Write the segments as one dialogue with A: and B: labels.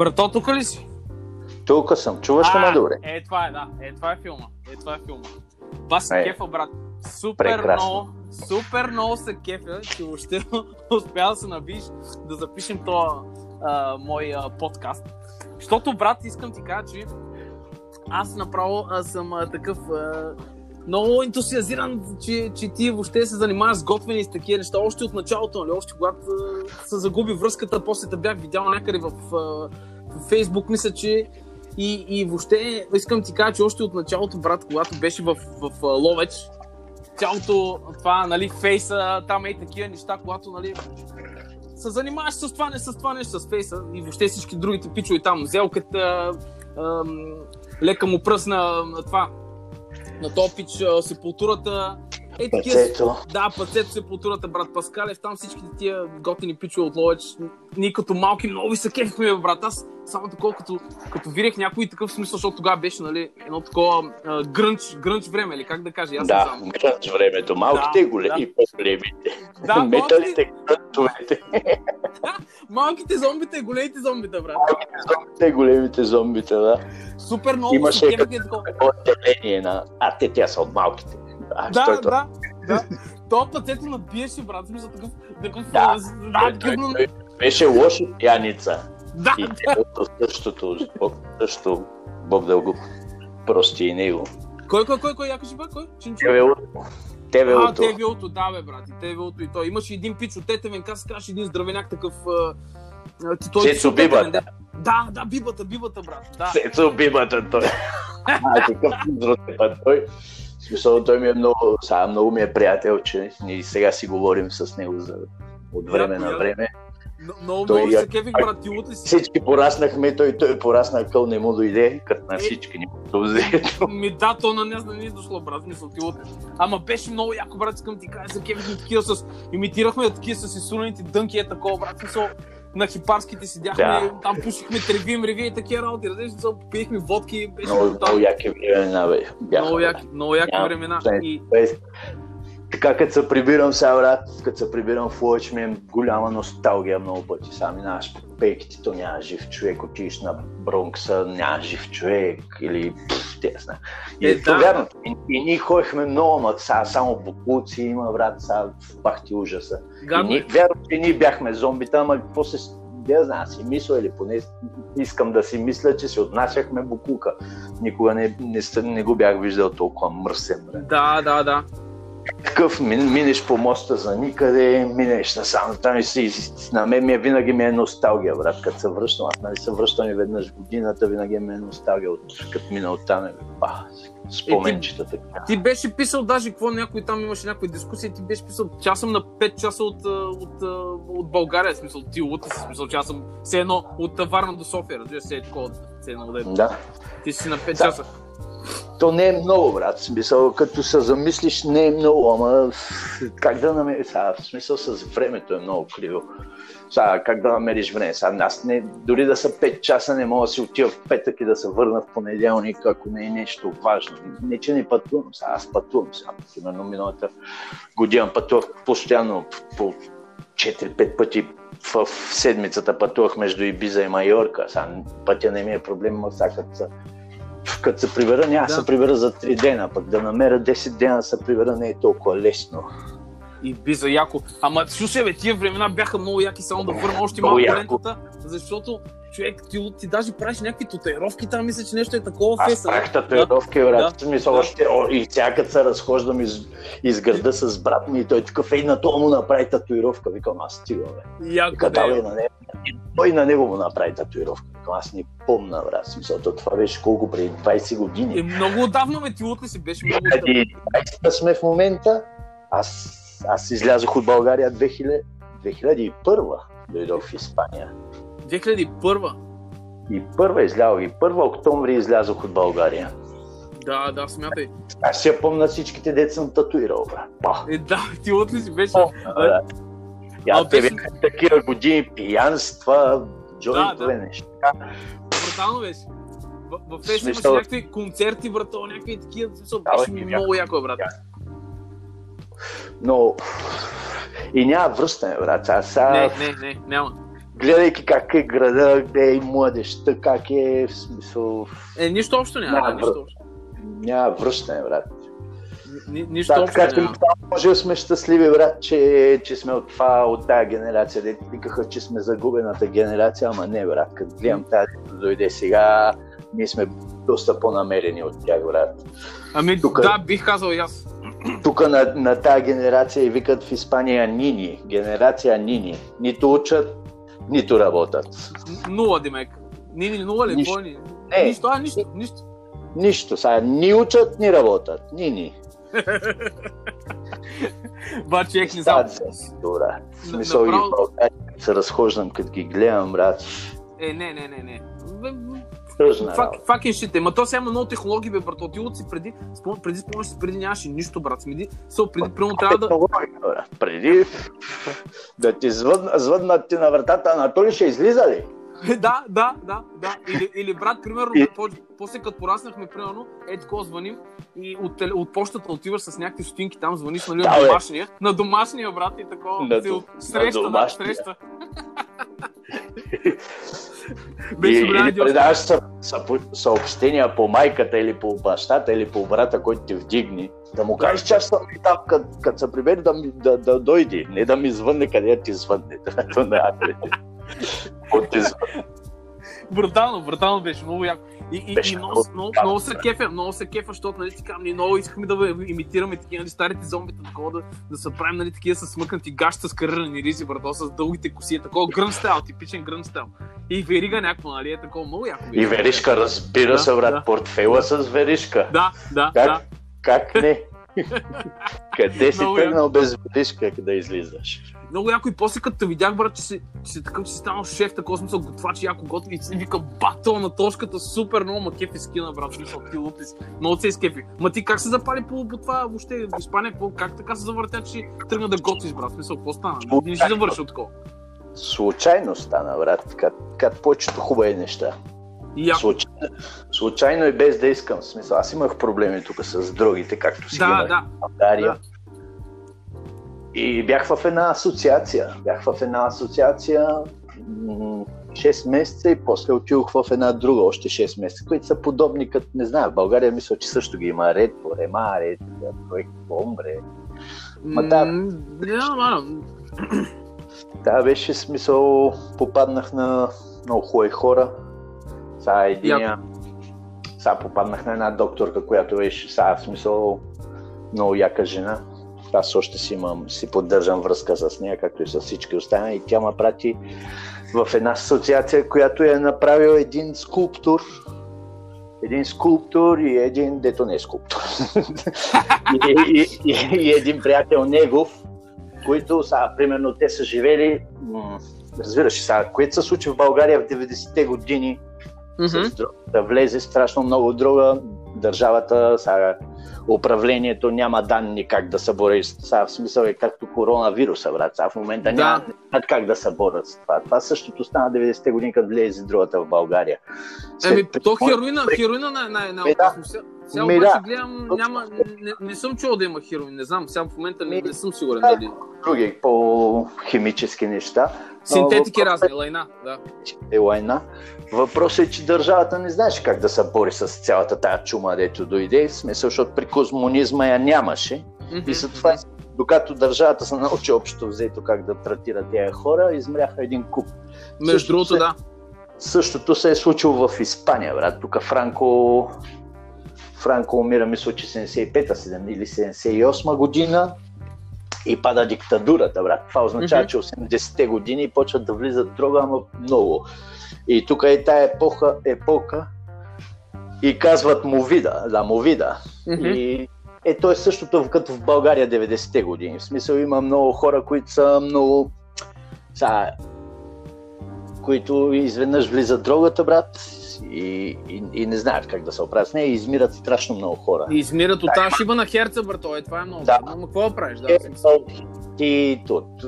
A: Брато, тук ли си?
B: Тук съм. Чуваш ли ме добре?
A: Е, това е, да. Е, това е филма. Е, това е филма. Това си
B: Е.
A: кефа, брат. Супер
B: Прекрасно.
A: много, супер много се кефа, че въобще успя да се набиш да запишем този мой а, подкаст. Защото, брат, искам ти кажа, че аз направо а, съм а, такъв а, много ентусиазиран, че, че ти въобще се занимаваш с готвени и с такива неща. Още от началото, нали? Още когато а, се загуби връзката, после те бях видял някъде в, а, Фейсбук, мисля, че и, и въобще искам ти кажа, че още от началото, брат, когато беше в, в, в Ловеч, цялото това, нали, фейса, там е такива неща, когато, нали, се занимаваш с това, не с това нещо, с фейса и въобще всички другите пичове там, зелката, ам, лека му пръсна на това, на този пич, а, сепултурата, Ей, такива,
B: Пецето.
A: да, пъцето сепултурата, брат Паскалев, там всичките тия готини пичове от Ловеч, ние като малки много се кефихме, брат. Аз само такова, като, видях някой такъв смисъл, защото тогава беше, нали, едно такова а, грънч, грънч време, или как да кажа, аз
B: Да,
A: знам.
B: грънч времето. Малките
A: Да,
B: големи, и по-големите.
A: Да,
B: Металите, грънчовете.
A: Малките зомбита и големите зомбита, брат.
B: Зомбите и големите зомбите, да.
A: Супер много
B: Имаше
A: кефихме такова.
B: Такова деление на... А, те тя са от малките. А,
A: Да,
B: е това?
A: да, да. То пъцето надбиеше, брат, смисъл такъв, такъв,
B: Да.
A: а,
B: Той-
A: гъвно-
B: той Беше лошо пияница.
A: Да,
B: И делото същото. Бог, също Бог да го прости и него.
A: Кой, кой, кой, кой, яко бъде, кой? Чинчо?
B: Тевелото.
A: А,
B: Тевелото.
A: Да, бе, брат, и ТВ-то и той. Имаше един пич от ТТВНК, се казваше един здравеняк такъв... ти- той
B: Цецо Бибата.
A: Да, да, бибата, бибата, брат. Да.
B: Сецо бибата той. А, такъв изротепът той. Смисъл, той ми е много, сега много ми е приятел, че ние сега си говорим с него за, от време на време.
A: Но- Много,
B: Той
A: много
B: я-
A: се кефих, брат, ти ли си?
B: Всички пораснахме, той, той порасна къл не му дойде, като на
A: Е.
B: всички ни го взе.
A: Ми да, то на нас не ни е дошло, брат, мисъл ти лут. Ама беше много яко, брат, искам ти кажа, се кефихме такива с... Имитирахме такива с изсунените дънки, е такова, брат, мисъл. На хипарските седяхме,
B: Да.
A: там пушихме треви, мреви и такива работи, разбираш, пиехме водки, беше
B: Много, много яки времена, бе. Бяха,
A: Много яки, много яки времена. И
B: Така като се прибирам сега, брат, като се прибирам в Лоч, ми е голяма носталгия много пъти. Сега минаваш по пейките, то няма жив човек, отиш на Бронкса, няма жив човек или пф, те знае. И
A: Е, да.
B: вярно. И, и ние ходихме много, ма сега само буклуци има, брат, сега пах ти ужаса. И
A: гадно
B: ние,
A: е.
B: вярно, че ние бяхме зомбита, ама какво се... Не знам, си мисля или поне искам да си мисля, че си отнасяхме буклука. Никога не, не, не, не го бях виждал толкова мръсен, брат
A: Да, да, да.
B: Такъв, мин, минеш по моста за никъде, минеш насам, там и си, си- на мен ми е, винаги ми е носталгия, брат, като се връщам, аз нали се връщам и веднъж годината, винаги ми е носталгия, от, като мина оттам, е, ба, споменчета така.
A: Ти беше писал даже какво някой там имаше някои дискусии, ти беше писал, че аз съм на 5 часа от, от, а, от България, смисъл ти от в смисъл, че аз съм все едно от Варна до София, разбира се, е такова, все едно да е.
B: Да.
A: Ти си на 5
B: Да.
A: часа.
B: То не е много, брат, смисъл, като се замислиш, не е много, ама как да намериш, сега, в смисъл с времето е много криво. Сега, как да намериш време? Сега, аз не, дори да са 5 часа, не мога да си отида в петък и да се върна в понеделник, ако не е нещо важно. Не, че не пътувам, сега аз пътувам сега. Примерно миналата година пътувах постоянно по 4-5 пъти в седмицата пътувах между Ибиза и Майорка. Сега пътя не ми е проблем, но сега като се прибера, няма да се прибера за 3 дена, пък да намеря 10 дена да се прибера не е толкова лесно.
A: И би за яко. Ама слушай, бе, тия времена бяха много яки, само да върна още малко лентата, защото човек, ти, ти даже правиш някакви татуировки там, мисля, че нещо е такова
B: Аз
A: феса.
B: правих татуировки, брат. В смисъл,
A: Да.
B: още, о, и като се разхождам из, из града с брат ми, и той такъв, ей, на това му направи татуировка. Викам, аз стига, бе.
A: Яко,
B: Вика,
A: да,
B: на него. Той на него му направи татуировка. Викам, аз не помна, брат. Смисъл, то това беше колко преди 20
A: Е,
B: години.
A: много отдавна, бе, ти ли си, беше много
B: Преди 20 сме в момента. Аз, аз излязох от България 2000, 2001 дойдох в Испания.
A: 2001
B: И първа излязох, и първа октомври излязох от България.
A: Да, да, смятай.
B: Аз си я помня всичките деца съм татуирал. Па.
A: Е, да, ти лут ли си, беше.
B: Помня, брат. Я
A: А,
B: те
A: беше-
B: бяха такива години, пиянства, джойнтове
A: Да, да.
B: неща.
A: Брутално беше. В, в Фейс имаше някакви концерти, брато, някакви такива. Смисъл,
B: Да,
A: беше
B: бе,
A: ми много яко, брат.
B: Но и няма връщане, брат. Аз сега...
A: Не, не, не, няма.
B: Гледайки как е града, къде е младеща, как е в смисъл...
A: Е, нищо общо няма,
B: Няма
A: да, нищо общо.
B: Няма връщане, брат.
A: Ни, нищо
B: Да,
A: общо
B: така
A: няма.
B: може да сме щастливи, брат, че, че сме от това, от тази генерация. Де викаха, че сме загубената генерация, ама не, брат. Като гледам тази, дойде сега, ние сме доста по-намерени от тях, брат.
A: Ами,
B: Тук-
A: да, бих казал и аз.
B: Тук на, на тази генерация и викат в Испания Нини, генерация Нини. Нито учат, нито работят.
A: Нула, Димек. Ни, ни, нула ли?
B: Нищо.
A: Ни?
B: Не.
A: Нищо, а, нищо, нищо.
B: Нищо, сега ни учат, ни работят. Нини.
A: Ба, човек не знам.
B: В смисъл и
A: Направо-
B: като се разхождам, като ги гледам, брат.
A: Е, не, не, не, не. Бе, бе,
B: Тъжна
A: Фак, факен. Ма то сега има много технологии, бе, брат. Отиват си преди, спом- преди спомняш си, преди нямаше нищо, брат. Смеди, со, преди, примерно трябва да...
B: Преди да ти звъдна, звъднат ти на вратата, Анатолий ще излиза ли?
A: да, да, да, да. Или, или брат, примерно,
B: И-
A: по- после като пораснахме, примерно, е такова звъним и от, от почтата отиваш с някакви стотинки там, звъниш нали,
B: Да,
A: на
B: бе.
A: домашния, на домашния брат и такова.
B: На до-
A: от- среща,
B: на
A: среща. Беше
B: и, или предаваш съ, съ, съобщения по майката или по бащата или по брата, който те вдигни. Да му кажеш, че аз съм и там, като, се прибери да, да, да, дойде. Не да ми звънне къде ти звънне. От ти звънне.
A: Брутално, брутално беше, много яко. И, и,
B: Беше
A: и много, се кефя, много се кефя, защото нали, казвам, ние много искахме да имитираме такива нали, старите зомбита, такова да, да се правим нали, такива с смъкнати гаща с карирани ризи, брато, с дългите коси, е такова грън стайл, типичен грън стайл. И верига някакво, нали, е такова много яко.
B: И веришка, разбира
A: Да,
B: се, брат.
A: да.
B: Портфела с веришка.
A: Да, да,
B: Как?
A: да.
B: Как не? Къде си тръгнал без веришка да излизаш?
A: Много яко и после като те видях, брат, че си, че си такъв, че си станал шеф, такова смисъл, готвач, яко готви. И си вика, батъл на точката, супер много ма кефи скина, брат, смисъл, ти лупи си. Много се изкефи. Ма ти как се запали по, по това въобще в Испания? Какво- Как така се завъртя, че тръгна да готвиш, брат? Смисъл, какво стана? Не си завършил такова.
B: Случайно стана, брат. Как повечето хубави неща.
A: Яко.
B: Случайно, случайно и без да искам. Смисъл, аз имах проблеми тук с другите, както си
A: Да,
B: имах
A: да.
B: в България.
A: Да.
B: И бях в една асоциация. Бях в една асоциация м, 6 месеца и после отидох в една друга още 6 месеца, които са подобни като, не знам, в България мисля, че също ги има Ред, Рема, Ред, проект Бомбре. Ма да.
A: Ма,
B: Да, беше смисъл, попаднах на много хубави хора. Сега единия, сега попаднах на една докторка, която беше, сега в смисъл, много яка жена. Аз още си имам, си поддържам връзка с нея, както и с всички останали. И тя ме прати в една асоциация, която е направил един скулптор. Един скулптор и един, дето не е скулптор. и, и, и, и, един приятел негов, които са, примерно, те са живели, разбираш, сега, което се случи в България в 90-те години, С дрогата влезе страшно много друга. Държавата, сега, управлението няма данни как да се бори. Сега, в смисъл е както коронавируса, брат. Сега в момента
A: Да.
B: няма как да се борят с това. Това същото стана 90-те години, като влезе другата в България. След-
A: Еми, то хероина, хероина на, на, на
B: Ми да.
A: опасно. Сега, сега
B: Ми
A: обаче
B: да.
A: гледам, няма, не, не, съм чувал да има хероин, не знам, сега в момента не, не съм сигурен
B: да.
A: дали.
B: други по-химически неща.
A: Синтетики разни, лайна, да.
B: е война. Въпросът е, че държавата не знаеше как да се бори с цялата тая чума, дето дойде. В смисъл, защото при комунизма я нямаше.
A: Мгм.
B: И затова, докато държавата се научи общо взето как да тратира тези хора, измряха един куп.
A: Между другото, да.
B: Същото се е случило в Испания, брат. Тук Франко, Франко умира, мисля, че 75-та 7 или 78 година и пада диктатурата, брат. Това означава,
A: Мгм.
B: че 80-те години почват да влизат дрога, ама много. И тук е тая епоха, епоха и казват мовида, да, мовида.
A: Мгм.
B: И е, то е същото като в България 90-те години. В смисъл има много хора, които са много... Са, които изведнъж влизат дрогата, брат, и, и, и не знаят как да се оправят с нея и измират страшно много хора.
A: И измират от тази шиба на херца, брато, е, това е много.
B: Да.
A: Ама какво правиш, да?
B: Е, ти от,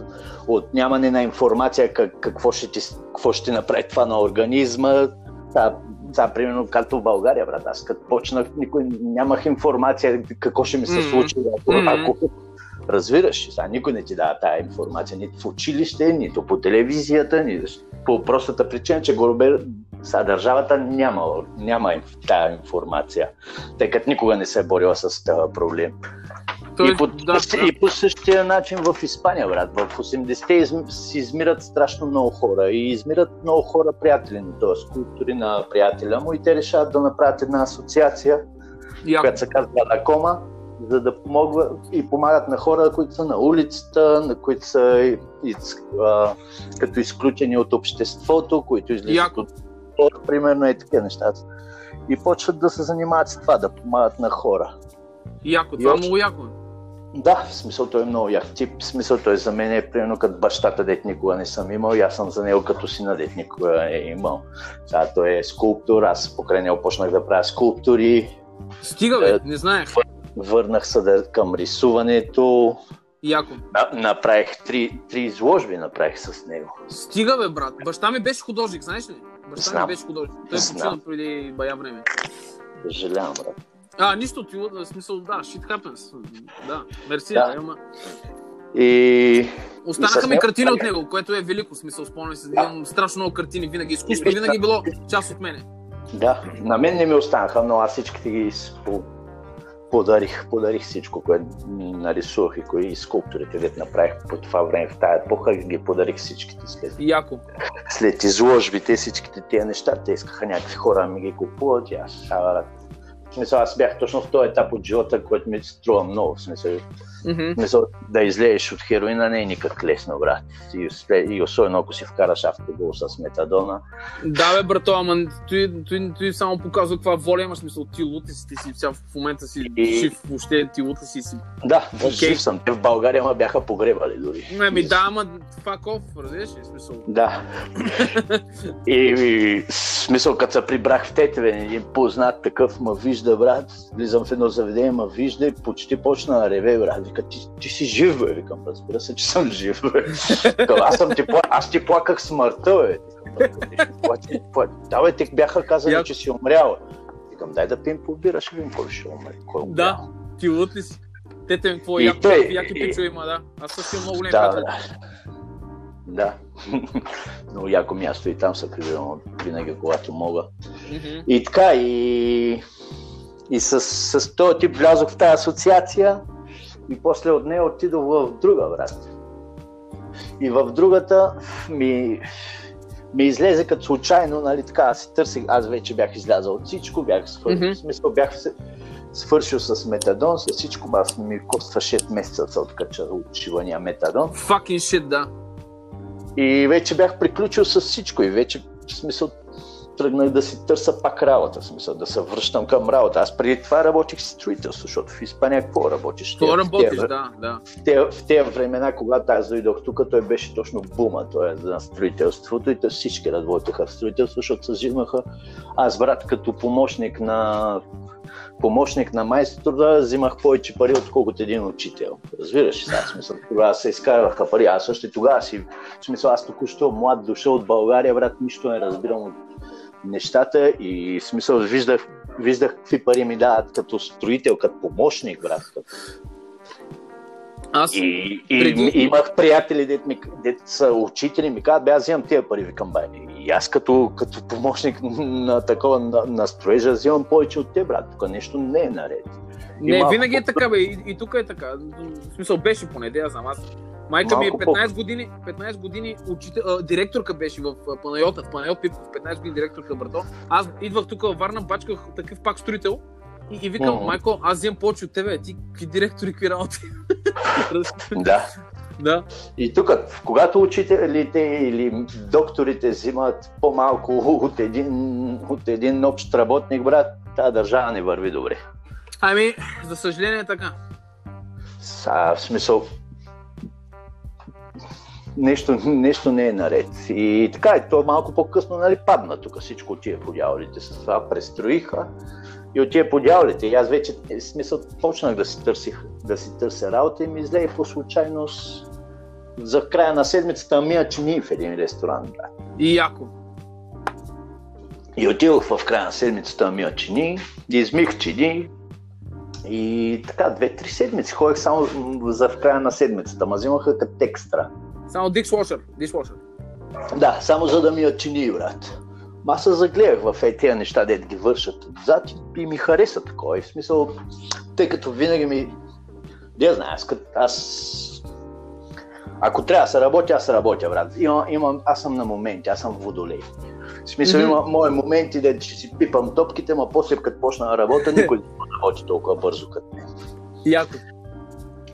B: от нямане на информация как, какво, ще ти, какво ще направи това на организма. Да, да, примерно, както в България, брат, аз като почнах, никой нямах информация какво ще ми се случи, ако,
A: Мгм.
B: ако Разбираш, сега никой не ти дава тая информация, нито в училище, нито по телевизията, ни по простата причина, че горе сега държавата няма, няма тая информация, тъй като никога не се е борила с този проблем.
A: Той,
B: и, по,
A: да, да.
B: и по същия начин в Испания, брат. В 80-те из, си измират страшно много хора и измират много хора приятели на този скулптори на приятеля му и те решават да направят една асоциация,
A: Яко.
B: която се казва Лакома, за да помогват и помагат на хора, които са на улицата, на които са из, а, като изключени от обществото, които излизат
A: Яко.
B: от спорт, примерно и такива неща. И почват да се занимават с това, да помагат на хора.
A: Яко, това е много яко.
B: Да, в смисъл той е много як тип. В смисъл той за мен е примерно като бащата, дет никога не съм имал и аз съм за него като сина, дет никога е имал. Сега той е скулптор, аз покрай него почнах да правя скулптури,
A: Стига, бе,
B: Е,
A: не знаех.
B: върнах се да, към рисуването,
A: Яко.
B: на, направих три, три изложби направих с него.
A: Стига, бе, брат. Баща ми беше художник, знаеш ли? Баща
B: Знам.
A: ми беше художник. Той
B: Знам.
A: почина преди бая време.
B: Съжалявам, брат.
A: А, нищо, ти, в смисъл, да, shit happens. Да, мерси,
B: Да.
A: да. ама...
B: И,
A: Останаха ми картини от него, което е велико, смисъл, спомням се, имам страшно много картини, винаги изкуство, винаги било част от мене.
B: Да, на мен не ми останаха, но аз всичките ги с- по- подарих, подарих всичко, което нарисувах и кои скулптурите, дето направих по това време в тая епоха, ги подарих всичките след,
A: Яко.
B: след изложбите, всичките тия неща, те искаха някакви хора да ми ги купуват и аз, а, в смисъл, аз бях точно в този етап от живота, който ми струва много, в смисъл, Смисъл да излезеш от хероина не е никак лесно, брат. И, и особено ако си вкараш автогол с метадона,
A: Да, бе, брато, ама той, той, той само показва каква воля имаш, смисъл, ти лута си, ти си сега в момента си
B: И-
A: жив, въобще ти лута си си.
B: Да,
A: Окей.
B: жив съм. Те в България ма бяха погребали дори.
A: Не, ми да, ама fuck off, разбираш ли, смисъл.
B: Да. И, и смисъл, като се прибрах в Тетеве, един познат такъв ма вижда, брат, влизам в едно заведение, ма вижда и почти почна да реве, брат. Вика, ти, ти си жив, бе. Викам, разбира се, че съм жив, бе. Аз, съм ти, аз ти плаках смъртта, бе. Да, бе, ти бяха казали, че си умрял. Викам, дай да пием по бира, ще видим кой ще умре. Кой е
A: Да, ти лут ли си? Те те какво яки, яки,
B: и-
A: пичове има, да. Аз също имам много големи
B: Да, да. Да. Много яко място и там се прибирам винаги, когато мога. И така, и, и с, с този тип влязох в тази асоциация и после от нея отидох в друга, брат. И в другата ми, ми излезе като случайно, нали така, аз си търсих, аз вече бях излязъл от всичко, бях свършил, в смисъл бях се, свършил с метадон, с всичко, аз ми коства 6 месеца да се откача от шивания метадон.
A: Fucking shit, да.
B: И вече бях приключил с всичко и вече, в смисъл, тръгнах да си търся пак работа, в смисъл, да се връщам към работа. Аз преди това работих в строителство, защото в Испания какво работиш?
A: Какво
B: Те- в
A: работиш,
B: тези-
A: да, да.
B: В тези, в тези времена, когато аз дойдох тук, той беше точно бума, той е на строителството и те всички работеха в строителство, защото се взимаха. Аз, брат, като помощник на помощник на майстора, взимах повече пари, отколкото един учител. Разбираш ли сега? Смисъл, тогава се изкарваха пари. Аз също и тогава си, в смисъл, аз току-що млад дошъл от България, брат, нищо не разбирам от нещата и смисъл виждах, виждах какви пари ми дават като строител, като помощник, брат. Като...
A: Аз,
B: И, и
A: Преди-
B: имах приятели, дет, ми, дет са учители, ми казват, бе, аз взимам тия пари, викам, бе. И аз като, като помощник на такова на, на строежа взимам повече от те, брат. Тук нещо не е наред.
A: не,
B: малко
A: винаги е така, бе, и, и тук е така. В смисъл, беше поне, да знам. Аз, майка ми е
B: Малко по-
A: 15 години, 15 години учител, а, директорка беше в Панайота, в Панайот Пипов, 15 години директорка, брато. Аз идвах тук във Варна, бачках такъв пак строител и, и викам,
B: Мгм.
A: майко, аз взимам повече от тебе, ти какви директори, какви работи.
B: Да.
A: да.
B: И тук, когато учителите или докторите взимат по-малко от един, от един общ работник, брат, тази държава не върви добре.
A: Ами, за съжаление е така.
B: Са, в смисъл, нещо, нещо не е наред. И така, и то малко по-късно нали, падна тук всичко тия подявалите. С това престроиха и от тия подявалите. И аз вече, в смисъл, почнах да си, търсих, да си търся работа и ми излезе по случайност за края на седмицата мия чини в един ресторант. Да.
A: И яко.
B: И отидох в края на седмицата мия чини, измих чини И така, две-три седмици ходех само за в края на седмицата, ма взимаха като екстра.
A: Само dishwasher, dishwasher.
B: Да, само за да ми я чини, брат. Ма се загледах в е тези неща, де ги вършат отзад и- ми хареса такова. И в смисъл, тъй като винаги ми... Не знае, аз, аз... Ако трябва да се работя, аз се работя, брат. Има, имам, аз съм на моменти, аз съм водолей. В смисъл,
A: Мгм.
B: има мои моменти, де ще си пипам топките, ма после като почна да работя, никой не работи толкова бързо като мен.
A: Яко.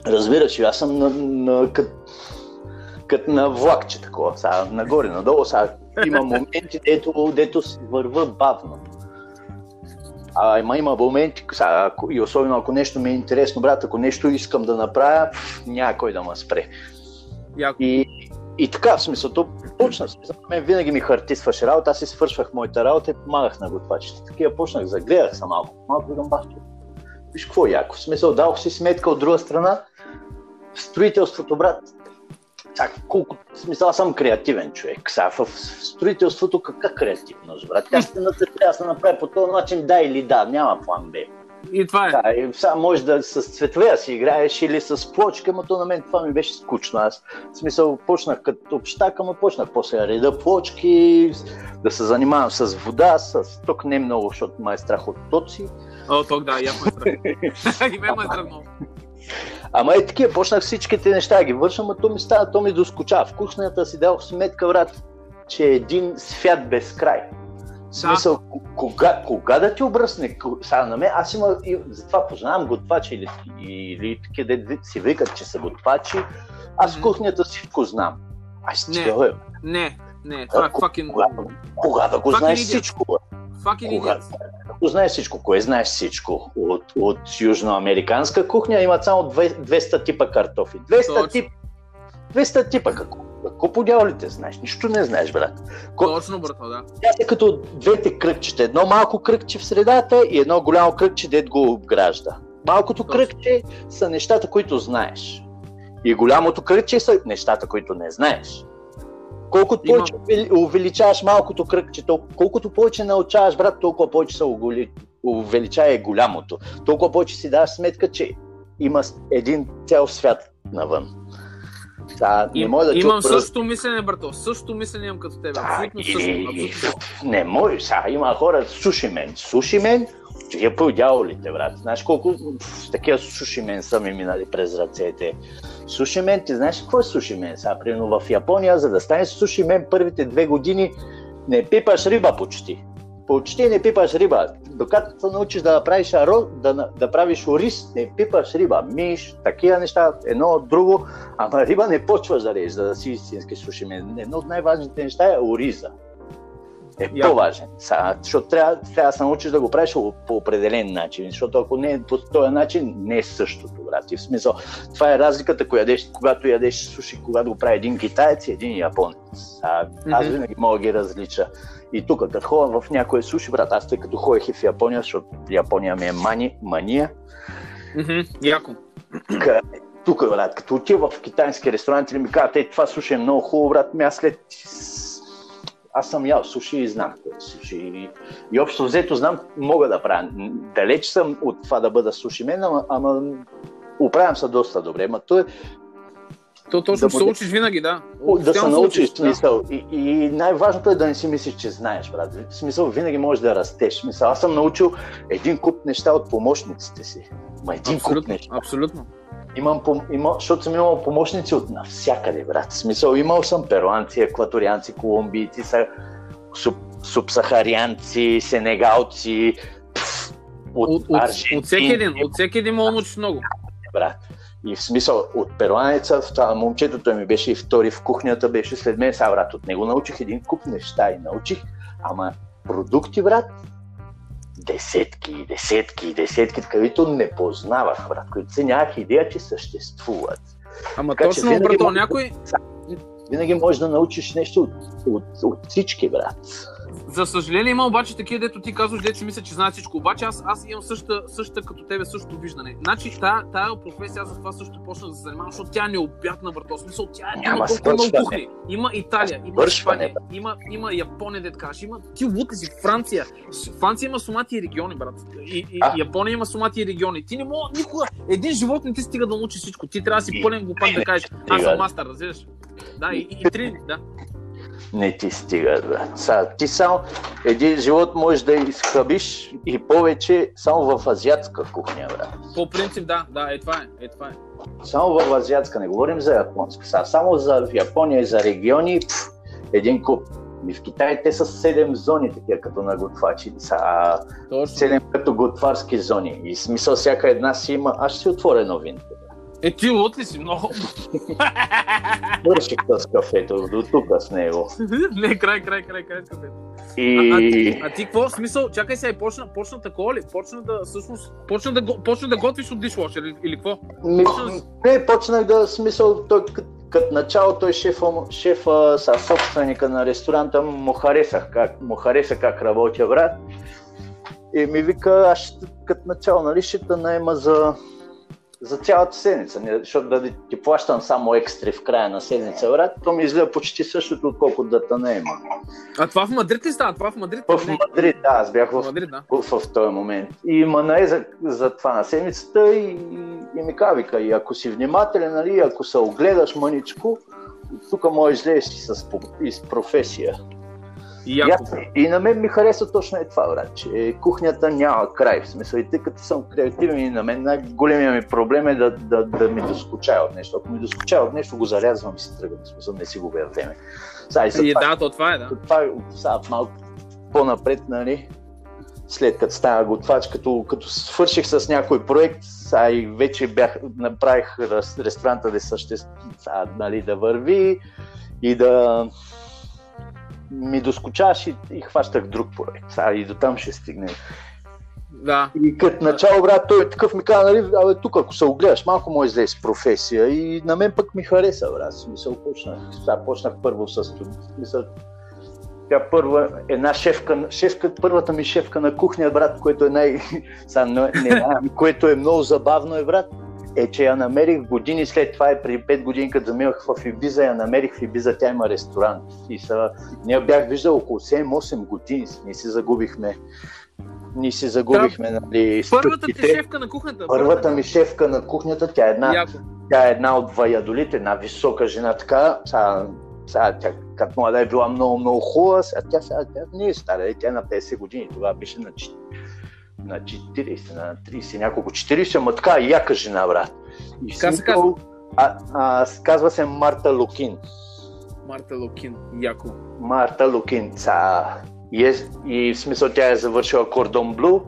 B: Разбираш, аз съм на, на, кът, кът на влакче такова, сега, нагоре, надолу, сега има моменти, дето, дето си върва бавно. А има, има моменти, сега, ако, и особено ако нещо ми е интересно, брат, ако нещо искам да направя, пф, няма кой да ме спре.
A: Яко.
B: И, и така, в смисъл, то почна, смисъл, мен винаги ми хартисваше работа, аз си свършвах моята работа и помагах на готвачите. Такива почнах, загледах се малко, малко викам бах, виж какво е яко, в смисъл, дадох си сметка от друга страна, строителството, брат, чак, колко, смисъл, аз съм креативен човек. Сега в, строителството каква креативност, брат? Тя ще трябва да се направи по този начин, да или да, няма план Б.
A: И това е.
B: Да, и сега може да с цветове си играеш или с плочка, но то на мен това ми беше скучно. Аз в смисъл почнах като общак, ама почнах после да реда плочки, да се занимавам с вода, с ток не много, защото ме е страх от тоци.
A: О, ток, да, яко ме страх. И мен ме е страх много.
B: Ама е такива, почнах всичките неща да ги върша, ама то ми става, то ми доскоча. В кухнята си дадох сметка, брат, че е един свят без край. В смисъл, кога, кога да ти обръсне сега на мен, аз има, и, затова познавам готвачи или, или такива, де си викат, че са готвачи, аз
A: Мгм.
B: кухнята си знам. Аз
A: Не.
B: кажа,
A: Не, не, това е fucking...
B: кога, кога да го
A: Fucking
B: знаеш
A: idiot.
B: всичко? бе?
A: Fucking
B: Кога?
A: idiot.
B: Да го знаеш всичко. Кое знаеш всичко? От, от южноамериканска кухня имат само две- 200 типа картофи. 200
A: Точно.
B: типа. 200 типа какво? Какво по дяволите знаеш? Нищо не знаеш, брат. Ко-
A: Точно, брато, да.
B: Тя е като двете кръгчета. Едно малко кръгче в средата и едно голямо кръгче, дед го обгражда. Малкото
A: Точно.
B: кръгче са нещата, които знаеш. И голямото кръгче са нещата, които не знаеш. Колкото
A: Има-
B: повече увели- увеличаваш малкото кръгче, толкова, колкото повече научаваш, брат, толкова повече се уголи- увеличава голямото. Толкова повече си даваш сметка, че има един цял свят навън. Да, не може да
A: имам
B: отпръс-
A: същото мислене, брато. Същото мислене имам като тебе. Абсолютно също. Абсолютно.
B: Не може, сега има хора, суши мен. Суши мен, е по дяволите, брат. Знаеш колко такива суши мен са ми минали през ръцете. Суши мен, ти знаеш какво е суши мен? Сега, примерно в Япония, за да станеш суши мен първите две години, не пипаш риба почти. Почти не пипаш риба. Докато се научиш да направиш аро, да, да правиш ориз, не пипаш риба. Миш, такива неща, едно от друго. Ама риба не почваш да режеш, за да си истински суши мен. Едно от най-важните неща е ориза е по-важен. Защото трябва, трябва да се научиш да го правиш по определен начин, защото ако не е по този начин, не е същото, брат. И в смисъл, това е разликата, ако ядеш, когато ядеш суши, когато го прави един китаец и един японец. А, аз винаги мога да ги различа. И тук, като ходя в някое суши, брат, аз тъй като ходех и в Япония, защото Япония ми е мани, мания,
A: Яко.
B: Тук, брат, като отива в китайски ресторант и ми казват, ей, това суши е много хубаво, брат, ми аз след... Аз съм ял суши и знам какво е суши. И, и общо взето знам, мога да правя. Далеч съм от това да бъда суши мен, ама, ама оправям се доста добре. Ма то е
A: То точно
B: Да
A: се
B: бъде-
A: учиш винаги, да.
B: да се научиш
A: да.
B: смисъл. И, и най-важното е да не си мислиш, че знаеш, брат. В смисъл, винаги можеш да растеш. В Смисъл, аз съм научил един куп неща от помощниците си. Ма един куп
A: Абсолютно,
B: неща.
A: абсолютно.
B: Имам, пом- има, защото съм имал помощници от навсякъде, брат. В смисъл, имал съм перуанци, екваторианци, колумбийци, са, суб, субсахарианци, сенегалци, пф, от,
A: От,
B: Аржентин,
A: от всеки един, от всеки един научиш много.
B: брат. И в смисъл, от перуанеца, това момчето той ми беше и втори в кухнята, беше след мен, сега брат, от него научих един куп неща и научих, ама продукти, брат, десетки, десетки, десетки, които не познавах, брат, които се нямах идея, че съществуват.
A: Ама
B: Така
A: точно,
B: може-
A: някой...
B: Винаги можеш да научиш нещо от, от, от всички, брат.
A: За съжаление има обаче такива, дето ти казваш, дето мисля, че знаят всичко. Обаче аз, аз имам същата, същата като тебе, същото виждане. Значи тая, тая професия, аз за това също почнах да се занимавам, защото тя е необятна, брато. В Смисъл, тя няма,
B: Няма
A: толкова много кухни. Има Италия, има Испания, има, има Япония, дет кажеш, има ти лут ли си, Франция. Франция има сумати региони, брат. И, и
B: А.
A: Япония има сумати региони. Ти не мога никога, един живот не ти стига да научиш всичко. Ти трябва да си
B: И-
A: пълен глупак да
B: не
A: кажеш, аз съм мастър, разбираш. Да, и, и, и три, да.
B: Не ти стига. Са, ти само един живот можеш да изхъбиш и повече само в азиатска кухня, брат.
A: По принцип, да, да, е това е, е това е.
B: Само в азиатска, не говорим за японска. Са, само за Япония и за региони, пф, един куп. И в Китай те са 7 зони, такива като на готвачи. Са
A: Точно.
B: 7 като готварски зони. И смисъл всяка една си има. Аз ще си отворя новините.
A: Е, ти лут ли си много?
B: Върших с кафето, до тук с него.
A: не, край, край, край, край, с кафето.
B: И...
A: А, а, ти, а ти какво? Смисъл, чакай сега, и почна, почна такова ли? Почна да, всъщност, почна да, почна да готвиш от дишвошер или, или какво?
B: Ми, не, почнах да смисъл, той като, начало той шефа, шефа са собственика на ресторанта, му харесах как, му хареса как работя брат. И ми вика, аз като начало, нали, ще те наема за, за цялата седмица, не, защото да ти плащам само екстри в края на седмица, брат, то ми излезе почти същото, отколкото да те наема.
A: А това в Мадрид ли става? Това в Мадрид?
B: В
A: Не,
B: Мадрид, да, аз бях
A: в
B: в
A: Мадрид, да.
B: в, в този момент. И ма нае за, за това на седмицата и, и ми каза, вика, и ако си внимателен, нали, ако се огледаш мъничко, тук можеш да си с, и с професия.
A: И яко.
B: и на мен ми харесва точно е това, брат, че кухнята няма край. В смисъл, и тъй като съм креативен и на мен най-големия ми проблем е да, да, да ми доскучава от нещо. Ако ми доскучава от нещо, го зарязвам и си тръгвам. В смисъл, не си губя време. Сега, и за
A: И
B: това-
A: да, то това е, да.
B: това е сега малко по-напред, нали, след като стана готвач, като, като свърших с някой проект, сега и вече бях, направих рес- ресторанта да съществ, сега, нали, да върви и да ми доскучаш и, и хващах друг проект. Сега и до там ще стигне.
A: Да.
B: И като начало, брат, той такъв ми каза, нали, абе, тук ако се огледаш, малко може да с професия и на мен пък ми хареса, брат. Смисъл, почнах, сега почнах първо с смисъл, тя първа, една шефка, шефка, първата ми шефка на кухня, брат, което е най... Сега, не, не, което е много забавно е, брат, е, че я намерих години след това, е преди 5 години, като заминах в Ибиза, я намерих в Ибиза, тя има ресторант. И са, ние бях виждал около 7-8 години, ние си загубихме ние си загубихме, нали,
A: Първата ти шефка на кухнята.
B: Първата ми шефка на кухнята, тя е една,
A: Яко.
B: тя е една от Ваядолит, една висока жена, така, сега, сега тя като млада е била много, много хубава, сега тя, сега, тя не е стара, тя е на 50 години, тогава беше на, на 40, на 30, няколко 40, ама така яка жена, брат. И
A: Как се казва?
B: А, а, казва се Марта Лукин.
A: Марта Лукин. Яко.
B: Марта Лукин. Ца. И, е, и в смисъл тя е завършила Кордон Блу,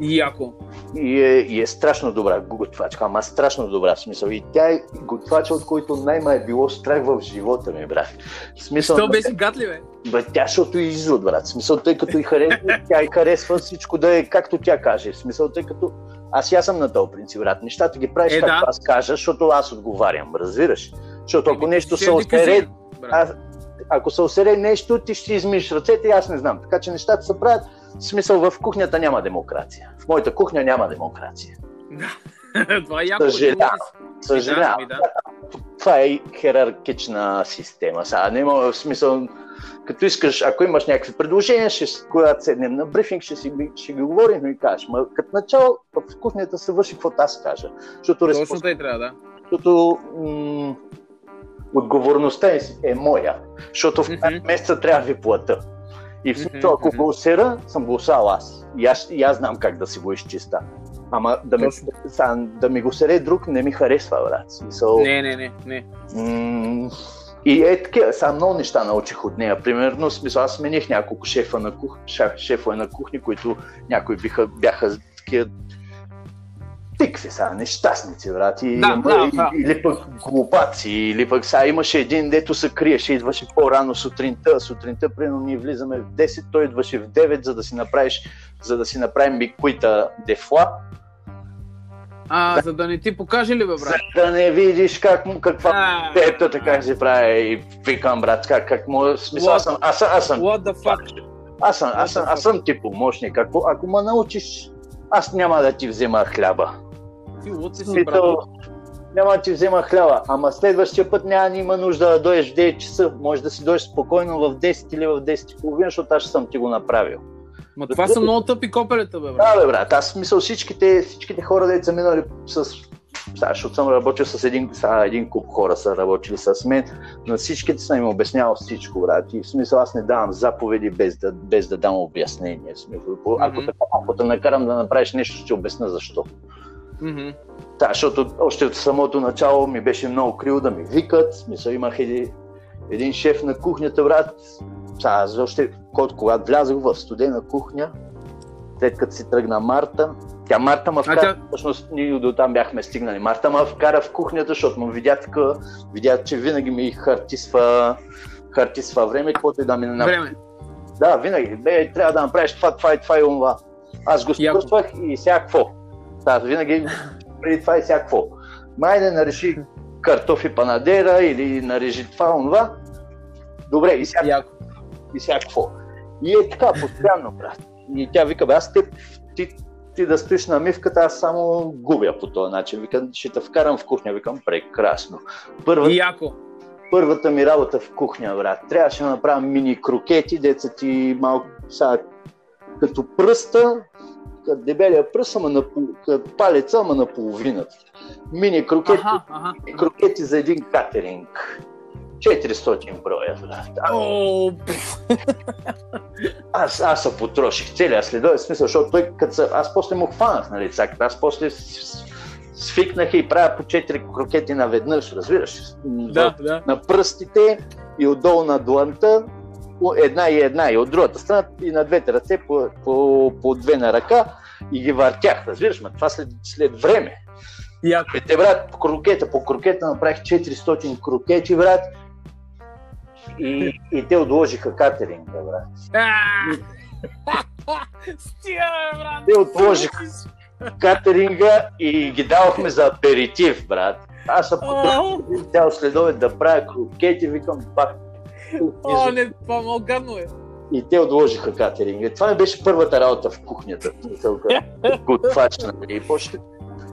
A: Яко.
B: и е, и е страшно добра готвачка, ама страшно добра в смисъл. И тя е готвача, от който най-ма е било страх в живота ми, брат. В смисъл,
A: Що беше гатли, бе?
B: Бе, тя защото и изрод, брат. В смисъл, тъй като и харесва, тя и харесва всичко да е както тя каже. В смисъл, тъй като аз аз съм на този принцип, брат. Нещата ги правиш
A: Е,
B: както
A: да.
B: аз кажа, защото аз отговарям, разбираш? Защото ако
A: Еми,
B: нещо се
A: брат.
B: аз, ако се осере нещо, ти ще измиш ръцете и аз не знам. Така че нещата се правят. В смисъл, в кухнята няма демокрация. В моята кухня няма демокрация.
A: Това е яко.
B: Съжалявам. Съжалявам.
A: Да.
B: Това е хierarхична система. Сега няма в смисъл, като искаш, ако имаш някакви предложения, ще, когато седнем на брифинг, ще, си, ще ги говорим и кажеш. Ма като начало в кухнята се върши каквото аз кажа. Защото,
A: Точно
B: респонс...
A: тъй трябва, да.
B: защото м- отговорността е, е моя. Защото в на месеца трябва да ви плата. И в смисъл, ако го усера, съм го усал аз. И аз, и аз знам как да си го изчиста. Ама да ми, да ми го сере друг не ми харесва, брат. Смисъл,
A: Не, не, не, не.
B: М, И е такива, сега много неща научих от нея. Примерно, смисъл, аз смених няколко шефа на кух, шеф, шефове на кухни, които някои биха, бяха такива тикви са, нещастници, брат. И,
A: Да, да, да.
B: Или пък глупаци, или пък сега имаше един, дето се криеше, идваше по-рано сутринта. Сутринта, примерно, ние влизаме в 10, той идваше в 9, за да си направиш, за да си направим бикуита дефла,
A: А, за да не ти покаже ли, бе,
B: за
A: брат?
B: да не видиш как, му- каква
A: А,
B: Ето така се прави и викам, брат, как, как му... Смисъл, аз съм, аз, аз съм,
A: What the fuck?
B: Аз съм, аз съм, аз съм ти помощник. Ако, ако ме научиш, аз няма да ти взема хляба.
A: Ти луд си си, брат.
B: няма да ти взема хляба, ама следващия път няма да има нужда да дойдеш в 9 часа. Може да си дойдеш спокойно в 10 или в 10 и половина, защото аз съм ти го направил.
A: Ма това са много тъпи копелета, бе, брат.
B: Да, бе, брат, аз смисъл всичките, всичките хора, де са минали с... Сега, защото съм работил с един, сега, един куп хора са работили с мен, на всичките съм им обяснявал всичко, брат. И в смисъл аз не давам заповеди без да, без да дам обяснение. Смисъл, ако, те, ако те накарам да направиш нещо, ще ти обясня защо.
A: Мгм.
B: Да, защото още от самото начало ми беше много криво да ми викат. Смисъл, имах един, един шеф на кухнята, брат. Аз още, когато, когато влязох в студена кухня, след като си тръгна Марта, тя Марта ме вкара,
A: тя-
B: всъщност ние до там бяхме стигнали. Марта ме вкара в кухнята, защото му видя така, видя, че винаги ми хартисва, хартисва време, каквото и да ми не
A: Време.
B: да, винаги. Бе, трябва да направиш това, това и това и онова. Аз го спръствах и сега какво? Да, винаги преди това и сега какво? Май да нареши картофи панадера или нарежи това, онова. Добре, и сега,
A: Яко.
B: И сега какво? И е така, постоянно, брат. И тя вика, бе, аз те, ти, ти да стоиш на мивката, аз само губя по този начин. Викам, ще те вкарам в кухня. Викам, прекрасно. Първа,
A: яко.
B: първата ми работа в кухня, брат. Трябваше да направя мини крокети, деца ти малко сега, като пръста, като дебелия пръст, ама на, като палеца, ама на половината. Мини крокети,
A: Аха, аха.
B: крокети за един катеринг. 400 броя,
A: О,
B: аз, аз се потроших целия следове, в смисъл, защото той, като са, аз после му хванах на лицаката, аз после свикнах и правя по 4 крокети наведнъж, разбираш?
A: Да, да.
B: на пръстите и отдолу на дланта, една и една и от другата страна и на двете ръце по, по, по две на ръка и ги въртях, разбираш ме, това след, след време.
A: Яко.
B: Е, те, брат, крокета, по крокета направих 400 крокети, брат, и, и те отложиха катеринга, брат.
A: Стига, брат.
B: Те отложиха катеринга и ги давахме за аперитив, брат. Аз се потърсих цял следове да правя крокети, викам пак.
A: О, не, гадно е.
B: И те отложиха катеринга. Това ми беше първата работа в кухнята. Готвач, нали. И почнах,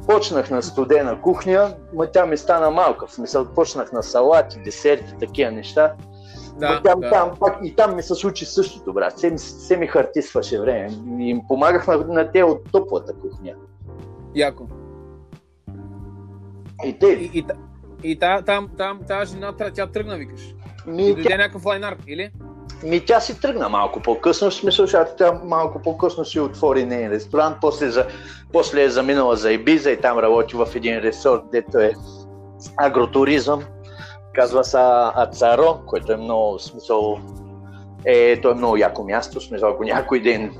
B: почнах на студена кухня, ма тя ми стана малка. В смисъл, почнах на салати, десерти, такива неща.
A: Да,
B: там,
A: да.
B: там, пак, и там ми се случи същото, брат. Все, ми- все ми хартисваше време. И им помагах на, на те от топлата кухня.
A: Яко.
B: И те,
A: И, и, и та, там, там, тази жена, тя, тя тръгна, викаш. И
B: ми, тя,
A: дойде някакъв лайнар, или?
B: ми, тя си тръгна малко по-късно, в смисъл, защото тя малко по-късно си отвори нейн ресторант, после, за, после е заминала за Ибиза и там работи в един ресорт, дето е агротуризъм. Казва се Ацаро, което е много, смисъл, е, то е много яко място, смисъл, ако някой ден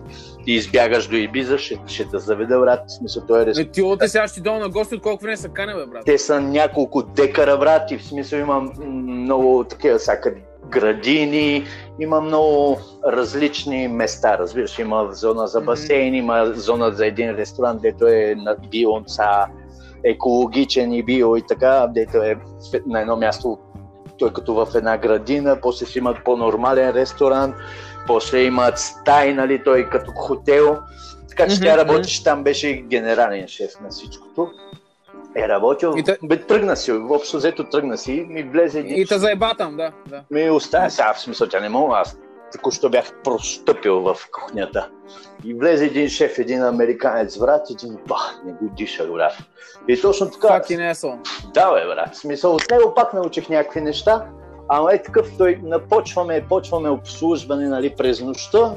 B: ти избягаш до Ибиза, ще, ще те заведа, брат, смисъл, той е.
A: Не, ти оте сега ще долу на гости, от колко време са кане, бе, брат.
B: Те са няколко декара, брат, и в смисъл има много такива всякъде градини, има много различни места, разбираш, има зона за басейн, има зона за един ресторант, дето е на био, са екологичен и био и така, дето е на едно място, той като в една градина, после си имат по-нормален ресторант, после имат стаи, нали, той като хотел, така че
A: Мгм,
B: тя работеше там, беше генерален шеф на всичкото. Е работил,
A: И те-
B: бе, тръгна си, общо взето тръгна си, ми влезе един
A: И те заеба там, да, да.
B: ми оставя сега, в смисъл, тя не мога, аз току-що бях простъпил в кухнята. И влезе един шеф, един американец, брат, и един бах, не го диша, брат. И точно така,
A: Fucking asshole.
B: да, бе, брат, в смисъл, от него пак научих някакви неща, ама е такъв, той напочваме, почваме обслужване, нали, през нощта,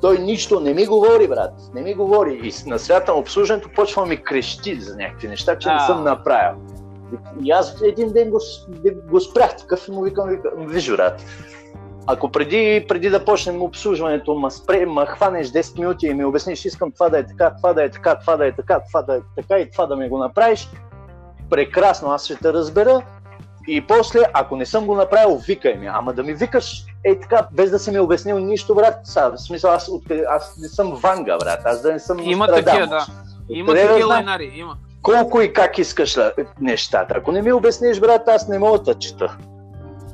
B: той нищо не ми говори, брат, не ми говори. И на средата на обслужването почва ми крещи за някакви неща, че не
A: А.
B: съм направил. И аз един ден го, го спрях такъв и му викам, викам виж, брат, ако преди, преди да почнем обслужването, ма, спре, ма хванеш 10 минути и ми обясниш, искам това да е така, това да е така, това да е така, това да е така и това да ми го направиш, прекрасно, аз ще те разбера. И после, ако не съм го направил, викай ми. Ама да ми викаш, е така, без да си ми обяснил нищо, брат. Са, в смисъл, аз, откъде, аз не съм Ванга, брат. Аз да не съм
A: Има такива, да. Има такива лайнари, има.
B: Колко и как искаш нещата. Ако не ми обясниш, брат, аз не мога да чета.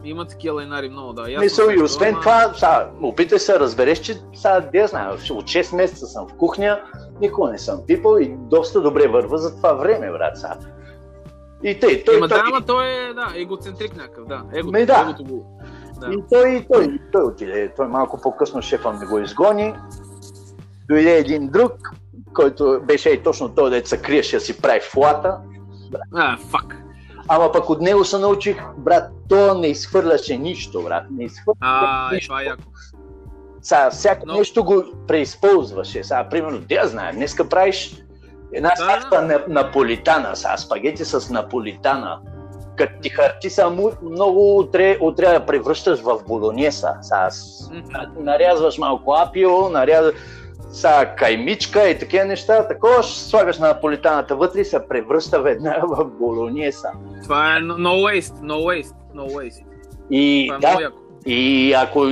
A: Има такива лайнари много, да. Ясно
B: Мисъл, и освен това, са, опитай се разбереш, че са, де знае, от 6 месеца съм в кухня, никога не съм пипал и доста добре върва за това време, брат. Са. И тъй, той,
A: Ема
B: той,
A: да, ама той е, да, егоцентрик някакъв, да. Егото,
B: Ме, да.
A: егото го. Да.
B: И той, той, той отиде, той малко по-късно шефа ми го изгони. Дойде един друг, който беше и точно той, дето се криеше да си прави флата.
A: А, фак.
B: Ама пък от него се научих, брат, то не изхвърляше нищо, брат. Не изхвърляше
A: А,
B: нищо.
A: това е яко.
B: Сега, всяко
A: Но-
B: нещо го преизползваше. Сега, примерно, да я знае, днеска правиш една
A: Да,
B: салата на, наполитана, сега, спагети с наполитана. Като ти харти само много утре, утре я превръщаш в болонеса. Сега, с-
A: Мгм.
B: нарязваш малко апио, нарязваш са каймичка и такива неща, такова ще слагаш на наполитаната вътре и се превръща веднага в болонеса.
A: Това е no waste, no waste, no waste.
B: И
A: Това е
B: да,
A: яко.
B: И ако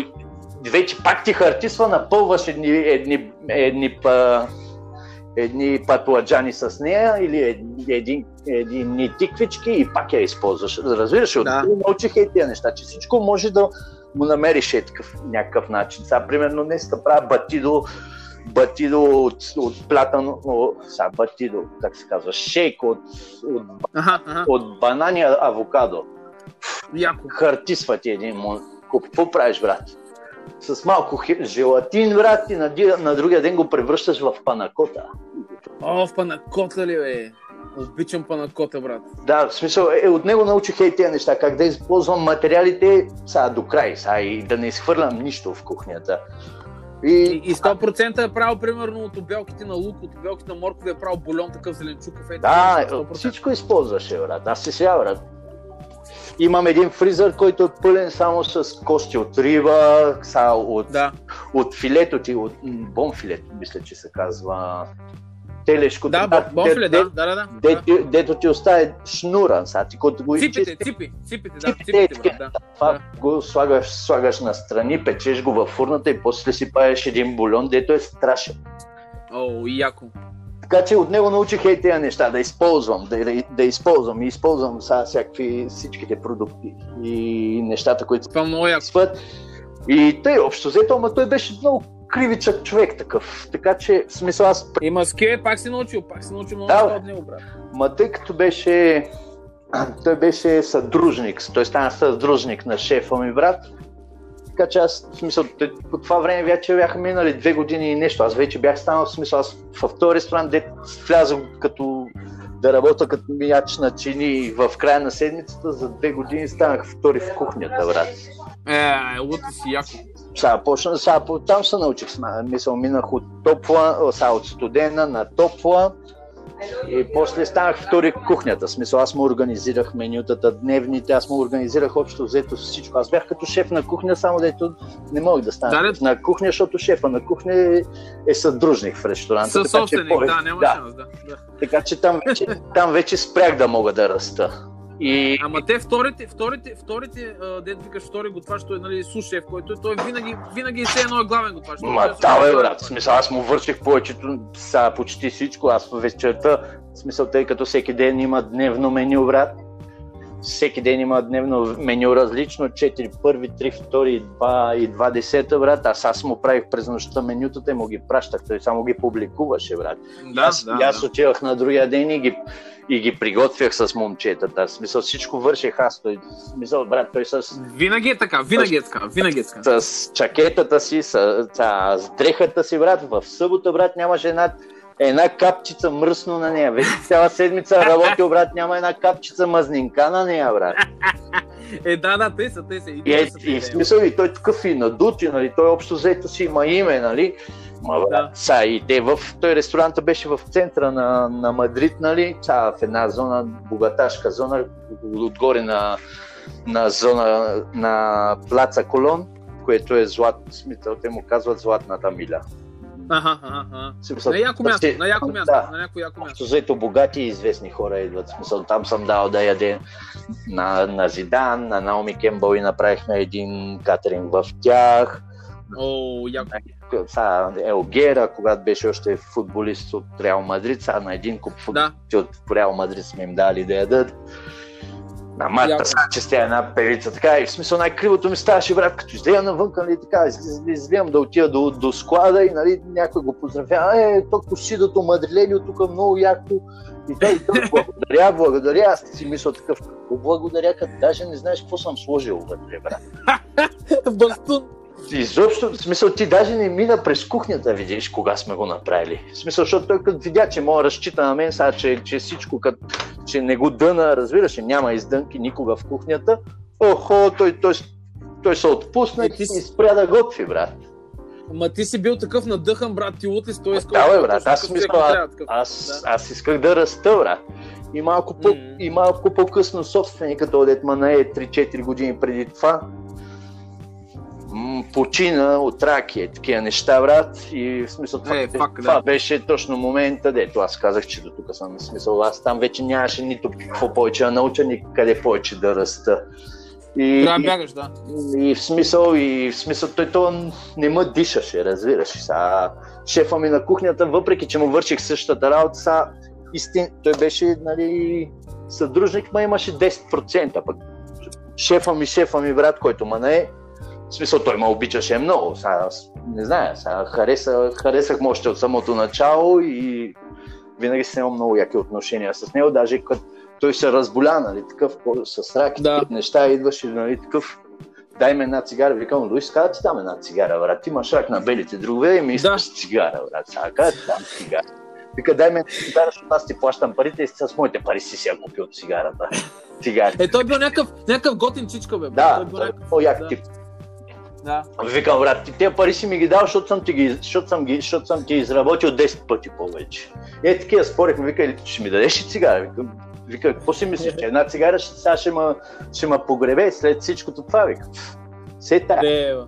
B: вече пак ти хартисва, напълваш едни, едни, едни, па, едни патладжани с нея или едни, един, едни тиквички и пак я използваш. Разбираш, ли?
A: Да.
B: от научих и тия неща, че всичко може да му намериш е такъв някакъв начин. Сега, примерно, днес правя батидо, батидо от, от платано, о, сега батидо, как се казва, шейк от, от,
A: Аха, аха.
B: от банани авокадо
A: Яко.
B: хартисва ти един куп. Какво правиш, брат? С малко желатин, брат, и на, на другия ден го превръщаш в панакота.
A: О, в панакота ли, бе? Обичам панакота, брат.
B: Да, в смисъл, е, от него научих и тези неща, как да използвам материалите сега до край, сега и да не изхвърлям нищо в кухнята.
A: И,
B: И,
A: и 100% е правил, примерно, от обелките на лук, от обелките на моркови е правил бульон такъв зеленчуков. Е,
B: да,
A: такива неща, 100%.
B: всичко използваше, брат. Аз си сега, брат. Имам един фризър, който е пълен само с кости от риба, са, от
A: Да.
B: от филето ти, от м, бонфилет, мисля, че се казва. Телешкото.
A: Да, бон- бонфиле, да, да, да. да.
B: Де, де, дето ти оставя шнура, сега ти като го
A: Ципите,
B: изчисти,
A: ципи, ципите, да,
B: Ципите,
A: ципите, брат, да.
B: това
A: да.
B: го слагаш, слагаш на страни, печеш го във фурната и после си правиш един бульон, дето е страшен.
A: О, яко.
B: Така че от него научих и тези неща, да използвам, да, да, да използвам и използвам сега всякакви всичките продукти и нещата, които свът. И тъй, общо взето, ама той беше много кривичък човек такъв. Така че, в смисъл, аз
A: Има скил, пак си научил, пак си научил много
B: Да,
A: от него, брат.
B: Ма тъй като беше... Той беше съдружник, той стана съдружник на шефа ми брат. Така че аз, в смисъл, по това време вече бяха минали две години и нещо. Аз вече бях станал, в смисъл, аз в този ресторант, де влязох като да работя като мияч на чини в края на седмицата, за две години станах втори в кухнята, брат.
A: Е, лута си яко.
B: Сега почна, сега там се научих, мисъл, минах от топла, сега от студена на топла и после станах втори кухнята. Смисъл, аз му организирах менютата, дневните, аз му организирах общо взето всичко. Аз бях като шеф на кухня, само дето не мога да стана
A: Да,
B: на кухня, защото шефа на кухня е, е съдружник в ресторанта.
A: Със собственик,
B: повече-
A: да, няма
B: да,
A: шанс, да.
B: така че там вече, там вече спрях да мога да раста. И
A: Ама те вторите, вторите, вторите, дед викаш втори готвач, той нали сушеф, който той винаги, винаги все едно е главен готвач.
B: Ма
A: е
B: да, бе, брат. Смисъл, аз му върших повечето, са почти всичко. Аз вечерта, смисъл, тъй като всеки ден има дневно меню, брат. Всеки ден има дневно меню различно, 4 първи, 3 втори, 2 и 2 десета, брат. Аз аз му правих през нощта менютата и му ги пращах. Той само ги публикуваше, брат.
A: Да,
B: аз,
A: да,
B: аз
A: да.
B: отивах на другия ден и ги, и ги приготвях с момчетата. В смисъл, всичко върших аз. Той, смисъл, брат, той с
A: Винаги е така, винаги е така, винаги е така.
B: с чакетата си, с, с, с дрехата си, брат. В събота, брат, нямаше една, една капчица мръсно на нея. Вече цяла седмица работил, брат, няма една капчица мазнинка на нея, брат.
A: Е, да, да, те са, те са. И,
B: е,
A: са,
B: и в смисъл, и той такъв и надут, и, нали, той общо взето си има име, нали. Ма,
A: Да.
B: са, и те в той ресторанта беше в центъра на, на Мадрид, нали, са, в една зона, богаташка зона, отгоре на, на зона на плаца Колон, което е злат, смисъл, те му казват златната миля.
A: Аха, аха,
B: смисъл,
A: На яко място, на яко място,
B: Да,
A: на някой яко място.
B: взето богати и известни хора идват. Смисъл, там съм дал да яде на, на Зидан, на Наоми Кембъл и направихме един катеринг в тях.
A: О, яко.
B: Сега Елгера, когато беше още футболист от Реал Мадрид, сега на един куп футболисти
A: Да.
B: от Реал Мадрид сме им дали да ядат. На Марта
A: Яко.
B: Санчес, тя е една певица, така и в смисъл най-кривото ми ставаше, брат, като излея навън, нали, така, из- излизам да отида до, до склада и нали, някой го поздравява, е, то косидото мадрилелио тук много яко. И той, и той благодаря, благодаря, аз си мисля такъв, «Какво благодаря, като даже не знаеш какво съм сложил вътре, брат.
A: Бастун.
B: Изобщо, в смисъл, ти даже не мина през кухнята, видиш кога сме го направили. В смисъл, защото той като видя, че мога да разчита на мен, сега, че, че всичко, като, че не го дъна, разбираш, няма издънки никога в кухнята. Охо, той, той, той се отпусна
A: Е,
B: и
A: ти си-
B: и спря да готви, брат.
A: Ма ти си бил такъв надъхан, брат, ти лут ли стой искал.
B: Да, бе, брат, аз
A: човек
B: а-. Аз,
A: Да.
B: аз исках да раста, брат. И малко, по,
A: Мгм.
B: и малко по-късно собственикът, той дет ма нае 3-4 години преди това, почина от рак и е, такива неща, брат. И в смисъл това,
A: Е, фак, да.
B: това беше точно момента, дето аз казах, че до тук съм в смисъл. Аз там вече нямаше нито какво повече да науча, ни къде повече да раста. И,
A: Трябва да
B: и,
A: бягаш, да.
B: и в смисъл, и в смисъл, той то не ме дишаше, разбираш. Сега, шефа ми на кухнята, въпреки че му върших същата работа, сега, истин, той беше, нали, съдружник, ма имаше 10%, пък шефа ми, шефа ми, брат, който ма не е, в смисъл, той ме обичаше много, сега, не знае, сега, хареса, харесах му още от самото начало и винаги съм имал много яки отношения с него, даже като той се разболя, нали, такъв с рак и
A: Да.
B: неща, идваше, нали, такъв, дай ми една цигара, викам, Луис, каза ти дам една цигара, брат, ти имаш рак на белите дробове и ми искаш цигара, брат, сега каза ти дам цигара. Вика, дай ми една цигара, защото аз ти плащам парите и с моите пари си си я купил цигарата. Цигари.
A: Е, той бил някакъв, някакъв готин чичка, бе.
B: Да,
A: той бил
B: той е
A: някакъв-
B: по-як
A: да.
B: тип.
A: Да.
B: Викам, брат, ти тези пари си ми ги дал, защото съм ти, ги, защото съм ги, защото съм ти изработил 10 пъти повече. Е такива спорихме, вика, «Или ще ми дадеш ли цигара? Вика, вика какво си мислиш, че една цигара ще, сега ще ма, ще ма погребе след всичкото това, вика. Се тая.
A: Де, бе.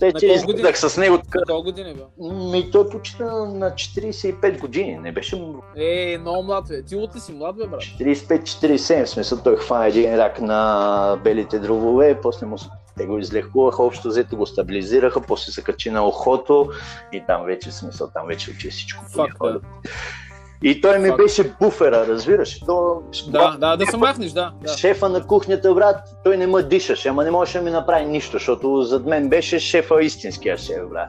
B: Те, че изгледах с него така.
A: Колко години бе?
B: Ми той почина на 45 години, не беше му
A: Е, много млад, бе. Ти лут ли си млад, бе, брат?
B: 45-47, в смисъл той хвана един рак на белите дробове, после му те го излекуваха, общо взето го стабилизираха, после се качи на ухото и там вече, смисъл, там вече учи всичко.
A: Факт.
B: И той ми беше буфера, разбираш? То,
A: Да, да, да се махнеш, да. да.
B: Шефа на кухнята, брат, той не ме дишаше, ама не можеше да ми направи нищо, защото зад мен беше шефа, истинския шеф, брат.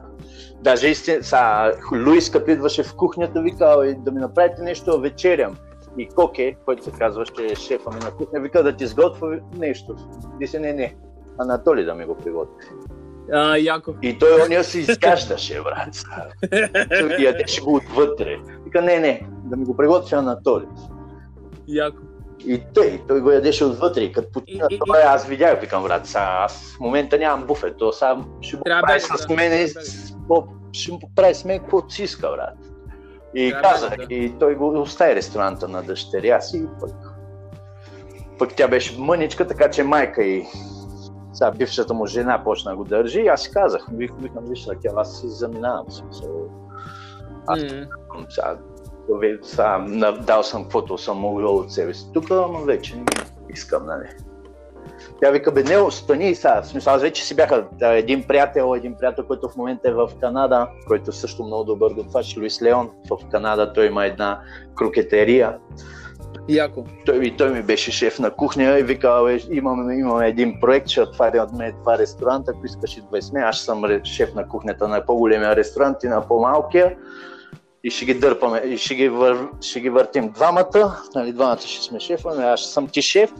B: Даже истин... Са, Луис, като идваше в кухнята, вика, «Ой, да ми направите нещо, вечерям. И Коке, който се казваше шефа ми на кухня, вика да ти сготвя нещо. Дисе, не, не. Анатолий да ми го приготви.
A: А, яко.
B: И той ония се изкаждаше, брат. Ядеше го отвътре. Вика, не, не, да ми го приготви Анатолий.
A: Яко.
B: И той, той го ядеше отвътре. И като почина
A: И- и-
B: това, аз видях, викам, брат, сега аз в момента нямам буфет, то сега ще го прави с мен, ще му прави с мен каквото си иска, брат. И
A: Трябва
B: казах,
A: да.
B: и той го остави ресторанта на дъщеря си, пък, пък тя беше мъничка, така че майка и сега бившата му жена почна да го държи и аз си казах, вик- викам, виж, тя аз си заминавам. смисъл, Аз-
A: М.
B: сега, сега, дал съм каквото съм могъл от себе си. Тук, ама вече не искам, нали. Тя вика, бе, не, остани сега. В смисъл, аз вече си бяха един приятел, един приятел, който в момента е в Канада, който също много добър готвач, Луис Леон. В Канада той има една крокетерия.
A: Яко.
B: Той, той ми беше шеф на кухня и вика, имаме, имаме един проект, ще отваря от мен два ресторанта, ако искаш идвай с мен. Аз съм шеф на кухнята на по-големия ресторант и на по-малкия. И ще ги дърпаме, и ще ги, вър, ще ги въртим двамата, нали, двамата ще сме шефа, аз съм ти шеф,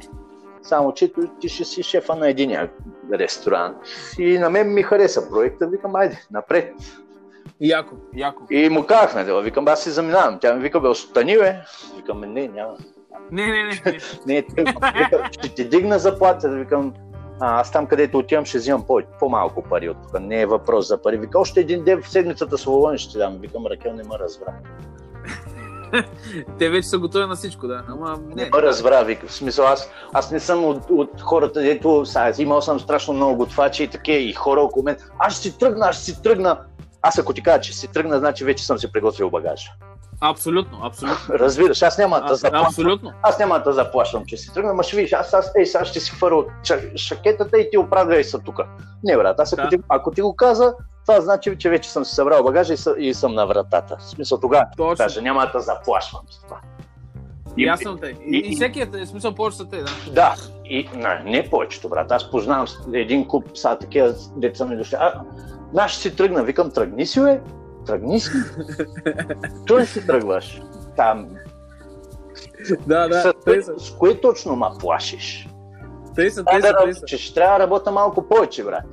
B: само че ти ще си шефа на единия ресторант. И на мен ми хареса проекта, викам, айде, напред.
A: Яко. Яко.
B: И му казах, нали, викам, аз си заминавам. Тя ми вика, бе, остани, бе. Викам, не, няма.
A: Не, не, не. не.
B: Не, те, викам, ще ти дигна заплата, викам, а, аз там където отивам ще взимам по- по-малко пари от тук. Не е въпрос за пари. Вика, още един ден в седмицата свободен ще ти дам. Викам, Ракел не ме разбра.
A: Те вече са готови на всичко, да. Ама
B: Не
A: не.
B: ме разбра, вика. В смисъл, аз, аз не съм от, от хората, дето сега, имал съм страшно много готвачи и такива, и хора около мен. Аз ще си тръгна, аз ще си тръгна. Аз ако ти кажа, че си тръгна, значи вече съм си приготвил багажа.
A: Абсолютно, абсолютно.
B: Разбираш, аз няма да
A: А,
B: заплащам.
A: абсолютно.
B: Аз няма да заплащам, че си тръгна, ма ще видиш, аз, аз ей, сега ще си хвърля шакетата и ти оправдай са тук. Не, брат, аз ако,
A: Да.
B: ти, ако ти го каза, това значи, че вече съм си събрал багажа и, съ, и съм на вратата. В смисъл тогава, даже няма да заплашвам с това.
A: И, Ясно те. И, и, и всеки е, смисъл повече са те, да.
B: Да, и не, не повечето, брат. Аз познавам един куп са такива деца ми дошли. А, наш си тръгна, викам, тръгни си, бе. Тръгни си. Той си тръгваш. Там.
A: Да, да.
B: С, кое, с кое точно ма плашиш?
A: Тъй са, тъй са, тъй са.
B: Че ще трябва да работя малко повече, брат.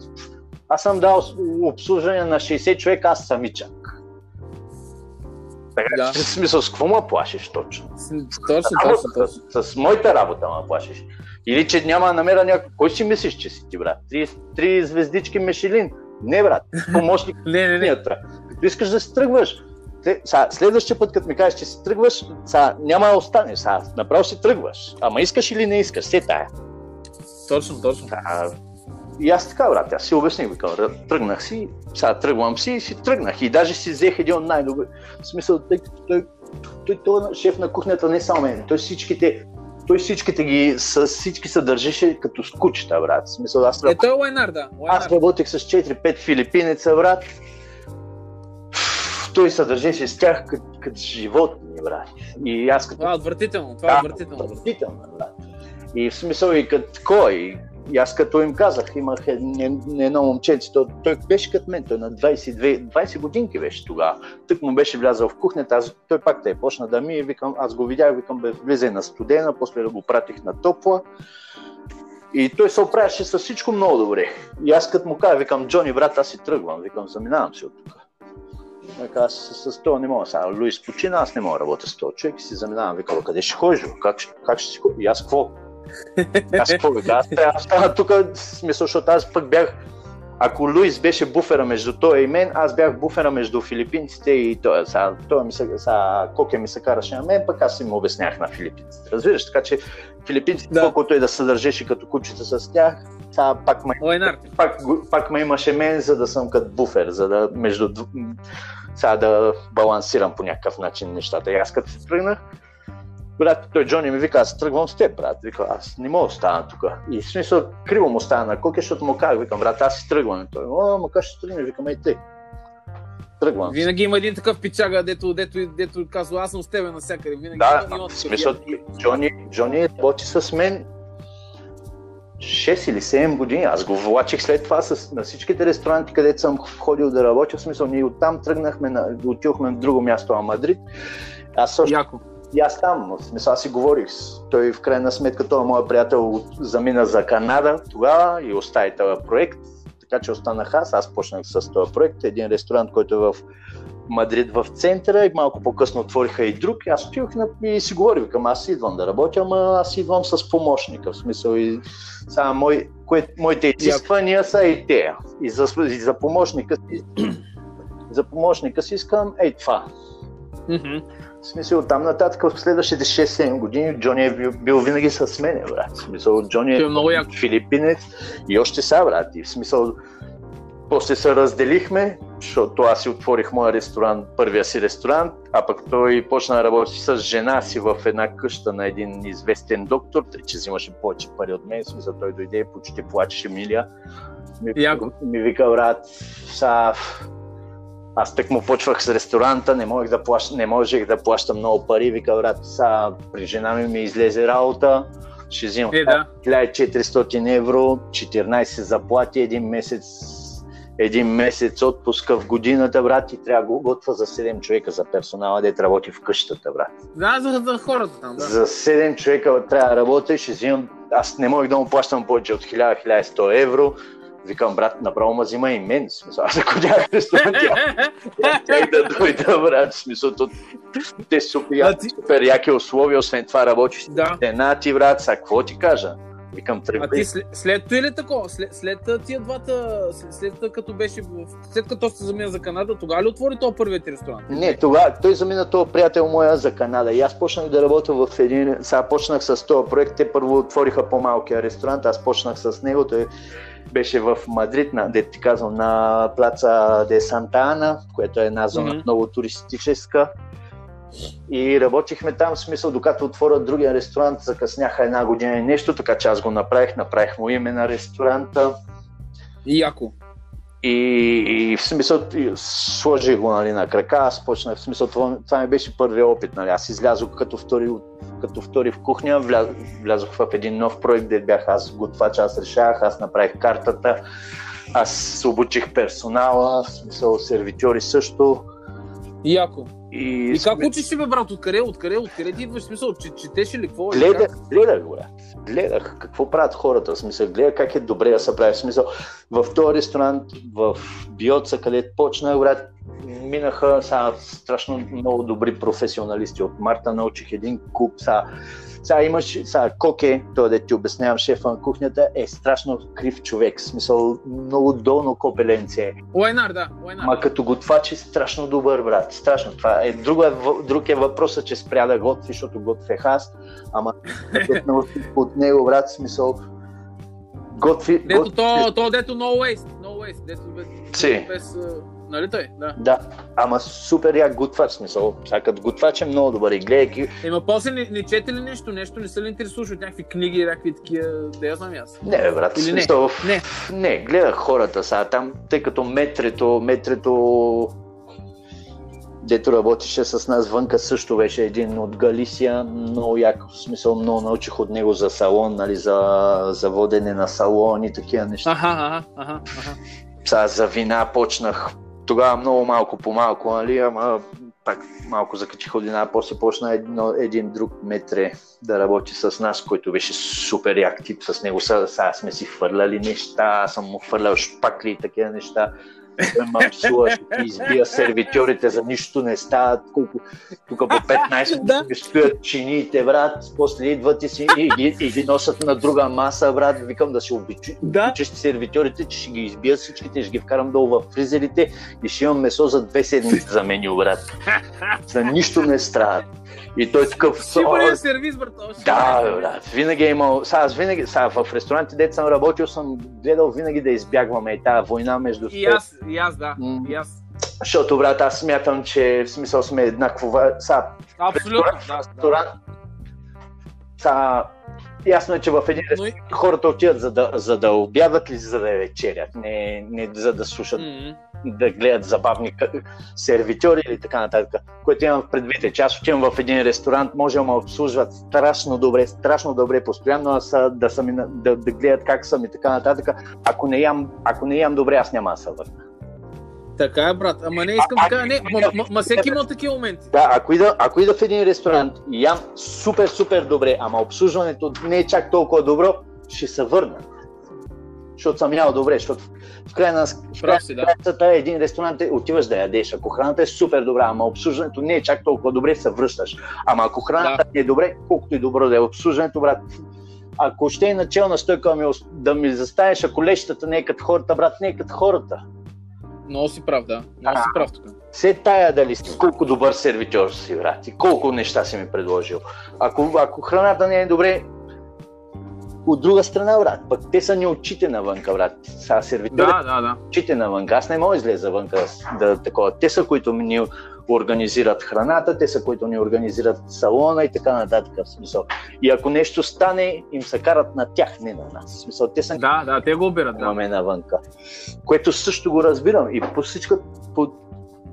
B: Аз съм дал обслужване на 60 човека, аз самичък. Така, да. в смисъл, с какво ме плашиш точно?
A: Точно, точно, точно.
B: С, с моята работа ме плашиш. Или че няма да намеря някой. Кой си мислиш, че си ти, брат? Три, три звездички Мешелин. Не, брат. Помощник.
A: не, не, не.
B: Като искаш да си тръгваш, са, следващия път, като ми кажеш, че си тръгваш, са, няма да останеш. Са, направо си тръгваш. Ама искаш или не искаш, все тая.
A: Точно, точно.
B: А, и аз така, брат, аз си обясних, викам, тръгнах си, сега тръгвам си и си тръгнах. И даже си взех един от най-добри. В смисъл, тъй като той, той, той, е шеф на кухнята не само мен, той всичките, той всичките ги, с всички се държеше като скучета, брат. В смисъл, аз,
A: е, той е Лайнар, да.
B: Лайнар. Аз работех с 4-5 филипинеца, брат. Той се държеше с тях като, като животни, брат. И аз като...
A: Това е отвратително, това е отвратително.
B: Отвратително, брат. И в смисъл и като кой, и аз като им казах, имах едно момченце, той, беше като мен, той на 22, 20 годинки беше тогава. Тък му беше влязъл в кухнята, аз, той пак те е почна да ми, викам, аз го видях, викам, влезе на студена, после да го пратих на топла. И той се оправяше с всичко много добре. И аз като му казах, викам, Джони, брат, аз си тръгвам, викам, заминавам се от тук. Така, аз с, с това не мога. Сега Луис почина, аз не мога да работя с този човек и си заминавам. Викам, къде ще ходиш? Как, как ще си ходиш? И аз какво? Аз какво Аз трябва тук, смисъл, защото аз пък бях ако Луис беше буфера между той и мен, аз бях буфера между филипинците и той. Сега, той ми се, сега, Коке ми се караше на мен, пък аз си му обяснях на филипинците. Разбираш, така че филипинците, да. колкото и да се държеше като кучета с тях, сега пак ме, пак, пак ме имаше мен, за да съм като буфер, за да между сега да балансирам по някакъв начин нещата. И аз като се тръгнах, брат, той Джони ми вика, аз тръгвам с теб, брат. Вика, аз не мога да остана тук. И в смисъл, криво му стана на Коке, защото му казах, викам, брат, аз си тръгвам. И той, о, ма как ще тръгнеш? Викам, ей ти. Тръгвам.
A: Винаги има един такъв пичага, дето, дето, дето казва, аз съм с тебе навсякъде. Винаги
B: да, има, в смисъл, Джони, Джони работи с мен 6 или 7 години. Аз го влачих след това с, на всичките ресторанти, където съм ходил да работя. В смисъл, ние оттам тръгнахме, на, отидохме на друго място, на Мадрид. Аз също,
A: Яко.
B: И аз там, в смисъл, аз си говорих. Той в крайна сметка, той моят приятел замина за Канада тогава и остави този проект. Така че останах аз, аз почнах с този проект. Един ресторант, който е в Мадрид в центъра и малко по-късно отвориха и друг. Аз отидох и си говорих, към аз идвам да работя, ама аз идвам с помощника. В смисъл и само мой, кое, моите изисквания са и те. И за, и за помощника си, за помощника си искам ей това.
A: Mm-hmm.
B: В смисъл, там нататък в следващите 6-7 години Джони е бил, бил винаги с мене, брат. В смисъл, Джони е,
A: е много як.
B: филипинец и още са, брат. И в смисъл, после се разделихме, защото аз си отворих моя ресторант, първия си ресторант, а пък той почна да работи с жена си в една къща на един известен доктор, тъй че взимаше повече пари от мен, смисъл той дойде и почти плачеше Милия. Ми, ми вика, брат, са, аз тък му почвах с ресторанта, не можех да, плащ, не можех да плащам много пари, вика брат, са, при жена ми ми излезе работа, ще взимам е, да. 1400 евро, 14 заплати, един месец един месец отпуска в годината, брат, и трябва да го готва за 7 човека за персонала, да работи в къщата, брат.
A: Да, за, за хората там, да.
B: За 7 човека трябва да работя, ще взимам, аз не мога да му плащам повече от 1000-1100 евро, Викам, брат, направо ма взима и мен. Смисъл, аз ако нямах ресторант, тях да дойда, брат. Смисъл, то, те супер, ти... супер яки условия, освен това работиш да. цена ти, брат, са, какво ти кажа? Викам, тръгвай.
A: А ти след, след това или такова? След, след тия двата, след, след като беше, след като се замина за Канада, тогава ли отвори този първият ресторант?
B: Не, тогава той замина този приятел моя за Канада и аз почнах да работя в един, сега почнах с този проект, те първо отвориха по-малкия ресторант, аз почнах с него, той беше в Мадрид, на, де ти казвам, на плаца де Санта Ана, което е една зона mm-hmm. много туристическа. И работихме там, в смисъл, докато отворят другия ресторант, закъсняха една година и нещо, така че аз го направих, направих му име на ресторанта.
A: И яко.
B: И, и в смисъл, сложих го нали, на крака, аз почнах, в смисъл, това, това ми беше първият опит, нали, аз излязох като втори, като втори в кухня, вля, влязох в един нов проект, де бях аз готвач, аз решавах, аз направих картата, аз обучих персонала, в смисъл сервитьори също.
A: Яко.
B: И,
A: И как
B: сме-
A: учиш си, бе, брат? Откъде, откъде, откъде ти идваш? Смисъл, че, четеш ли какво?
B: Гледах,
A: как?
B: гледах, брат. Гледах какво правят хората. В смисъл, гледах как е добре да се прави. В смисъл, в този ресторант, в Биоца, където почнах, брат, минаха са, страшно много добри професионалисти. От Марта научих един куп. Са, сега имаш, сега Коке, той да ти обяснявам, шефа на кухнята, е страшно крив човек. В смисъл, много долно копеленце е.
A: Лайнар, да. Лайнар.
B: Ма като готвач е страшно добър, брат. Страшно. Това е. Друг е, друг е въпросът, че спря да готви, защото готвех аз. Ама от него, брат, смисъл. Готви.
A: Дето
B: готви-
A: то, то, дето no waste, no waste, дето без,
B: Си.
A: без, нали той, да.
B: Да, ама супер як готвач, смисъл. Сега като готвач е много добър и гледайки.
A: Ема после не, не чете ли нещо, нещо не се ли интересуваш от някакви книги, някакви такива, да я знам аз.
B: Не, бе, брат,
A: Или не?
B: смисъл.
A: Не.
B: Не, гледах хората сега там, тъй като метрето, метрето дето работеше с нас вънка, също беше един от Галисия, много як, в смисъл много научих от него за салон, нали, за, за водене на салон и такива неща.
A: Аха, аха, аха, аха.
B: Сега за вина почнах тогава много малко по малко, нали, ама пак малко закачих от вина, после почна едно, един друг метре да работи с нас, който беше супер як тип, с него са, сега сме си хвърляли неща, аз съм му хвърлял шпакли и такива неща. Ти избия сервитьорите, за нищо не стават. Колко, тук по 15
A: Да.
B: минути стоят чиниите, брат, после идват и, си, и, и, и ги носят на друга маса, брат. Викам да се обичи,
A: Да.
B: обичаш сервитьорите, че ще ги избия всичките, ще ги вкарам долу в фризерите и ще имам месо за две седмици за меню, брат. За нищо не страдат. И той такъв...
A: Сигурен сервис, брат. о,
B: Да, брат. Винаги е имал. Сега, винаги, сега, в ресторантите, дето съм работил, съм гледал винаги да избягваме и тази война между
A: И аз, и аз, да. И аз.
B: Защото, брат, аз смятам, че в смисъл сме еднакво. Сега,
A: Абсолютно, да. да.
B: ресторант. Сега, ясно е, че в един
A: Но и...
B: ресторант хората отиват за да, за да обядат или за да вечерят, не, не за да слушат
A: М.
B: да гледат забавни сервитьори или така нататък. Което имам в предвид е, че аз отивам в един ресторант, може да ме обслужват страшно добре, страшно добре постоянно, а са, да, са ми, да, да гледат как съм и така нататък. Ако не ям, ако не ям добре, аз няма да се върна.
A: Така е, брат. Ама не искам
B: А,
A: така. Не, ма, ма, ма всеки има такива моменти.
B: Да, ако ида, ако ида в един ресторант и ям супер, супер добре, ама обслужването не е чак толкова добро, ще се върна. Защото съм ял добре, защото в- крайна,
A: да.
B: крайната е един ресторант, е, отиваш да ядеш. Ако храната е супер добра, ама обслужването не е чак толкова добре, се връщаш. Ама ако храната не е добре, колкото и добро да е обслужването, брат, ако ще е начална стойка да ми, да ми застанеш, ако лещата не е като хората, брат, не е като хората.
A: Много си прав, да. Много си прав тук.
B: Се тая дали си, колко добър сервитьор си, брат, и колко неща си ми предложил. Ако, ако храната не е добре, от друга страна, брат, пък те са ни очите навънка, брат. Сега сервитьори
A: Да, да, да.
B: очите навънка. Аз не мога да излеза вънка да, такова. Те са, които ни организират храната, те са, които ни организират салона и така нататък. В смисъл. И ако нещо стане, им се карат на тях, не на нас. В смисъл, те са
A: Да, да, те го обират, да.
B: имаме навънка. Което също го разбирам. И по всичко, по...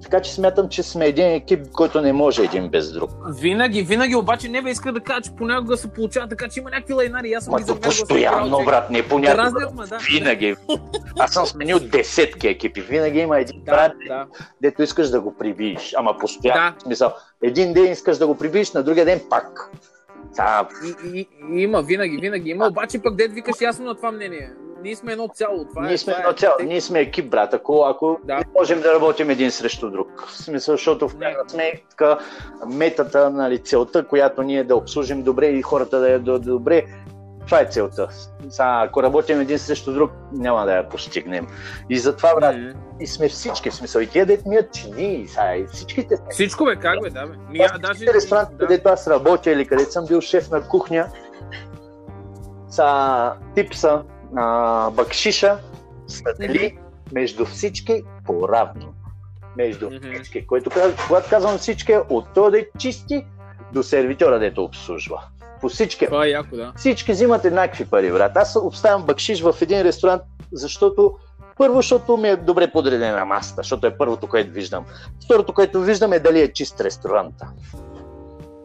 B: така че смятам, че сме един екип, който не може един без друг.
A: Винаги, винаги, обаче не бе иска да кажа, че понякога се получава така, че има някакви лайнари. Аз съм
B: Ма
A: ги
B: постоянно,
A: че-
B: брат, не понякога.
A: Разни, ма, да.
B: Винаги. Аз съм сменил десетки екипи. Винаги има един
A: Да,
B: брат,
A: да.
B: дето искаш да го прибиеш. Ама постоянно.
A: Да.
B: Смисъл, един ден искаш да го прибиеш, на другия ден пак.
A: И, и, и, има, винаги, винаги има. Обаче пък дед викаш ясно на това мнение. Ние сме едно цяло. Това
B: ние
A: е,
B: сме
A: това
B: едно цяло,
A: Те-
B: ние сме екип, брат. Ако, ако
A: Да.
B: не можем да работим един срещу друг. В смисъл, защото в крайна сметка метата, нали, целта, която ние да обслужим добре и хората да я да добре, това е целта. Са, ако работим един срещу друг, няма да я постигнем. И затова, брат,
A: М.
B: и сме всички, в смисъл, и тия дет мият чини, са, и всичките сме
A: Всичко бе, как бе, да бе. Ми, а, даже...
B: Всичките ресторанти,
A: да.
B: където аз работя или където съм бил шеф на кухня, са типса а, бакшиша са дели между всички по-равно. Между всички. Което, когато казвам всички, от този да е чисти до сервитьора, дето обслужва. По всички.
A: Това е яко, да.
B: Всички взимат еднакви пари, брат. Аз обставям бакшиш в един ресторант, защото първо, защото ми е добре подредена масата, защото е първото, което виждам. Второто, което виждам е дали е чист ресторанта.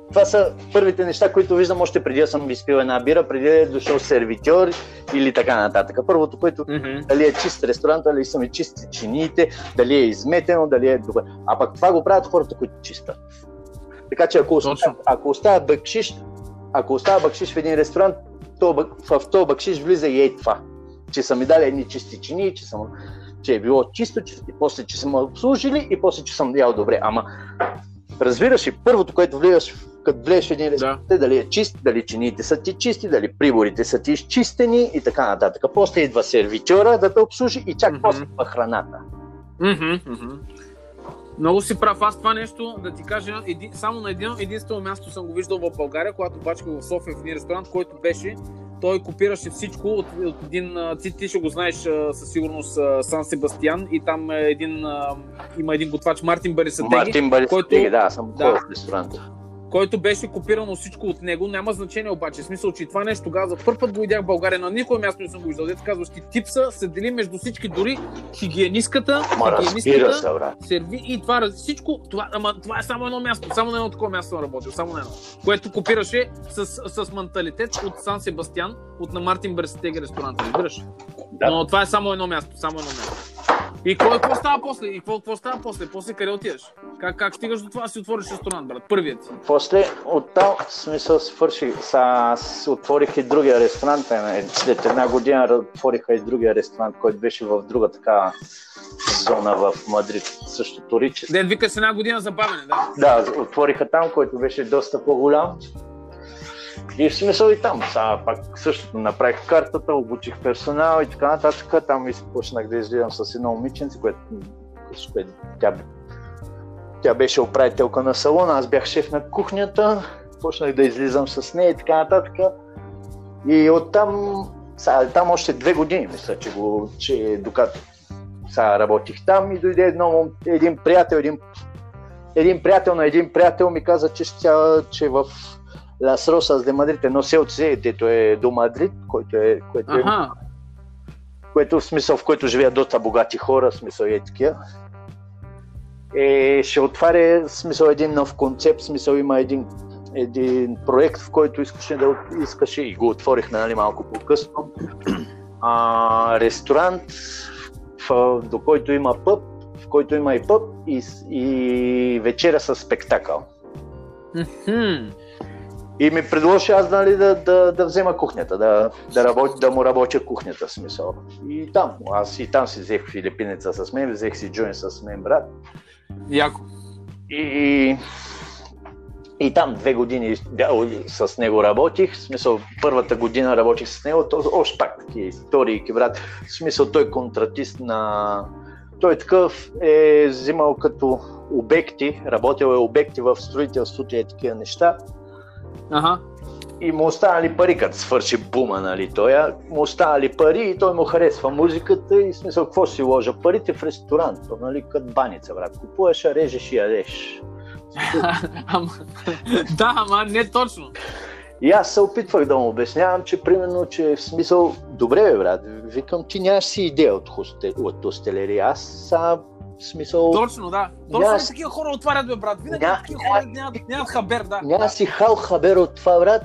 B: Това са първите неща, които виждам още преди да съм изпил една бира, преди да е дошъл сервитьор или така нататък. Първото, което
A: Мгм.
B: дали е чист ресторант, дали са ми чисти чиниите, дали е изметено, дали е добре. А пък това го правят хората, които чистят. Така че ако оставя, ако оставя бакшиш, ако оставя бакшиш в един ресторант, то, в този бакшиш влиза и ей това. Че са ми дали едни чисти чини, че, съм, че е било чисто, че, и после, че са ме обслужили и после, че съм ял добре. Ама разбираш ли, първото, което влизаш, като влезеш в един ресторант, е дали е чист, дали чиниите са ти чисти, дали приборите са ти изчистени и така нататък. После идва сервитьора да те обслужи и чак
A: Мгм.
B: после идва храната.
A: Мгм, мгм. Много си прав. Аз това нещо, да ти кажа, еди, само на едно единствено място съм го виждал в България, когато бачках в София в един ресторант, който беше, той копираше всичко от, от един, ти, ти ще го знаеш със сигурност Сан Себастиан и там е един, има един готвач Мартин Барисатеги,
B: Мартин Барис,
A: който-
B: да, съм
A: Да.
B: в ресторанта.
A: Който беше копирано всичко от него. Няма значение обаче. В смисъл, че това нещо тогава за първ път го видях в България. На никое място не съм го виждал. Дето казваш ти типса се дели между всички, дори хигиенистката,
B: Ма разбира
A: хигиенистката,
B: се,
A: серви и това всичко, това, ама, това е само едно място, само на едно такова място съм работил, само на едно, което копираше с, с менталитет от Сан Себастиан, от на Мартин Берсетеги ресторанта, разбираш?
B: Да.
A: Но това е само едно място, само едно място. И какво, какво става после? И какво, става после? После къде отиваш? Как, как стигаш до това да си отвориш ресторант, брат? Първият си.
B: После оттам, смисъл, свърших, са, аз отворих и другия ресторант, е, след една година отвориха и другия ресторант, който беше в друга така зона в Мадрид, също Торичес.
A: Ден вика с една година забавене, да.
B: Да, отвориха там, който беше доста по-голям. И в смисъл и там. Сега пак същото направих картата, обучих персонал и така нататък. Там и почнах да излизам с едно момиченце, което, което тя, тя беше управителка на салона, аз бях шеф на кухнята. Почнах да излизам с нея и така нататък. И оттам, сега, там още две години, мисля, че, го, че докато сега работих там и дойде едно, един приятел, един един приятел на един приятел ми каза, че, ще, че в Лас Росас де Мадрид, едно селце, дето е до Мадрид, който е, което, е,
A: Аха.
B: което в смисъл, в който живеят доста богати хора, смисъл е такива. Е, ще отваря смисъл един нов концепт, смисъл има един, един проект, в който искаше да искаше и го отворихме нали, малко по-късно. А, ресторант, в, до който има пъб, в който има и пъб и, и вечера с спектакъл.
A: Мгм.
B: И ми предложи аз нали, да, да, да взема кухнята, да, да, работя, да му работя кухнята, в смисъл. И там, аз и там си взех филипинеца с мен, взех си Джоин с мен, брат.
A: Яко.
B: И, и там две години да, с него работих, в смисъл първата година работих с него, то още пак такива истории, брат. В смисъл той е контратист на... Той е такъв е взимал като обекти, работил е обекти в строителството и е такива неща.
A: Ага.
B: И му останали пари, като свърши бума, нали, той, му останали пари и той му харесва музиката и смисъл, какво си ложа парите в ресторант, то, нали, като баница, брат, купуваш, а режеш и ядеш.
A: Да, ама не точно.
B: И аз се опитвах да му обяснявам, че примерно, че в смисъл, добре бе, брат, викам, ти нямаш си идея от, хостел, от хостелери, аз са, в смисъл,
A: Точно, да. Точно
B: Ня-
A: yes. такива хора отварят, бе, брат. Винаги
B: Ня-
A: такива хора нямат, нямат хабер, да.
B: няма си хал хабер от това, брат,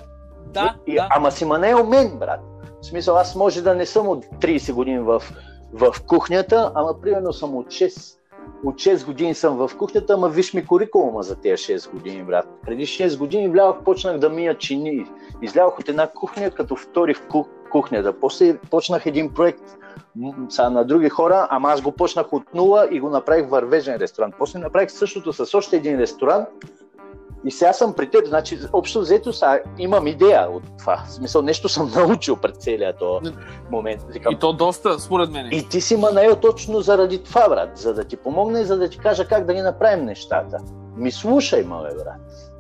A: Да,
B: и,
A: да.
B: Ама си манел мен, брат. В смисъл, аз може да не съм от 30 години в, в кухнята, ама примерно съм от 6, от 6 години съм в кухнята, ама виж ми курикулума за тези 6 години, брат. Преди 6 години влязох, почнах да мия чини. Излязох от една кухня, като втори в ку- кухнята. После почнах един проект са на други хора, ама аз го почнах от нула и го направих вървежен ресторант. После направих същото с още един ресторант, и сега съм при теб, значи общо взето са, имам идея от това. В смисъл, нещо съм научил пред целият този момент. Викам,
A: И то доста, според мен.
B: и ти си ма наел точно заради това, брат, за да ти помогне, за да ти кажа как да ги направим нещата. Ми слушай, мале, брат.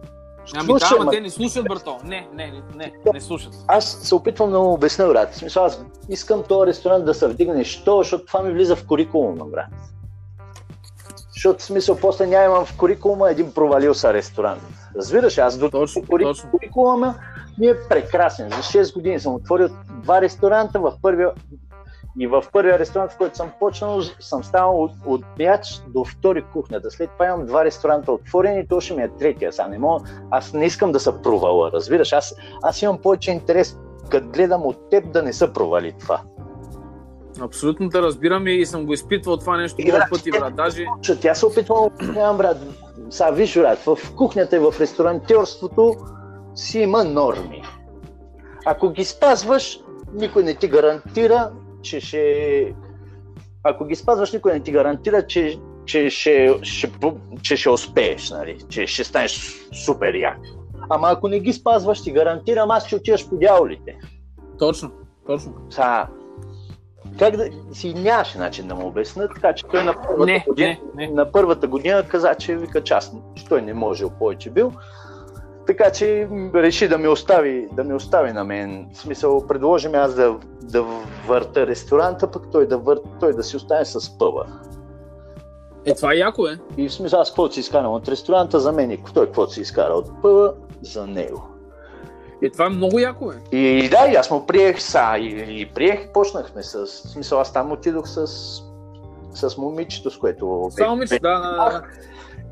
A: Ами да,
B: Слушай,
A: ама
B: ма-
A: те не слушат, брато. Не, не, не, не, не слушат.
B: Аз се опитвам да му обясня, брат. В смисъл, аз искам този ресторант да се вдигне. Що? Защото това ми влиза в курикулума, брат. Защото в смисъл, после нямам в курикулума един провалил се ресторант. Разбираш, аз до
A: Точно,
B: курикулума ми е прекрасен. За 6 години съм отворил два ресторанта. В първия И в първия ресторант, в който съм почнал, съм станал от, от пияч до втори кухнята. След това имам два ресторанта отворени то ще ми е третия. Сега не мога, аз не искам да се провала, разбираш. Аз, аз имам повече интерес, като гледам от теб да не са провали това.
A: Абсолютно да разбирам и съм го изпитвал това нещо много пъти, брат. Даже
B: Че тя се опитвам, нямам брат. Сега виж, брат, в кухнята и в ресторантьорството си има норми. Ако ги спазваш, никой не ти гарантира, че ще... Ако ги спазваш, никой не ти гарантира, че, че, ще, ще, че ще успееш, нали? че ще станеш супер як. Ама ако не ги спазваш, ти гарантирам, аз ще отиваш по дяволите.
A: точно, точно.
B: Са, как да си нямаше начин да му обясна, така че той на първата,
A: Не,
B: година,
A: не, не.
B: на първата година каза, че вика част, че той не можел повече бил. Така че реши да ми остави, да ми остави на мен. В смисъл, предложи ми аз да, да върта ресторанта, пък той да, вър, той да си остане с пъва.
A: Е, това е яко, е.
B: И в смисъл, аз каквото си изкарам от ресторанта, за мен и той каквото си изкара от пъва, за него.
A: Е, това е много яко, е.
B: И да, и аз му приех са, и, и приех, почнахме с, в смисъл, аз там отидох с, с момичето, с което
A: Само да, да, да.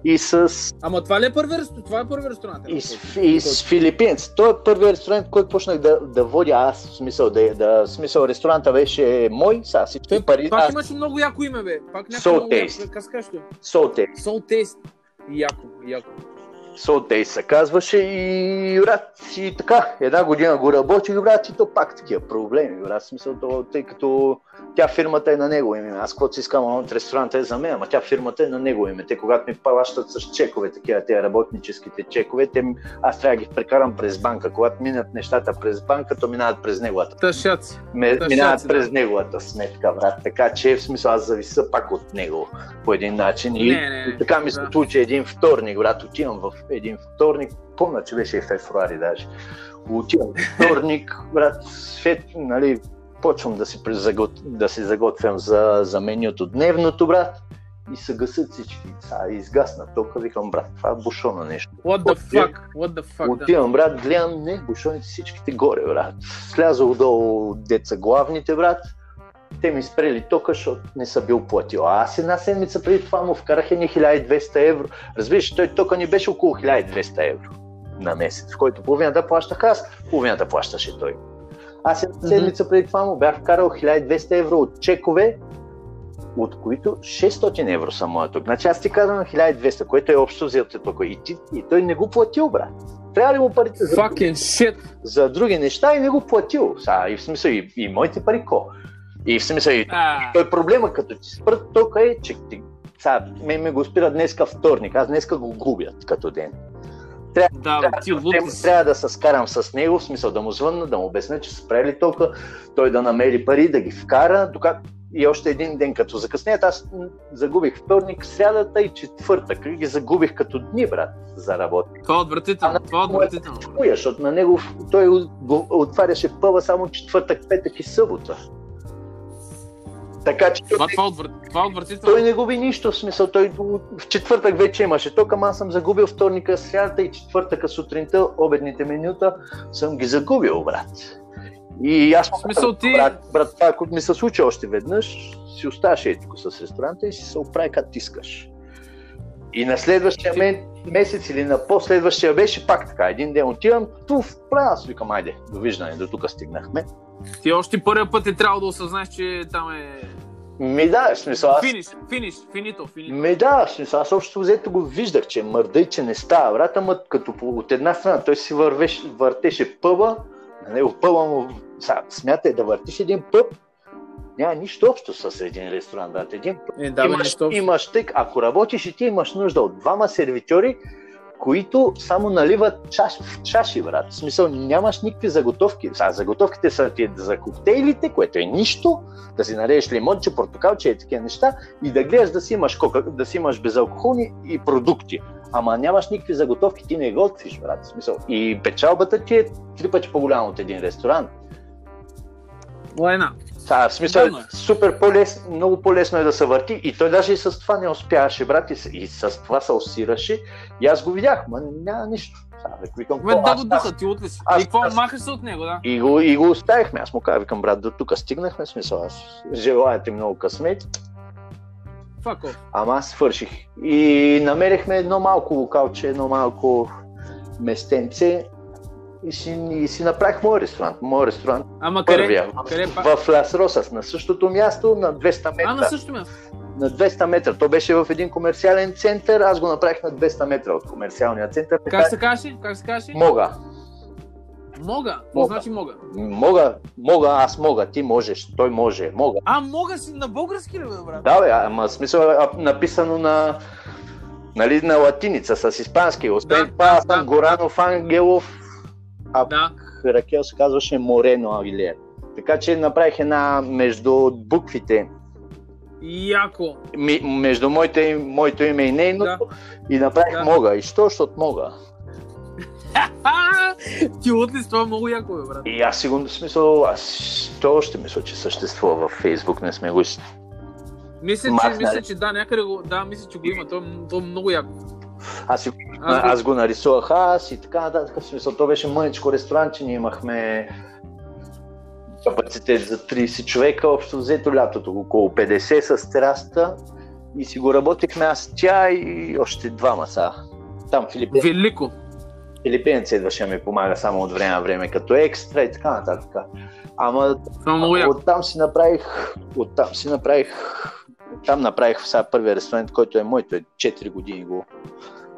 B: И с,
A: Ама това ли е първи ресторант? Това е първи ресторант. е,
B: и с, и с филипинец. Той е първият ресторант, който почнах да, да водя аз, в смисъл, да, да, в смисъл, ресторанта беше мой, сега всички
A: Той
B: пари,
A: пак
B: аз,
A: имаше много яко име, бе. Пак
B: Soul
A: някакво много
B: Taste.
A: яко. Как казваш?
B: Соте,
A: Soul Taste. Яко, яко.
B: Соте се казваше и брат, и така, една година го работих, брат, и то пак такива проблеми, брат, смисъл, то, тъй като тя фирмата е на него име. Аз каквото си искам от ресторанта е за мен, ама тя фирмата е на него име. Те когато ми плащат с чекове, такива тези работническите чекове, те, аз трябва да ги прекарам през банка. Когато минат нещата през банка, то минават през неговата.
A: Тъшаци.
B: Минават
A: шаци, да.
B: през неговата сметка, брат. Така че в смисъл аз зависа пак от него по един начин. И,
A: Не, не,
B: така ми се
A: Да.
B: случи един вторник, брат. Отивам в един вторник, помня, че беше и февруари даже. Отивам вторник, брат, свет, нали, почвам да си, презагот... да си заготвям за, за менюто дневното, брат. И се гасят всички. Са, изгасна тока, викам, брат, това е бушона нещо.
A: What the fuck? What the fuck?
B: Отивам, брат, гледам, не, бушоните всичките горе, брат. Слязох долу деца главните, брат. Те ми спрели тока, защото не са бил платил. А аз една седмица преди това му вкарах едни 1200 евро. Разбираш, той тока ни беше около 1200 евро на месец, в който половината плащах аз, половината плащаше той. Аз една седмица преди това му бях вкарал 1200 евро от чекове, от които 600 евро са моя тук. Значи аз ти казвам 1200, което е общо взето тук. И, ти, и той не го платил, брат. Трябва ли му парите за,
A: Fucking shit.
B: за други неща и не го платил. Са, и в смисъл и, и моите пари ко. И в смисъл
A: А,
B: той проблема като ти спрат тока е, че ти, сега, мен ме го спира днеска вторник, аз днеска го губят като ден.
A: да, бе, ти лут
B: Трябва, трябва да се скарам с него, в смисъл да му звънна, да му обясня, че са спрели тока, той да намери пари, да ги вкара, докато и още един ден като закъснеят, аз загубих вторник, срядата и четвъртък. Ги загубих като дни, брат, за работа.
A: Това е отвратително. Това е отвратително.
B: Чуя, защото на него той отваряше пъва само четвъртък, петък и събота. Така че
A: Това, това, отврат- това отвратително.
B: той не губи нищо, в смисъл, той в четвъртък вече имаше ток, ама аз съм загубил вторника, срядата и четвъртъка сутринта, обедните менюта, съм ги загубил, брат. И аз му
A: смисъл ти-
B: брат, брат, това ако ми се случи още веднъж, си оставаш тук с ресторанта и си се оправи както искаш. И на следващия мен, месец или на последващия беше пак така. Един ден отивам, туф, правя, аз викам, айде, довиждане, до тук стигнахме.
A: Ти още първия път е трябвало да осъзнаеш, че там е...
B: Ми да, в смисъл, аз
A: Финиш, финиш, финито, финито.
B: Ме да, в смисъл, аз общо взето го виждах, че мърда и че не става, брат, ама като по, от една страна той си вървеш, въртеше пъба, на него пъба му, са, смятай да въртиш един пъб, няма нищо общо с един ресторант. Един
A: Е, да, бе,
B: имаш,
A: общо.
B: имаш тък, ако работиш и ти имаш нужда от двама сервитьори, които само наливат чаш, в чаши, брат. В смисъл, нямаш никакви заготовки. Са, заготовките са ти за коктейлите, което е нищо, да си налееш лимонче, портокалче и такива неща и да гледаш да си имаш, кока, да си имаш безалкохолни и продукти. Ама нямаш никакви заготовки, ти не готвиш, брат. В смисъл. И печалбата ти е три пъти по-голяма от един ресторант.
A: Лайна.
B: Та, в смисъл,
A: е.
B: супер по-лес, много по-лесно е да се върти и той даже и с това не успяваше, брат, и, с- и с това се усираше и аз го видях, ма няма нищо. Сега, викам,
A: Бе, да го духа, ти от ли си?
B: аз-
A: И какво,
B: аз-
A: махаш се от него, да?
B: И го, и го оставихме. Аз му казах, викам, брат, до тук стигнахме, смисъл, аз желая ти много късмет,
A: off.
B: ама аз свърших. И намерихме едно малко локалче, едно малко местенце и си, и си направих мой ресторант. Мой ресторант
A: Ама къде?
B: първия.
A: Къде?
B: В Лас Росас, на същото място, на 200 метра.
A: А, на същото място.
B: на 200 метра. То беше в един комерциален център, аз го направих на 200 метра от комерциалния център.
A: Как се казваше? Как се казваше?
B: Мога.
A: Мога.
B: Мога.
A: значи мога?
B: Мога, мога, аз мога, ти можеш, той може, мога.
A: А, мога си на български ли, брат?
B: Да, бе, ама смисъл е написано на, нали, на латиница с испански. Освен
A: Да,
B: това,
A: да,
B: съм Горанов Ангелов, а
A: Да.
B: Ракел се казваше Морено Агилер. Така че направих една между буквите,
A: Яко.
B: ми, между моите, моето име и нейното, и направих
A: Да.
B: мога. И що, защото мога.
A: Ти от ли с това много яко, бе, брат?
B: И аз сигурно смисъл, аз то още мисля, че съществува във Фейсбук, не сме го
A: Мисля, че, мисля, че да, някъде го, да, мисля, че го има. То, е то е много яко.
B: Аз, си,
A: го-
B: аз го нарисувах аз и така нататък. В смисъл, то беше мъничко ресторанче, ние имахме капацитет за 30 човека, общо взето лятото, около 50 с терасата и си го работихме аз, тя и още двама са. Там Филипин,
A: Велико.
B: Филипинец идваше ми помага само от време на време като екстра и така нататък. Ама. Оттам си направих, оттам си направих, там направих сега първия ресторант, който е мой, той 4 години го,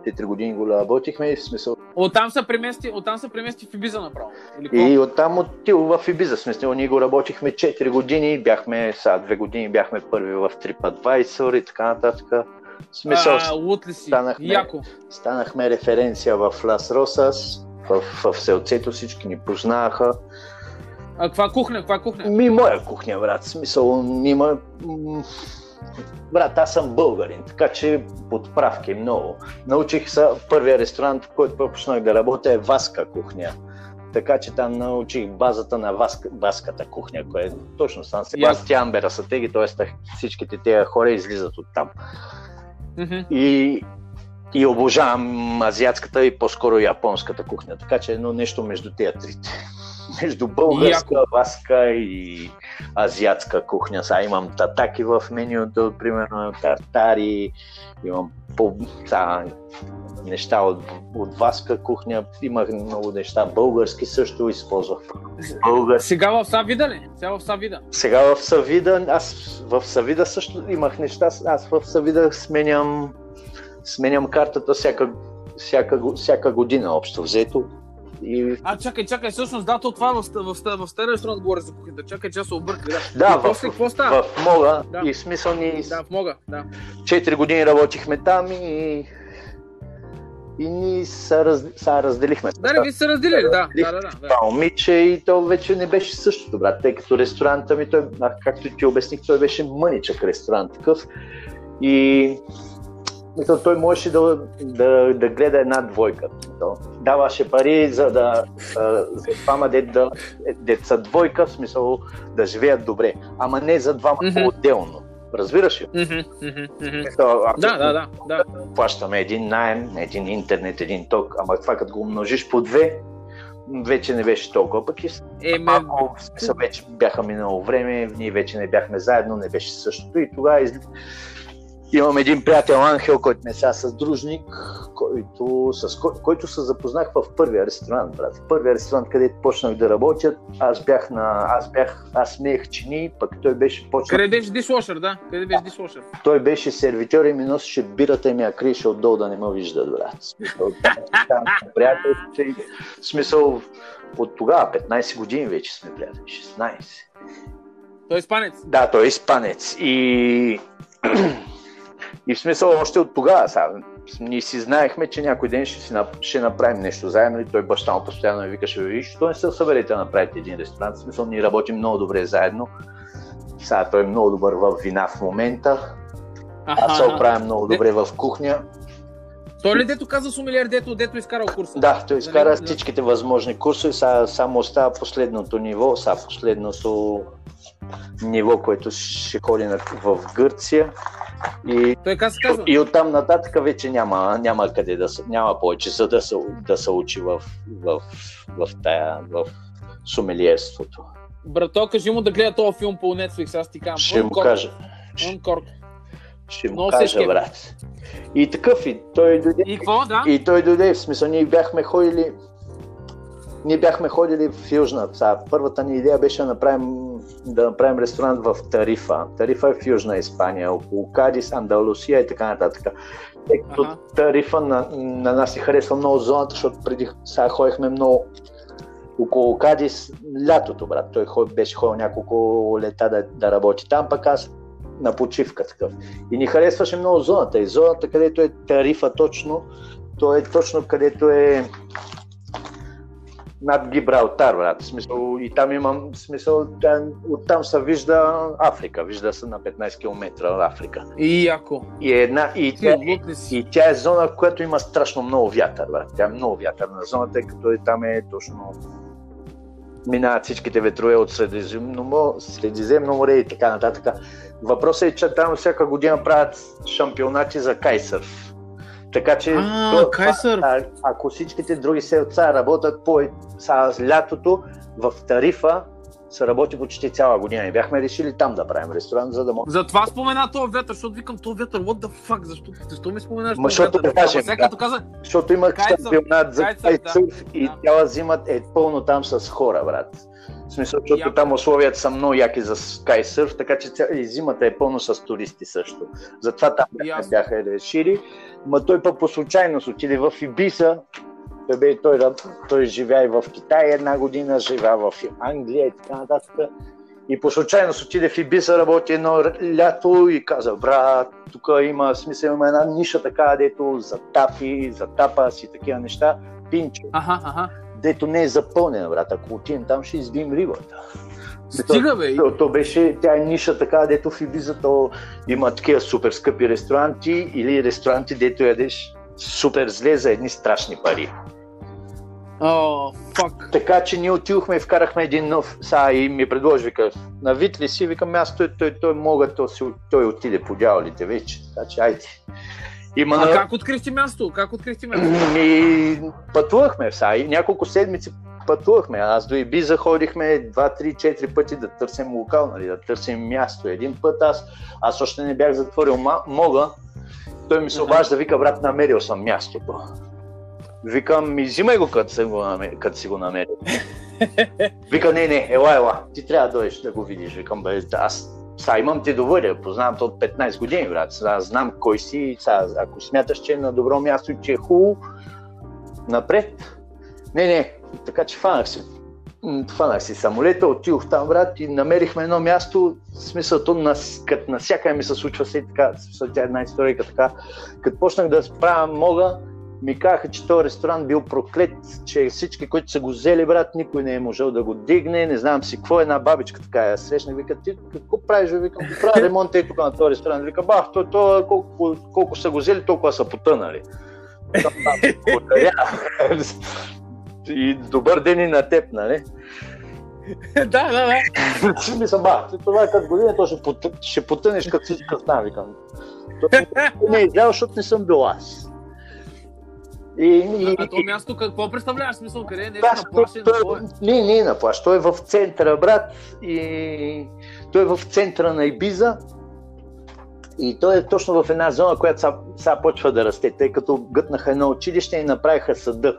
B: 4 години го работихме и в смисъл.
A: Оттам се премести, оттам се премести в Ибиза направо. Или?
B: И оттам отил в Ибиза, смисъл ние го работихме 4 години, бяхме, сега 2 години бяхме първи в TripAdvisor и така нататък. Смисъл,
A: А, лут ли си?
B: станахме-
A: Яко. станахме
B: референция в Лас Росас, в, в селцето всички ни познаваха.
A: А каква кухня? Каква кухня?
B: Ми, моя кухня, брат. Смисъл, има... Брат, аз съм българин, така че подправки много. Научих се, първия ресторант, в който почнах да работя е Васка кухня. Така че там научих базата на Васка, Васката кухня, която е точно Сан Себастиан, Берасатеги, т.е. всичките тези хора излизат от там.
A: Мгм.
B: И, и обожавам азиатската и по-скоро японската кухня, така че едно нещо между тези трите. Между българска,
A: Яко.
B: васка и азиатска кухня. Сега имам татаки в менюто, примерно тартари, имам по, са, неща от, от васка кухня, имах много неща български също използвах. Български.
A: Сега в Савида ли? Сега в Савида.
B: Сега в Савида, аз в Савида също имах неща, аз в Савида сменям, сменям картата всяка, всяка, всяка година общо взето. И
A: А, чакай, чакай, всъщност, да, то това е в, в, ста- в стария ресторант говоря за кухнята. Чакай, че се обърках. Да,
B: Да,
A: И
B: в-
A: после какво става?
B: в Мога
A: Да.
B: и в смисъл ни
A: Да, в Мога, да.
B: 4 години работихме там и и ни се, раз, се разделихме.
A: Да, не, ви се разделили, да. Да, да, да. да.
B: Това момиче и то вече не беше същото, брат, тъй като ресторанта ми, той, както ти обясних, той беше мъничък ресторант такъв. И мисъл, той можеше да, да, да гледа една двойка. Мисъл, даваше пари за да за двама да, деца двойка, в смисъл да живеят добре, ама не за двама
A: Мгм.
B: по-отделно. Разбираш ли?
A: Мгм, мгм.
B: Мисъл, ако
A: Да, да, да, да.
B: плащаме един найем, един интернет, един ток, ама това като го умножиш по две, вече не беше толкова. Пък и
A: Еме,
B: малко, в смисъл, вече бяха минало време, ние вече не бяхме заедно, не беше същото и тогава из... имам един приятел Анхел, който ме сега с дружник, който, с кой, който се запознах в първия ресторант, брат. В първия ресторант, където почнах да работя, аз бях на, аз бях, аз смеех чини, пък той беше почнал,
A: къде беше дишвошър, да? Къде беше дишвошър?
B: той беше сервитьор и ми носеше бирата и ми я криеше отдолу да не ме виждат, брат. В смисъл, от тогава, 15 години вече сме приятели, 16.
A: Той е испанец.
B: Да, той е испанец. И, и в смисъл още от тогава, сега, ние си знаехме, че някой ден ще, си, ще направим нещо заедно и той баща му постоянно ми викаше, виж, що не се съберете да направите един ресторант. В смисъл, ние работим много добре заедно. Сега той е много добър в вина в момента. Аз се оправя много добре в кухня.
A: Той ли дето каза сумилиер, дето, дето изкарал курса?
B: Да, той изкара
A: Нали?
B: всичките възможни курсове, сега само остава последното ниво, сега последното ниво, което ще ходи на, в Гърция. И,
A: Той как се казва?
B: и оттам нататък вече няма, няма къде да се, няма повече за да се, да се учи в, в, в, тая, в сумелиерството.
A: Брато, кажи му да гледа този филм по Netflix, аз ти казвам.
B: Ще му кажа.
A: Uncork.
B: Ще му
A: се
B: кажа, брат. И такъв и той дойде.
A: И какво, да?
B: И той дойде, в смисъл, ние бяхме ходили ние бяхме ходили в Южна. Сега, първата ни идея беше да направим, да направим ресторант в Тарифа. Тарифа е в Южна Испания, около Кадис, Андалусия и така нататък. Тъй като
A: Аха.
B: Тарифа на, на нас ни харесва много зоната, защото преди сега ходихме много около Кадис лятото, брат. Той беше ходил няколко лета да, да работи там, пък аз на почивка такъв. И ни харесваше много зоната. И зоната, където е тарифа точно, то е точно където е над Гибралтар, брат. Смисъл, и там имам смисъл, там, оттам се вижда Африка, вижда се на 15 км Африка.
A: И яко.
B: И, е една, и, тя,
A: ли си?
B: и тя е зона, в която има страшно много вятър, брат. Тя е много вятърна зона, тъй като е, там е точно минават всичките ветрове от Средиземно, Средиземно море и така нататък. Въпросът е, че там всяка година правят шампионати за кайсърф. Така че,
A: А,
B: то-
A: кайсърф.
B: а, ако всичките други селца работят по сега, лятото, в Тарифа се работи почти цяла година. И бяхме решили там да правим ресторант, за да може.
A: Затова спомена този вятър, защото викам този вятър, what the fuck, защо, защо ми споменаш
B: Ма, защото
A: вятър?
B: да кажем,
A: Сега
B: да.
A: като каза,
B: Защото има шампионат за
A: кайцър, да.
B: кайтсърф и
A: Да.
B: цяла зима е пълно там с хора, брат. В смисъл, защото
A: Яко.
B: там условията са много яки за скайсърф, така че ця... и зимата е пълно с туристи също. Затова там
A: Ясно.
B: бяха решили. Ма той пък по случайност отиде в Ибиса. Той, бе, той, той живя и в Китай една година, живя в Англия и така нататък. И по случайност отиде в Ибиса, работи едно лято и каза, брат, тук има смисъл, има една ниша така, дето за тапи, за тапас и такива неща. Пинчо,
A: аха, аха.
B: Дето не е запълнена, брат. Ако отидем там, ще избием рибата.
A: Стига бе.
B: То, то беше, тя е ниша така, дето в Ибиза то има такива супер скъпи ресторанти или ресторанти, дето ядеш супер зле за едни страшни пари.
A: О, фак.
B: Така че ние отидохме и вкарахме един нов, са и ми предложи, вика, на вид ли си, викам, аз той, той, той мога, той, си, той отиде по дяволите вече, така че айде. Има
A: А как открихте място? Как открихте място?
B: Ми, пътувахме, са, и няколко седмици пътувахме. Аз до Ибиза ходихме 2, 3, 4 пъти да търсим локал, нали, да търсим място. Един път аз, аз още не бях затворил мога, той ми се обажда, вика, брат, намерил съм мястото. Викам, ми взимай го, като, съм го като си го намерил. Вика, не, не, ела, ела, ти трябва да дойдеш да го видиш. Викам, бе, аз сега имам ти доверие, познавам те от 15 години, брат. Сега знам кой си сега, ако смяташ, че е на добро място и че е хубаво, напред. Не, не, така че фанах. М, Фанах си самолета, отидох там, брат, и намерихме едно място, в смисъл, то на, като навсякъде ми се случва се така, смисъл, тя е една история така. Като почнах да справям мога, ми казаха, че този ресторант бил проклет, че всички, които са го взели, брат, никой не е можел да го дигне, не знам си какво, една бабичка така я срещна, вика, ти какво правиш, бе? викам, правя ремонт е тук на този ресторант, вика, бах, то, то, колко, колко са го взели, толкова са потънали. Викам, «Да, Благодаря. И добър ден и на теб, нали?
A: да, да, да.
B: Си мисля, ба, ти това е като година, то ще, потъ... ще потънеш като си там, викам. Не е излял, защото не съм бил аз. И, и,
A: А то място какво представляваш? Смисъл, къде е нещо на плаща
B: той,
A: твое?
B: не, не е на плащ. Той е в центъра, брат. И той е в центъра на Ибиза. И той е точно в една зона, която сега, сега почва да расте, тъй като гътнаха едно училище и направиха съда.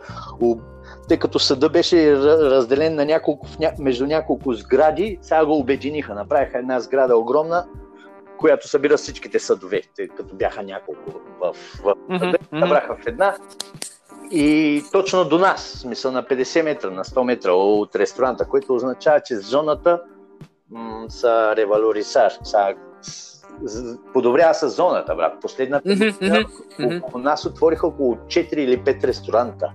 B: Тъй като съда беше ра- разделен на няколко, в ня... между няколко сгради, сега го обединиха. Направиха една сграда огромна, която събира всичките съдове, тъй като бяха няколко в, в
A: Мгм,
B: съда, събраха в една. И точно до нас, смисъл на 50 метра, на 100 метра от ресторанта, което означава, че зоната м- са ревалорисар, са, подобрява се зоната, брат. Последната година около нас отвориха около 4 или 5 ресторанта.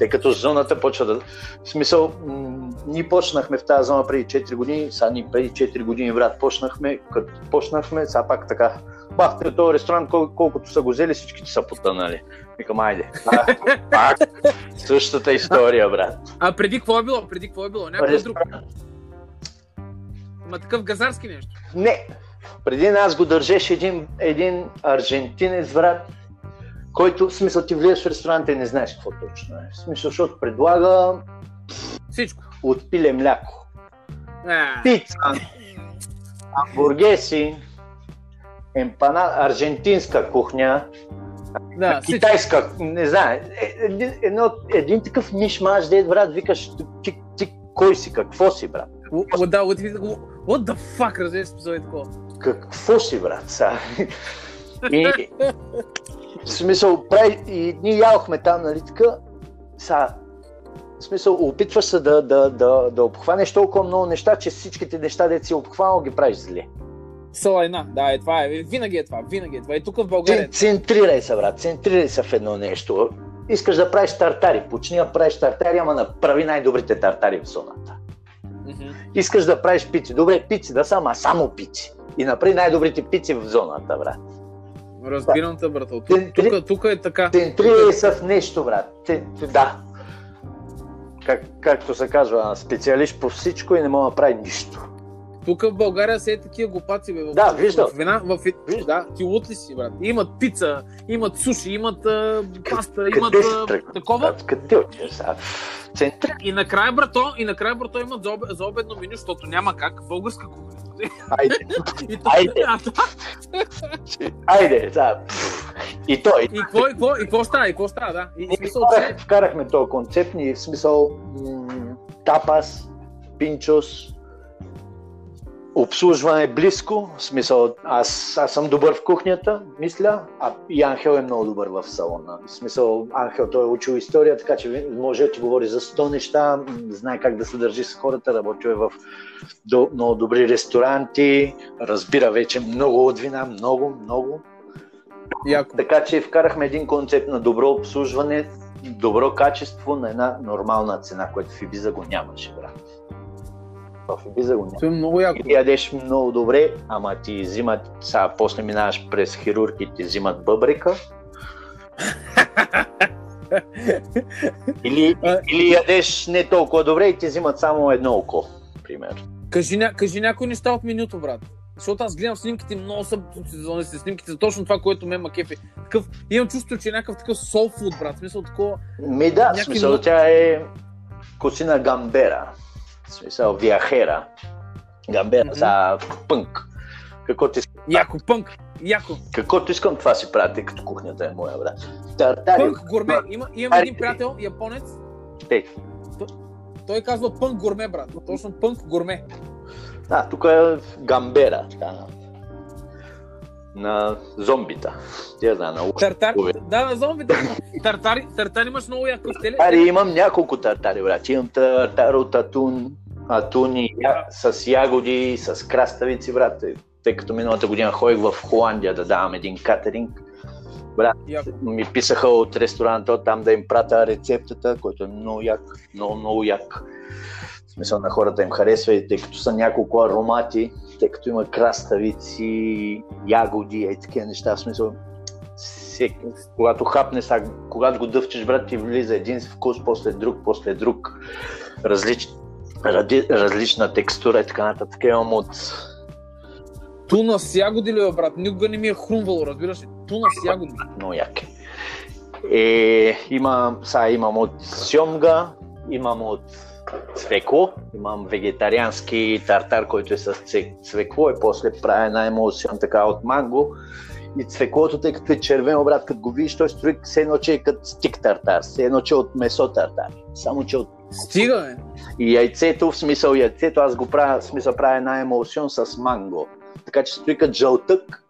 B: Тъй като зоната почва да... В смисъл, м- ние почнахме в тази зона преди 4 години, сега ние преди 4 години, брат, почнахме, като почнахме, сега пак така, бах, този ресторант, кол- колкото са го взели, всичките са потънали. Викам, айде. А, пак, същата история, брат.
A: А преди какво е било? Преди какво е било? Някой друг. Ма такъв газарски нещо.
B: Не. Преди нас го държеше един, един аржентинец, брат, който, в смисъл, ти влизаш в ресторанта и не знаеш какво точно е. В смисъл, защото предлага
A: Всичко.
B: от пиле мляко.
A: А,
B: Пица, бургеси, емпана, аржентинска кухня,
A: да, всичко.
B: китайска, не знам, е- един, едно, един такъв мишмаш, дед, брат, викаш, ти, ти кой си, какво си, брат?
A: What, да, what, what, the fuck, разбираш такова.
B: какво си, брат, са? И, в смисъл, прави, и ние ядохме там, нали така, са, в смисъл, опитваш се да, да, да, да обхванеш толкова много неща, че всичките неща, де си обхванал, ги правиш зле.
A: Салайна, да, е това е. Винаги е това, винаги е това. И тук в България.
B: Цен- Центрирай се, брат, центрирай се в едно нещо. Искаш да правиш тартари, почни да правиш тартари, ама направи най-добрите тартари в зоната.
A: Мгм.
B: Искаш да правиш пици, добре, пици да са, ама само пици. И направи най-добрите пици в зоната, брат.
A: Разбирам те.
B: Центри-
A: Тук, тук, тук е така.
B: Центрирай се в нещо, брат. Те, те, да. Как, както се казва, специалист по всичко и не мога да прави нищо.
A: Тук в България се е такива глупаци, бе. В,
B: Да, виждам.
A: В, вина, в,
B: Виждам.
A: да, ти лут ли си, брат? Имат пица, имат суши, имат а, паста,
B: Къде
A: имат
B: си
A: а, такова.
B: брат? Къде отиваш сега?
A: И накрая, брато, и накрая, брато, имат за, обед, за обедно меню, защото няма как българска кухня.
B: Айде,
A: И то-
B: Айде.
A: Да.
B: айде, сега. И той.
A: И какво, и какво, и какво става, и какво става, да. И,
B: Ние
A: смисъл, че...
B: вкарах- вкарахме този концепт и в смисъл м- тапас, пинчос, обслужване близко, в смисъл аз, аз съм добър в кухнята, мисля, а и Анхел е много добър в салона. В смисъл Анхел той е учил история, така че може да ти говори за 100 неща, знае как да се държи с хората, работил е в до, много добри ресторанти, разбира вече много от вина, много, много.
A: Яко.
B: Така че вкарахме един концепт на добро обслужване, добро качество на една нормална цена, което в Ибиза го нямаше, брат. В Ибиза го няма.
A: Това е много яко.
B: Или ядеш много добре, ама ти взимат, сега после минаваш през хирург и ти взимат бъбрика. или, или ядеш не толкова добре и ти взимат само едно око, пример.
A: Кажи, ня, кажи някои неща от менюто, брат. Защото аз гледам снимките, много са се снимките за точно това, което ме макефи. Такъв, имам чувство, че е някакъв такъв soul food, брат. Смисъл такова.
B: Ми да, смисъл
A: много-
B: тя е косина гамбера. Смисъл виахера. Гамбера
A: Мгм.
B: за пънк. Каквото искам,
A: Яко, пънк. Яко.
B: каквото искам, това си правя, тъй като кухнята е моя, брат. Тартари.
A: Пънк гурме. Има, имам един приятел, японец.
B: Ей.
A: Той казва пънк гурме, брат. Точно пънк гурме.
B: Да, тук е гамбера. Така, на зомбита. Тя да, на
A: Тартар. Да, на зомбите. Тартари, тартари имаш много в теле.
B: Тартари имам няколко тартари, брат. Имам тартар от атун, атуни я, с ягоди, с краставици, брат. Тъй като миналата година ходих в Холандия да давам един катеринг. Брат, ми писаха от ресторанта там да им пратя рецептата, който е много як, много, много як. В смисъл на хората им харесва и тъй като са няколко аромати, тъй като има краставици, ягоди и такива неща, в смисъл всеки, когато хапне, сега, когато го дъвчеш, брат, ти влиза един вкус, после друг, после друг, различ, ради, различна текстура и така нататък. Имам от
A: Туна с ягоди ли, брат? Никога не ми е хрумвало, разбираш ли? Туна с ягоди.
B: много яки. Е, имам, сега имам от сьомга, имам от цвекло, имам вегетариански тартар, който е с цве- цвекло и после правя една емулсион така от манго. И цвеклото, тъй като е червено, брат, като го видиш, той строи все едно, че е като стик тартар, все едно, че е от месо тартар. Само, че от
A: Стига, бе.
B: и яйцето, в смисъл яйцето, аз го правя, в смисъл правя една емулсион с манго. Така че стои като жълтък,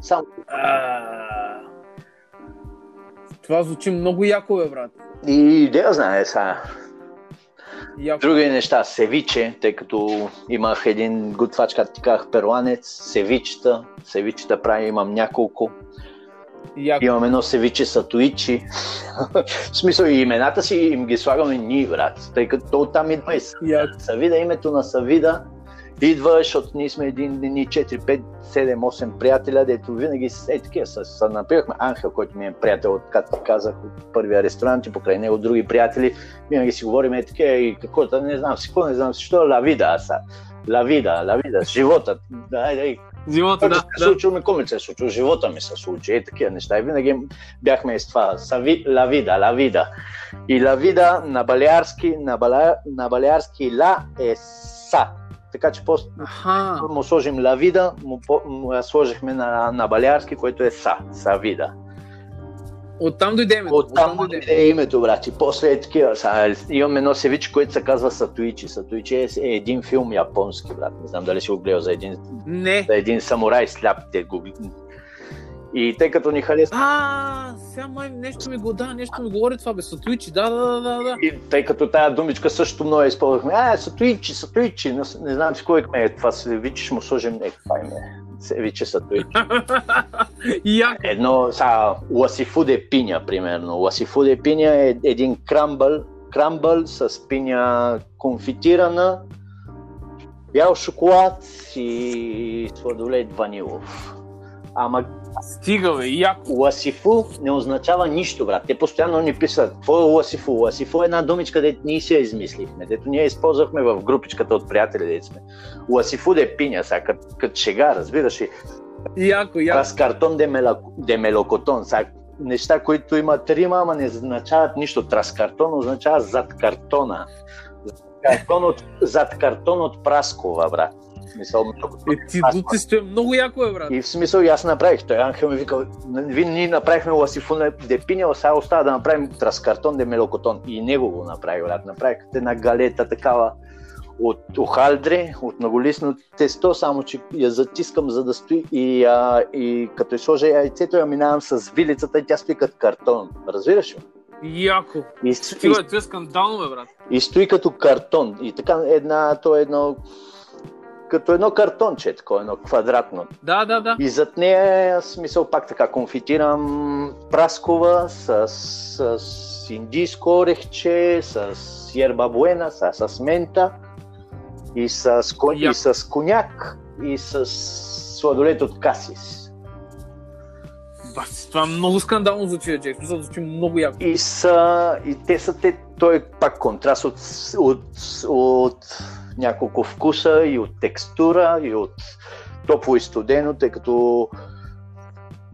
B: само
A: А, Това звучи много яко, бе, брат.
B: и да знае сега.
A: Яко.
B: Други неща, севиче, тъй като имах един готвач, както ти казах, перуанец, севичета, севичета прави, имам няколко.
A: Яко.
B: Имам едно севиче сатуичи. в смисъл и имената си им ги слагаме ние, брат, тъй като оттам идва и
A: Яко.
B: Савида, името на Савида идва, защото ние сме един, ни 4, 5, 7, 8 приятеля, дето винаги е такива, се, се напивахме Анхел, който ми е приятел, от, както казах, от първия ресторант и покрай него други приятели, винаги си говорим е такива и какво, да не знам си какво, не знам си що, ла вида, аз са. La vida, живота. Дай, дай.
A: Живота,
B: Да,
A: да.
B: се
A: да.
B: случило, никога ми се е случило. Живота ми се случи. Е, такива неща. И винаги бяхме с това. Сави, la vida. И vida на балиарски, на, баля, на балиарски ла е са. Така че после
A: Аха.
B: му сложим vida, му, му я сложихме на, на балиарски, което е са. Са vida.
A: Оттам дойде името.
B: Оттам
A: дойде.
B: е името, брат. И после е такива. Са, имам едно севиче, което се казва Сатуичи. Сатуичи е, е един филм японски, брат. Не знам дали си го гледал за един,
A: Не.
B: за един самурай сляп. Те го... И тъй като ни харесва
A: А, сега май нещо ми го да, нещо ми говори това, бе, Сатуичи, да, да, да, да.
B: И тъй като тая думичка също много използвахме. А, сатуичи, сатуичи. Не, не знам си кой е това. Се вичиш му сложим. Това име. Се виче сатуичи. Едно, са, ласифуде пиня, примерно. Ласифуде пиня е един крамбъл, крамбъл с пиня конфитирана, бял шоколад и сладолет ванилов. Ама
A: Стига, бе, яко.
B: ласифу не означава нищо, брат. Те постоянно ни писат, какво е ласифу? Ласифу е една думичка, дето ние си я измислихме, дето ние използвахме в групичката от приятели, дето сме. Ласифу де пиня, сега, като кът шега, разбираш ли?
A: Яко, яко.
B: Траскартон де, мела, де мелокотон. Сега, неща, които имат рима, ама не означават нищо. Траскартон означава зад картона. Картон от, зад картон от Праскова, брат. В Смисъл, много-
A: Е, ти ти стои много яко, е, брат.
B: и в смисъл и аз направих. Той Анхел ми вика, ви ние направихме ласифуна де пиня, сега остава да направим траскартон де мелокотон. И него го направи, брат. Направих една галета такава от охалдре, от многолисно тесто, само че я затискам за да стои и, а, и като я сложа яйцето, я минавам с вилицата и тя стои като картон. Разбираш ли?
A: Яко.
B: И, и,
A: Стига, това е скандално, бе, брат.
B: и стои като картон. И така една, то е едно като едно картонче, такова едно квадратно.
A: Да, да, да.
B: И зад нея, смисъл, пак така конфитирам праскова с, с, с индийско орехче, с ерба буена, с, с мента и с, ко- и с коняк и с сладолет от касис.
A: Бас, това много скандално звучи, Джек. Смисъл, звучи много яко.
B: И, са, и те са те, той е пак контраст от, от, от няколко вкуса и от текстура и от топло и студено, тъй като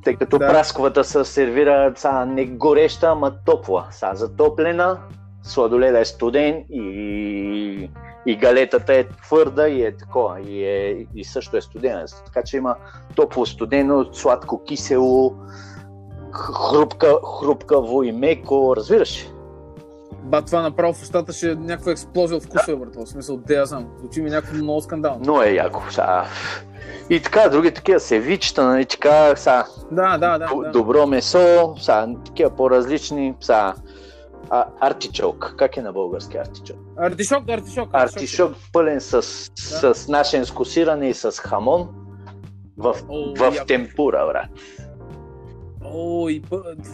B: тъй като
A: Да.
B: прасковата се сервира са, не гореща, ама топла. Са, затоплена, сладоледа е студен и, и галетата е твърда и е такова. И, е, и също е студена. Така че има топло студено, сладко кисело, хрупка, хрупкаво и меко, разбираш?
A: Ба, това направо в устата ще е някаква експлозия от вкуса, брат. В смисъл, те я знам. Звучи ми някакво много скандално.
B: Но е яко. Са. И така, други такива севичета, нали, така, са,
A: Да, да, да.
B: д-
A: да.
B: добро месо, са, такива по-различни, са, а, артичок. Как е на български артичок?
A: Артишок, артишок.
B: Артишок пълен с, с нашенско сирене и с хамон в,
A: О,
B: в
A: яко.
B: темпура, брат.
A: О, и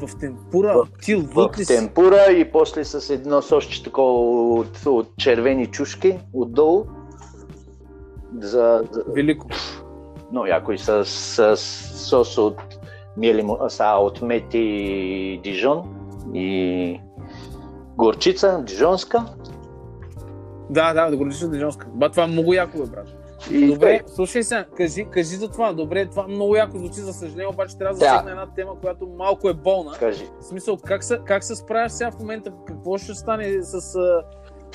A: в темпура.
B: В-
A: Ти
B: В
A: лук ли си?
B: темпура и после с едно сосче такова от, от червени чушки отдолу. За, за,
A: Велико.
B: но якой с, с сос от мили, му- са, от мет и дижон и горчица дижонска.
A: Да, да, да го лично дижонска. Ба, това е много яко, бе, брат.
B: И
A: Добре, слушай сега, кажи, кажи за това. Добре, това много яко звучи, за съжаление, обаче трябва да
B: Да.
A: засегна една тема, която малко е болна.
B: кажи.
A: В смисъл, как се, как се справяш сега в момента? Какво ще стане с...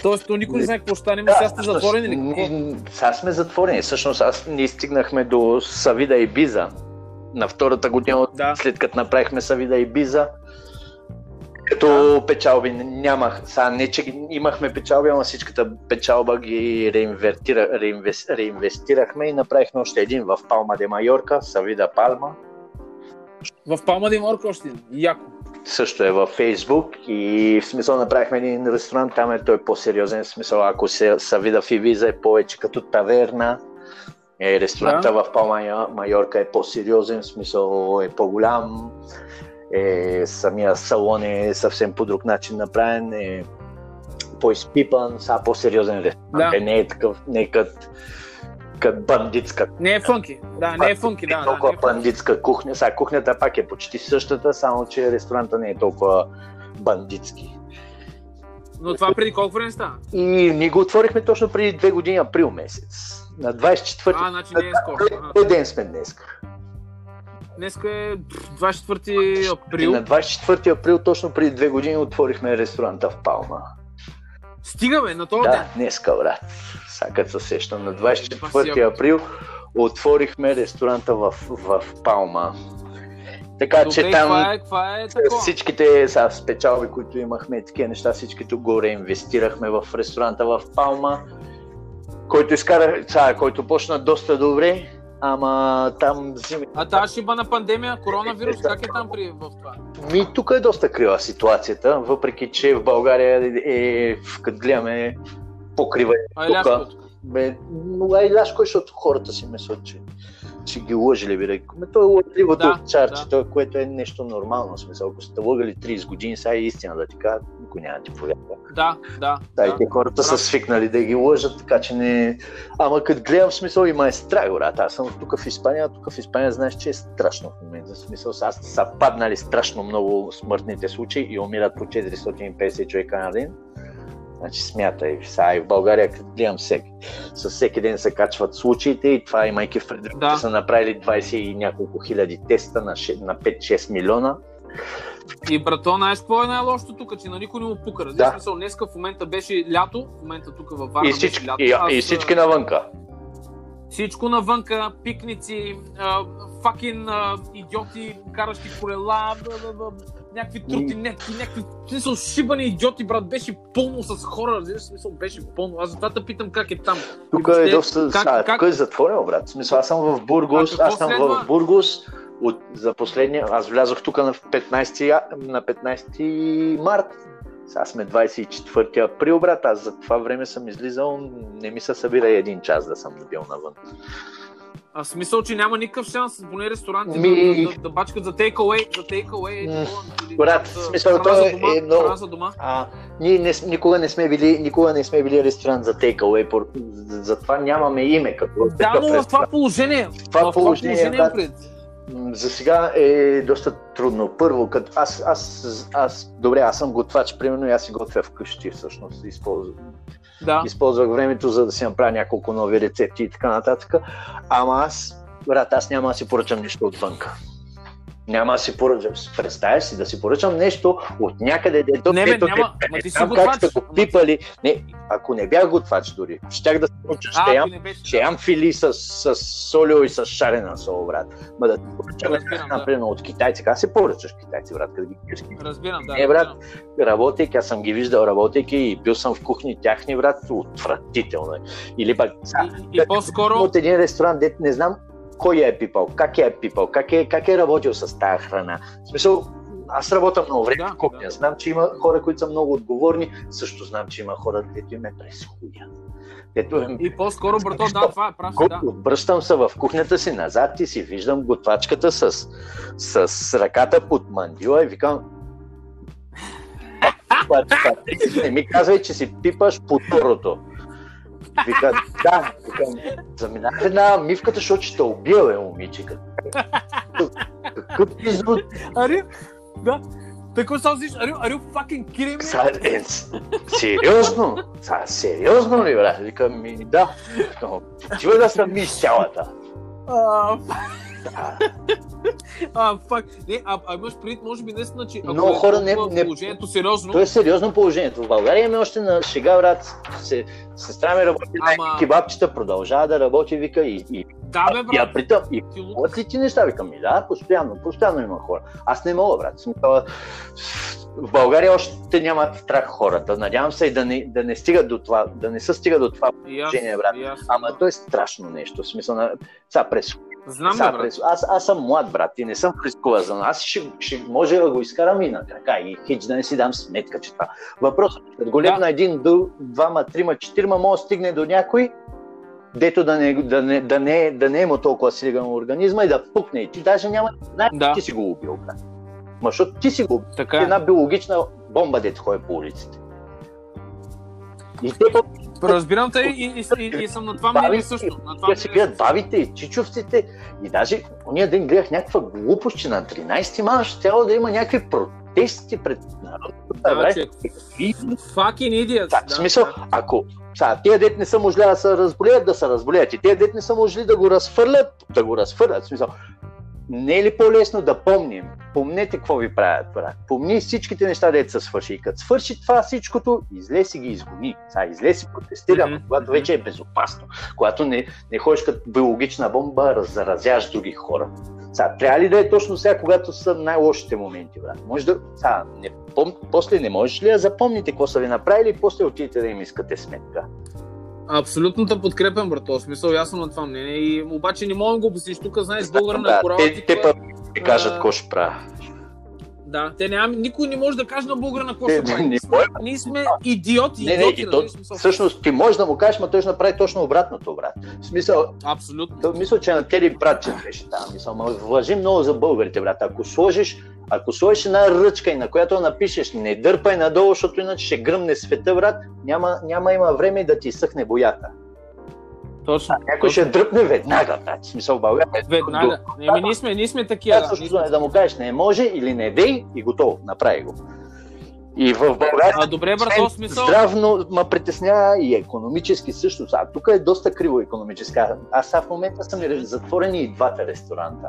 A: Тоест, то никой не знае какво ще стане, но сега сте затворени или какво?
B: Сега сме затворени. Всъщност аз ние стигнахме до Савида и Биза. На втората година,
A: Да.
B: след като направихме Савида и Биза, като печалби нямах. Сега не, че имахме печалби, ама всичката печалба ги реинвертира, реинвес, реинвестирахме и направихме още един в Палма де Майорка, Савида Палма.
A: В Палма де Морка още. Яко.
B: също е във Фейсбук и в смисъл направихме един ресторант, там е той по-сериозен, в смисъл ако се Савида в Ивиза е повече като таверна, е, ресторанта
A: Да.
B: в Палма Майорка е по-сериозен, в смисъл е по-голям, е, самия салон е съвсем по друг начин направен, е по-изпипан, са по-сериозен ресторант,
A: Да.
B: е, не е такъв, не е като кът бандитска
A: Не е фънки. Да, не е фънки, да. да,
B: толкова
A: е фънки.
B: бандитска кухня. Сега кухнята пак е почти същата, само че ресторанта не е толкова бандитски.
A: Но това преди колко време стана?
B: И ние го отворихме точно преди две години, април месец. На 24
A: А, значи не е скоро.
B: Ден сме днес?
A: Днеска е 24 април.
B: На 24 април, точно преди две години, отворихме ресторанта в Палма.
A: Стигаме на този
B: Да,
A: ден.
B: днеска, брат. Сега като се сещам, на
A: Еба си
B: 24
A: яко.
B: април отворихме ресторанта в, в Палма. Така
A: Добре,
B: че там
A: каква е, каква е такова?
B: всичките са спечалби, които имахме, такива неща, всичките горе инвестирахме в ресторанта в Палма, който изкара, са, който почна доста добре, ама там зими.
A: А тази шиба на пандемия, коронавирус, как е там при в това?
B: Ми, тук е доста крива ситуацията, въпреки че в България е, като гледаме, покрива тук.
A: Еляшко тук.
B: Бе, но ай ляшко, защото хората си мислят, че, че ги лъжили, бе. Ме, той е лъжливото
A: Да,
B: чарче, да. което е нещо нормално. Смисъл, ако сте лъгали 30 години, сега е истина да ти кажат, никой няма ти повярва.
A: Да, да.
B: Да, и
A: да.
B: те хората са свикнали да ги лъжат, така че не... Ама като гледам в смисъл има е страх, брат. Аз съм тук в Испания, а тук в Испания знаеш, че е страшно в момента. В смисъл, аз са паднали страшно много смъртните случаи и умират по 450 човека на ден. Значи смятай, сега и в България като гледам всеки. С всеки ден се качват случаите и това имайки в предвид,
A: Да.
B: че са направили 20 и няколко хиляди теста на 5-6 милиона.
A: И брато, знаеш какво е най-лошото тук, че на никой не му пука. Разбираш
B: Да.
A: смисъл, днеска в момента беше лято, в момента тук във Варна
B: И
A: беше
B: всички,
A: лято.
B: и,
A: Аз,
B: и всички навънка.
A: Всичко навънка, пикници, факин идиоти, каращи колела, някакви тротинетки, някакви смисъл шибани идиоти, брат, беше пълно с хора, разбираш, смисъл беше пълно. Аз затова те питам как е там.
B: Тук
A: въобще,
B: е доста.
A: как-
B: Как,
A: как-
B: тук е затворено, брат. Смисъл, аз съм в Бургос. Аз съм
A: следва?
B: в Бургос. От, за последния. Аз влязох тук на 15, я- на 15 март. Сега сме 24 април, брат. Аз за това време съм излизал. Не ми се събира един час да съм бил навън.
A: А в смисъл, че няма никакъв шанс, поне ресторанти
B: Ми-
A: да, да, да, бачкат за takeaway, за takeaway. Или
B: брат, в смисъл, то е- много-
A: за дома.
B: А, ние не, никога, не сме били, никога не сме били ресторант за takeaway. Затова нямаме име като
A: Да, но в това положение,
B: това
A: в това
B: положение,
A: положение
B: брат,
A: пред.
B: М, За сега е доста трудно. Първо, като аз, аз, аз, добре, аз съм готвач, примерно, и аз си готвя вкъщи, всъщност. Използвам,
A: Да.
B: използвах времето, за да си направя няколко нови рецепти и така нататък. Ама аз, брат, аз няма да си поръчам нищо отвънка. Няма да си поръчам. Представяш си да си поръчам нещо от някъде, дето,
A: Не, бе,
B: дето
A: няма.
B: не,
A: ти си готвач.
B: как сте го пипали. Не, ако не бях готвач дори, щях да се поръчам. Ще ям ще ям фили с, с солио и с шарена сол, брат. Ма да ти поръчам,
A: Разбирам, да.
B: например, от китайци. Как се поръчаш китайци, брат, като ги пиеш?
A: Разбирам, да.
B: Не, брат.
A: разбирам.
B: Работейки, аз съм ги виждал работейки и бил съм в кухни тяхни, брат, отвратително е. Или пък са,
A: И, и по-скоро,
B: от един ресторант, дет не знам кой е пипал, как е пипал, как е, как е работил с тази храна. В смисъл, аз работя много време
A: Да,
B: в кухня.
A: да.
B: Знам, че има хора, които са много отговорни. Също знам, че има хора, които им е през хуя. Ето е
A: и по-скоро, брато, да, това е прав, да.
B: Обръщам се в кухнята си назад и си виждам готвачката с, с ръката под мандила и викам готвачка, не ми казвай, че си пипаш по турото. Вика, да, викам, заминах една мивката, защото ще те убия, бе, момиче. Какъв изрод,
A: Ари, да. Така са зиш, are you, are you fucking kidding me?
B: Са, е, сериозно? Са, сериозно ли, брат? Викам, ми, да. Но, Чува да съм ми с цялата.
A: А, фак. Не, а, а имаш предвид, може би наистина, че ако
B: Много
A: е
B: хора не- не-
A: положението сериозно,
B: То е сериозно положението. В България имаме още на шега, брат. Се, сестра ми работи на
A: Ама-
B: кебабчета, продължава да работи, вика и, и,
A: да бе,
B: и,
A: брат,
B: и, притъм, и. Могат ли ти неща? Викам ми, да, постоянно, постоянно има хора. Аз не мога, брат. Смисъл, В България още нямат страх хората. Надявам се и да не, да не стигат до това, да не се стига до това
A: И
B: положение, брат.
A: и аз,
B: Ама то е страшно нещо. В смисъл на... Сега през
A: Знам,
B: сега
A: брат.
B: през... Аз, аз съм млад, брат, и не съм зона. Аз ще, ще може да го изкарам и на крака, и хич да не си дам сметка, че това. Въпросът е, като го
A: Да.
B: лепна един, двама, трима, четирима, може да стигне до някой, дето да не, да не, да не, да не е му толкова силен организма и да пукне. И ти даже няма да знаеш,
A: Да.
B: ти си го убил, брат. Ма, защото ти си го убил.
A: Така е.
B: Една биологична бомба, дето ходи по улиците. И те пък
A: Разбирам те и, и, и, и съм на това мнение също. На това
B: Те
A: мнение
B: гледат бабите и чичовците. И даже ония ден гледах някаква глупост, че на 13 марта ще трябва да има някакви про- протести пред народното
A: Да,
B: събрание.
A: Fucking idiots.
B: Да, в смисъл, ако сега, тия дет не са можли да се разболеят, да се разболеят. И тия дет не са можли да го разфърлят, да го разфърлят. Смисъл, не е ли по-лесно да помним? Помнете какво ви правят, брат. Помни всичките неща, дето са свърши. И като свърши това всичкото, излез и ги изгони. Сега излез и протестира, mm-hmm. когато вече е безопасно. Когато не, не ходиш като биологична бомба, раз- заразяваш други хора. Сега, трябва ли да е точно сега, когато са най-лошите моменти, брат? Може да... Сега, не, пом... после не можеш ли да запомните какво са ви направили и после отидете да им искате сметка?
A: Абсолютно те подкрепям, брато. В смисъл, ясно на това мнение. И, обаче не мога да го обясниш. Тук, знаеш, българна
B: да,
A: е корала.
B: те, те пък ще кажат какво ще правя.
A: Да, те няма, никой не може да каже на българина какво
B: Те
A: ще
B: не-
A: прави.
B: не
A: Ние сме, идиоти,
B: Не, не,
A: идиоти,
B: и
A: нали?
B: то,
A: смисъл,
B: всъщност ти можеш да му кажеш, но той ще направи точно обратното, брат. В смисъл,
A: Абсолютно.
B: то, мисля, че на Теди братче беше там. Мисъл, ма въжи много за българите, брат. Ако сложиш, ако сложиш една ръчка и на която напишеш не дърпай надолу, защото иначе ще гръмне света, брат, няма, няма има време да ти съхне боята.
A: Точно.
B: Някой ще дръпне веднага, брат. Смисъл, България.
A: Веднага. Еми, ние сме, ние сме такива. Да,
B: също да му кажеш не може или не дей и готово, направи го. И в България
A: А, добре, брато, в смисъл.
B: Здравно ме притеснява и економически също. А, тук е доста криво економически. Аз сега в момента съм затворени и двата ресторанта.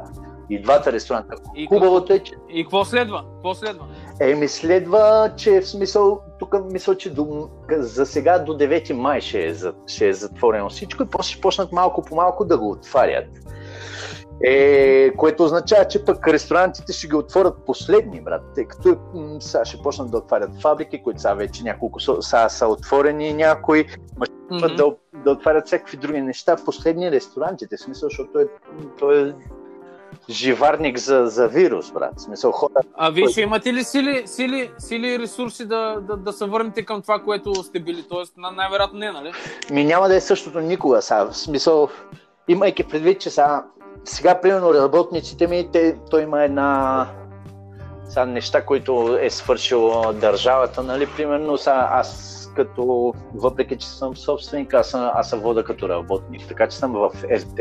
B: И двата ресторанта.
A: И
B: Хубавото е, че
A: И какво следва? Какво следва?
B: Еми следва, че в смисъл, тук мисля, че до, за сега до 9 май ще е, ще е затворено всичко и после ще почнат малко по малко да го отварят. Е, което означава, че пък ресторантите ще ги отворят последни, брат, тъй като м, сега ще почнат да отварят фабрики, които са вече няколко са, са, са отворени някои,
A: Мгм.
B: да, да отварят всякакви други неща. Последни ресторантите, в смисъл, защото е, той е живарник за, за вирус, брат. Смисъл, хора
A: А вие ще имате ли сили, сили, сили и ресурси да, да, да се върнете към това, което сте били? Тоест, на- най-вероятно не, нали?
B: Ми няма да е същото никога сега. В смисъл, имайки предвид, че сега, сега примерно работниците ми, те, той има една сега, неща, които е свършила държавата, нали, примерно сега аз като, въпреки че съм собственик, аз, съм- аз се вода като работник, така че съм в РТ.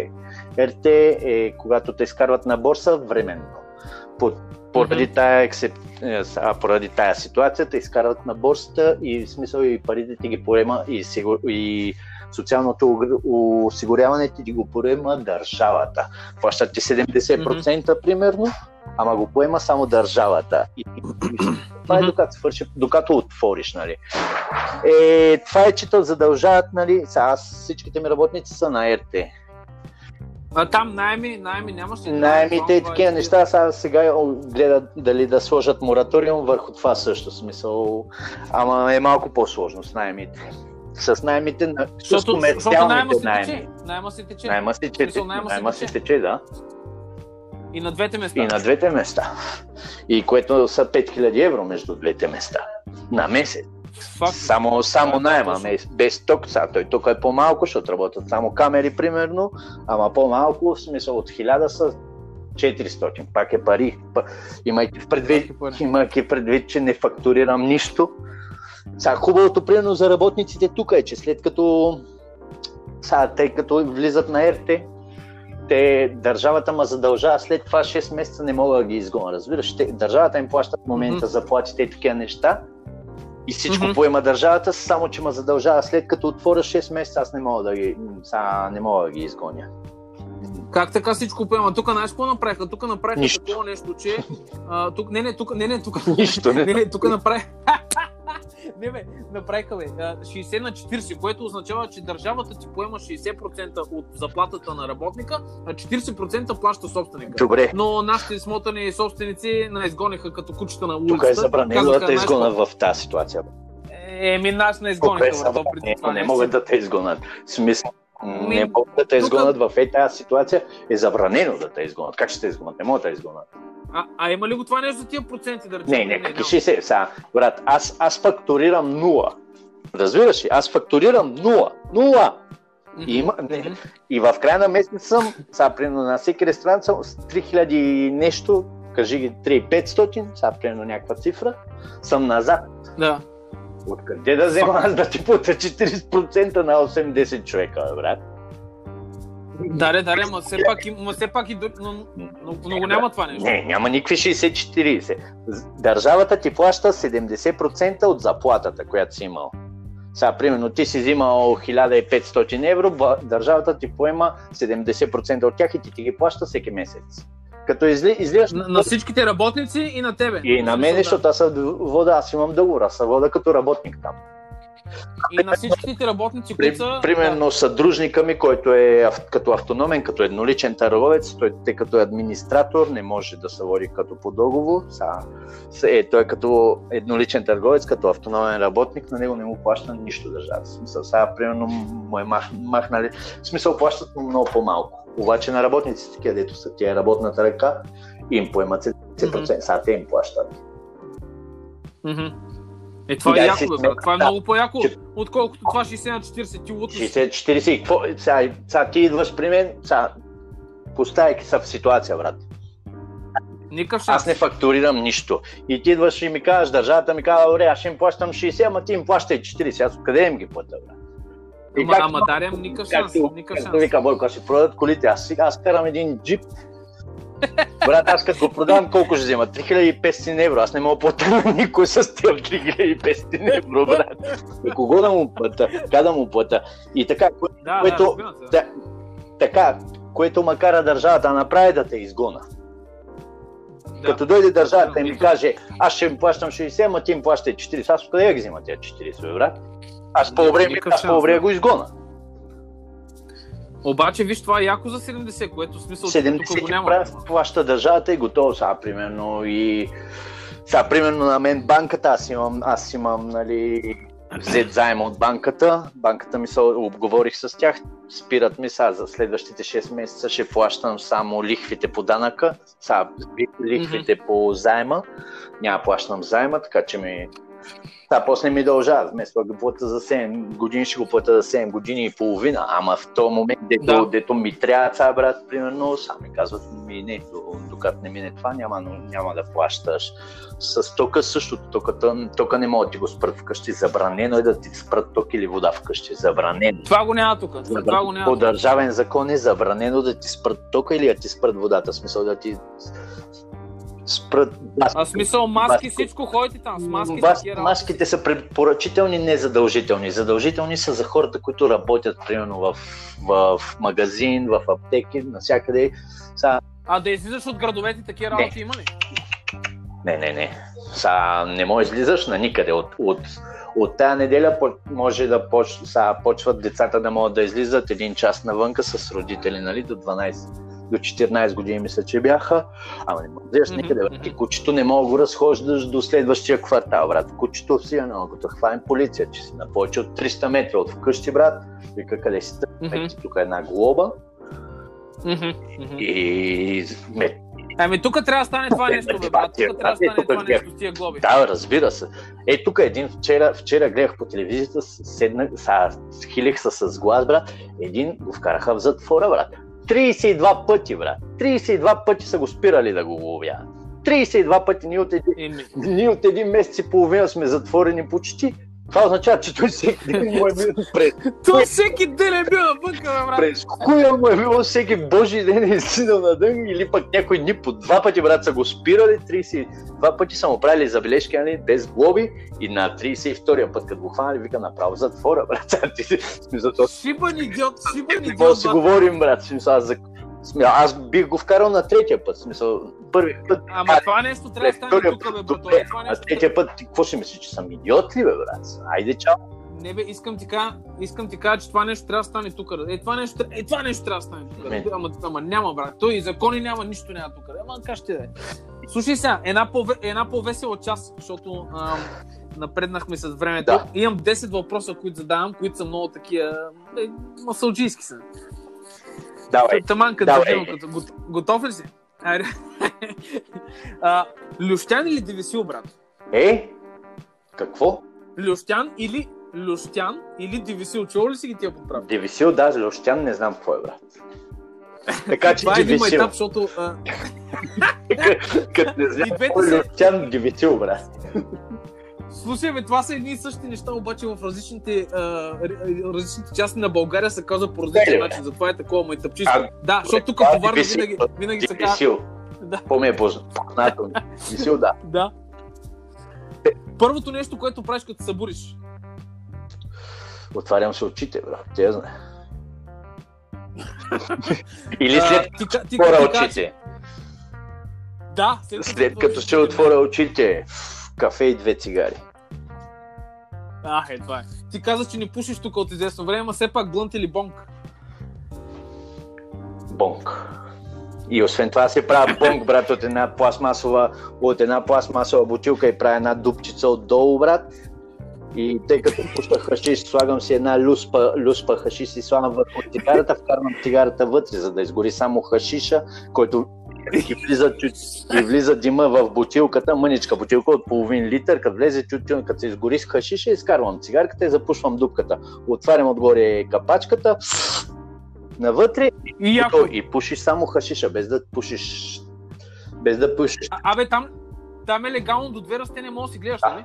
B: РТ е когато те изкарват на борса временно. По- Поради
A: Мгм.
B: тая, ексеп... е, а, поради тая ситуация те изкарват на борсата и в смисъл и парите ти ги поема и, сигур... и социалното осигуряване ти ги го поема държавата. Плащат ти 70% примерно, ама го поема само държавата. И, това е докато свърши, докато отвориш, нали. Е, това е, че те задължават, нали, аз всичките ми работници са на РТ.
A: А там найми, найми нямаш ли?
B: Найемите и
A: Това е-
B: такива неща, сега, сега гледат дали да сложат мораториум върху това също смисъл. Ама е малко по-сложно с найемите. С найемите, на- с комерциалните
A: тече. Найма си тече.
B: Найма си тече, да.
A: И на двете места.
B: И на двете места. И което са 5000 евро между двете места. На месец.
A: Факт.
B: Само, само найема,
A: точно.
B: без, ток. Сега той тук е по-малко, защото работят само камери, примерно, ама по-малко, в смисъл от 1000 са 400. Пак е пари. Па- Имайки предвид,
A: е
B: имайки предвид, че не фактурирам нищо. Сега хубавото, примерно за работниците тук е, че след като сега, тъй като влизат на РТ, те, държавата ма задължава след това 6 месеца не мога да ги изгоня. Разбираш, те, държавата им плаща в момента
A: Мгм.
B: заплатите и такива неща. И всичко
A: Мгм.
B: поема държавата, само че ме задължава след като отворя 6 месеца, аз не мога да ги, сега не мога да ги изгоня.
A: Как така всичко поема? Тук знаеш какво направиха? Тук направиха
B: Нищо.
A: такова нещо, че... А, тук, не, не, тук, не, не, тук...
B: Нищо не.
A: Не, не, тук направи... не бе, направиха бе, а, 60 на 40, което означава, че държавата ти поема 60% от заплатата на работника, а 40% плаща собственика.
B: Добре,
A: Но нашите смотани собственици на изгониха като кучета на
B: тук
A: улицата.
B: е забранено да те изгонят в тази ситуация.
A: Еми, нас не
B: Тук
A: изгониха,
B: е забранено, не
A: нещо.
B: могат да те изгонят. Смисъл,
A: Ми,
B: не могат да те
A: тук-
B: изгонят в е тази ситуация, е забранено да те изгонят. Как ще те изгонят? Не могат да те изгонят.
A: А, а има ли го това нещо за тия проценти, да речем?
B: Не, не, какви 60. Сега, брат, аз, аз фактурирам нула. Разбираш ли? Аз фактурирам нула. Нула!
A: Мгм.
B: И, има, не, и в края на месец съм, сега, примерно на всеки ресторант съм с 3000 и нещо, кажи ги 3500, сега примерно някаква цифра, съм назад.
A: Да.
B: Откъде да взема аз да ти плата 40% на 80 човека, брат?
A: Да, да, да, ма все пак, ма все пак и, но, но, но го няма това нещо.
B: Не, няма никакви 60-40. Държавата ти плаща 70% от заплатата, която си имал. Сега, примерно, ти си взимал 1500 евро, държавата ти поема 70% от тях и ти, ти ги плаща всеки месец. Като изли, излияш
A: На, на всичките работници и на тебе.
B: и на мен, защото аз съм вода, аз имам договор, аз съм вода като работник там.
A: И на всичките работници, които са...
B: примерно съдружника ми, който е като автономен, като едноличен търговец, той, тъй като е администратор, не може да се води като по договор. Са, е, той е като едноличен търговец, като автономен работник, на него не му плаща нищо държава. В смисъл, сега примерно му е мах, махнали, в смисъл плащат му много по-малко. Обаче на работниците, такива, дето са тия работната ръка, им поемат 70%, сега те им плащат.
A: Мгм. Е, това е яко, бе. Това е много по-яко,
B: Че-
A: отколкото това 60 на 40. Ти луташ.
B: 60-40, и какво, сега, сега ти идваш при мен, сега, поставяйки се в ситуация, брат.
A: Никакъв шанс.
B: Аз не фактурирам нищо. И ти идваш и ми казваш, държавата ми казва, добре, аз ще им плащам 60, ама ти им плащай 40. Аз откъде им ги плата, брат? И
A: Ама,
B: както-
A: ама Дарям, никакъв шанс. Никакъв шанс.
B: вика Бойко, си продадат колите. Аз, сега- аз карам един джип. Брат, аз като го продавам, колко ще взема? 3500 евро. Аз не мога да платя на никой с теб 3500 евро, брат. На кого да му плата? Как да му плата? И така, кое-
A: Да,
B: което,
A: да,
B: да, така, което ма кара държавата да направи да те изгона.
A: Да.
B: Като дойде държавата и ми каже, аз ще им плащам 60, ама ти им плащай 40. Аз откъде я ги взима тези 40, бе, брат? Аз ми-
A: Никакъв
B: аз по-добре
A: да.
B: го изгона.
A: Обаче, виж, това е яко за 70, което в смисъл, тук
B: 70
A: го
B: ти
A: няма.
B: пра- плаща държавата и готово сега, примерно. И сега, примерно, на мен банката, аз имам, аз имам, нали, взет заем от банката. Банката ми се обговорих с тях. Спират ми сега за следващите 6 месеца ще плащам само лихвите по данъка. Сега, лихвите по заема. Няма плащам заема, така че ми Та, после ми дължават, вместо да го плата за 7 години, ще го плата за 7 години и половина. Ама в този момент, дето,
A: Да.
B: дето ми трябва ця брат, примерно, сами казват, ми не, до- докато не мине това, няма, но няма да плащаш. С тока същото, тока, тока не могат да ти го спрат вкъщи, забранено е да ти спрат ток или вода вкъщи, забранено.
A: Това го няма тук. Това го
B: По
A: няма.
B: държавен закон е забранено да ти спрат тока или да ти спрат водата, в смисъл да ти спрат
A: А смисъл маски,
B: Маски.
A: всичко ходите там с маски. Работи.
B: маските са препоръчителни, не задължителни. Са за хората, които работят, примерно, в, в магазин, в аптеки, навсякъде. Са,
A: А да излизаш от градовете, такива
B: Не.
A: работи има ли?
B: не, не, не. Са, не можеш излизаш на никъде. От, от, от тая неделя може да поч, са, почват децата да могат да излизат един час навънка с родители, нали, до 12 до 14 години мисля, че бяха. Ама не
A: Мгм,
B: никъде. брат. Ти кучето не мога да го разхождаш до следващия квартал, брат. Кучето си е много, като хванем полиция, че си на повече от 300 метра от вкъщи, брат. Вика къде си тръгнете, тук е една глоба и ме,
A: Ами тук трябва да стане това нещо, бе, брат. Тук трябва да стане това нещо с тия глоби.
B: Да, разбира се. Е, тук един вчера, вчера гледах по телевизията, седнах, са, хилих се с глас, брат. Един го вкараха в затвора, брат. 32 пъти, брат. 32 пъти са го спирали да го ловят. 32 пъти ние от един, ние от един месец и половина сме затворени почти. Това означава, че той всеки ден му е бил през,
A: той всеки ден е бил навънка, брат.
B: през хуя му е било всеки божи ден е сидал на дън или пък някой дни по два пъти, брат, са го спирали, 32 пъти са му правили забележки, нали, без глоби и на 32-я път, като го хванали, вика направо затвора, брат. Ти си- смисъл, то
A: Шибан идиот, шибан идиот,
B: си
A: брат.
B: говорим, брат. Смисъл, аз, за... смисъл, аз бих го вкарал на третия път. Смисъл, първи път.
A: Ама това нещо трябва да стане тук, бе,
B: добре,
A: Това
B: а
A: нещо...
B: третия път ти какво ще мислиш, че съм идиот ли, бе, брат? Айде, чао.
A: Не бе, искам ти кажа, искам ти кажа, че това нещо трябва да стане тук. Е, това нещо, е, това нещо трябва да стане тук.
B: Не.
A: Ама, ама няма, брат. Той и закони няма, нищо няма тук. Ама как ще да е? Слушай сега, една, по една по-весела част, защото ам, напреднахме с времето.
B: Да.
A: Имам 10 въпроса, които задавам, които са много такива е, масълджийски са.
B: Давай.
A: Таман, като
B: Давай.
A: като, гот- готов ли си? Айде. а, Лющян или Девесил, брат?
B: Е? Какво?
A: Лющян или Лющян или Девесил? Чувал ли си ги тия подправки?
B: Дивисил, да, Лощян, не знам какво е, брат. Така че
A: Това е един майтап, защото
B: Като не знам е Лощян, Дивисил, брат.
A: Слушай, бе, това са едни и същи неща, обаче в различните, а, различните части на България се казва по различен
B: бе.
A: начин. Затова е такова майтъпчисто.
B: А,
A: Да, защото тук
B: а,
A: по Варна винаги, винаги се казва... Да.
B: По ми е познато. Висил, да.
A: Да. Първото нещо, което правиш като се събудиш.
B: Отварям се очите, брат. Те знае. Или
A: А,
B: след
A: ти, ти,
B: отворя очите.
A: Да,
B: След като ще отворя очите, кафе и две цигари.
A: А, е, това е. Ти каза, че не пушиш тук от известно време, ама все пак блънт или бонг.
B: Бонг. И освен това се правя бонг, брат, от една пластмасова, от една пластмасова бутилка и правя една дупчица отдолу, брат. И тъй като пуша хашиш, слагам си една люспа, люспа хашиш и слагам върху цигарата, вкарвам цигарата вътре, за да изгори само хашиша, който и влиза, и влиза дима в бутилката, мъничка бутилка от половин литър, като влезе чуть като се изгори с хашиша, изкарвам цигарката и запушвам дупката. Отварям отгоре капачката, навътре
A: И яко.
B: И пушиш само хашиша, без да пушиш. Без да пушиш.
A: А, абе, там, там е легално до две расте не можеш да си гледаш, нали?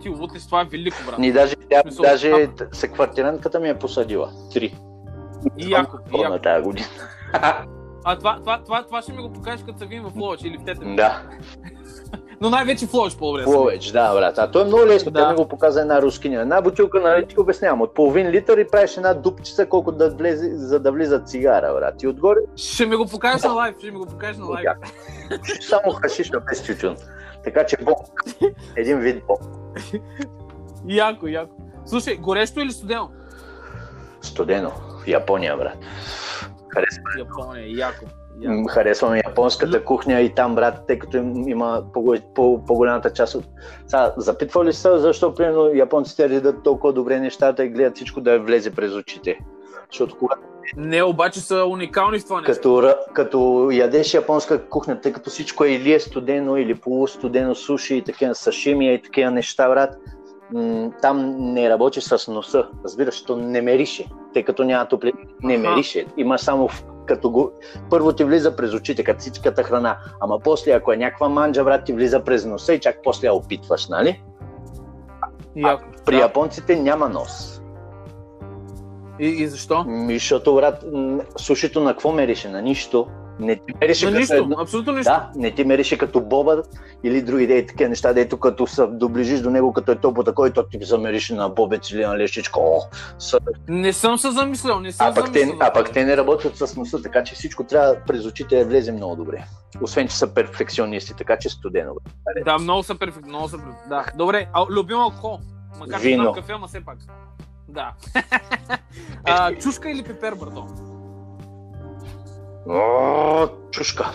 A: Ти лут ли това е велико, брат.
B: Ни даже, тя,
A: Мисъл,
B: даже
A: а-
B: секвартирантката ми е посадила. Три.
A: И яко, и
B: на
A: яко.
B: тази година.
A: А това, това, това, това ще ми го покажеш, като се видим в Ловеч или в Тетен.
B: Да.
A: Но най-вече в Ловеч по-добре.
B: Ловеч, да, брат. А то е много лесно.
A: Да.
B: Тя ми го показа една рускиня. Една бутилка, нали ти обяснявам, от половин литър и правиш една дупчица, колко да влезе, за да влиза цигара, брат. И отгоре
A: Ще ми го покажеш на лайв, ще ми го покажеш на лайв.
B: само хашиша без тютюн. Така че бог. Един вид бог.
A: Яко, яко. Слушай, горещо или студено?
B: Студено. В Япония, брат. Харесва
A: Япония, яко.
B: Харесвам японската кухня и там, брат, тъй като им, има по, по, по-голямата част от... Сега, запитва ли се защо, примерно, японците редат толкова добре нещата и гледат всичко да влезе през очите? Защото когато
A: Не, обаче са уникални в това нещо.
B: като, като ядеш японска кухня, тъй като всичко е или е студено, или полустудено суши и такива сашими и такива неща, брат, там не работиш с носа. Разбираш, то не мерише, тъй като няма топли... Не мерише. Има само в- като го... Първо ти влиза през очите, като всичката храна, ама после, ако е някаква манджа, брат, ти влиза през носа и чак после я опитваш, нали?
A: Яко.
B: При японците няма нос.
A: И, и защо?
B: Защото, брат, сушито на какво мерише? На нищо. Не ти мерише като
A: нищо,
B: едно-
A: абсолютно нищо.
B: Да, не ти мерише като боба или други идеи, такива неща, дето като се доближиш до него, като е топло такой, то ти замерише на бобец или на лещичко. О, са...
A: Не съм се замислял, не съм
B: а, пък
A: замислял.
B: те, а пък те не работят с носа, така че всичко трябва през очите да влезе много добре. Освен, че са перфекционисти, така че студено. бе.
A: Да, много са перфектни, много са. Да. Добре, а, любим алкохол. Макар че
B: Вино.
A: знам кафе, ама все пак. Да. а, чушка или пипер, брато?
B: О, чушка.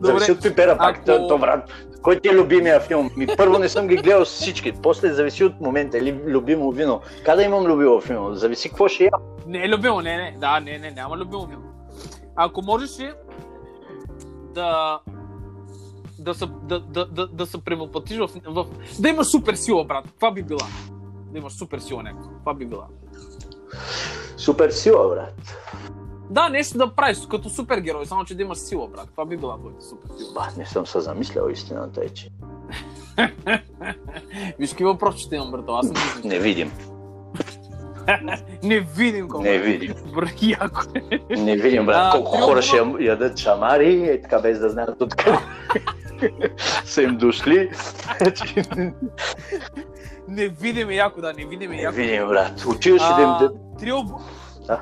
B: Зависи
A: Добре.
B: от пипера пак.
A: Ако-
B: То, брат, кой ти е любимия филм? Ми, първо не съм ги гледал всички, после зависи от момента или любимо вино. Къде имам любимо филм? Зависи какво ще я.
A: Не е любимо, не, не. Да, не, не, няма любимо вино. Ако можеш ли да да се, да, да, да, да се превъплатиш в, в... Да имаш супер сила, брат. Това би била. Да имаш супер сила някаква. Това би била.
B: Супер сила, брат.
A: Да, нещо да правиш като супергерой, само че да имаш сила, брат. Това би била твоята супер сила.
B: Ба, не съм се замислял истината е, че
A: Виж какви въпроси ще имам, брато. Аз съм
B: не видим.
A: Не видим колко.
B: Не видим.
A: Яко.
B: Не видим, брат,
A: А,
B: колко хора ще ядат шамари, е така без да знаят откъде са им дошли.
A: Не видим яко, да, не видим
B: Не
A: яко.
B: видим, брат. Отиваш да
A: А,
B: да...
A: Три албу...
B: Да.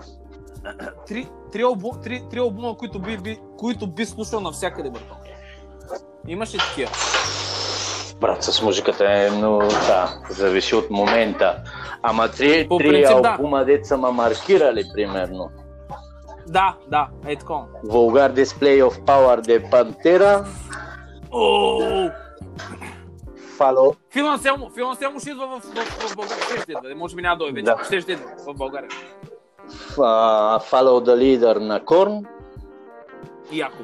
A: Три, три, албу... три, три албума, които би, би, които би слушал навсякъде, брато. Имаш ли такива?
B: Брат, с музиката е, но да, зависи от момента. Ама три,
A: По
B: три
A: принцип, да.
B: албума, деца ма маркирали, примерно.
A: Да, да, е така.
B: Vulgar Display of Power de Pantera,
A: Ооо!
B: Follow,
A: Фил Анселмо, Фил Анселмо ще идва в, в, в България. Ще ще идва, може би няма дойде вече.
B: Да.
A: Ще ще идва в България.
B: uh, Follow the Leader на Korn
A: Яко.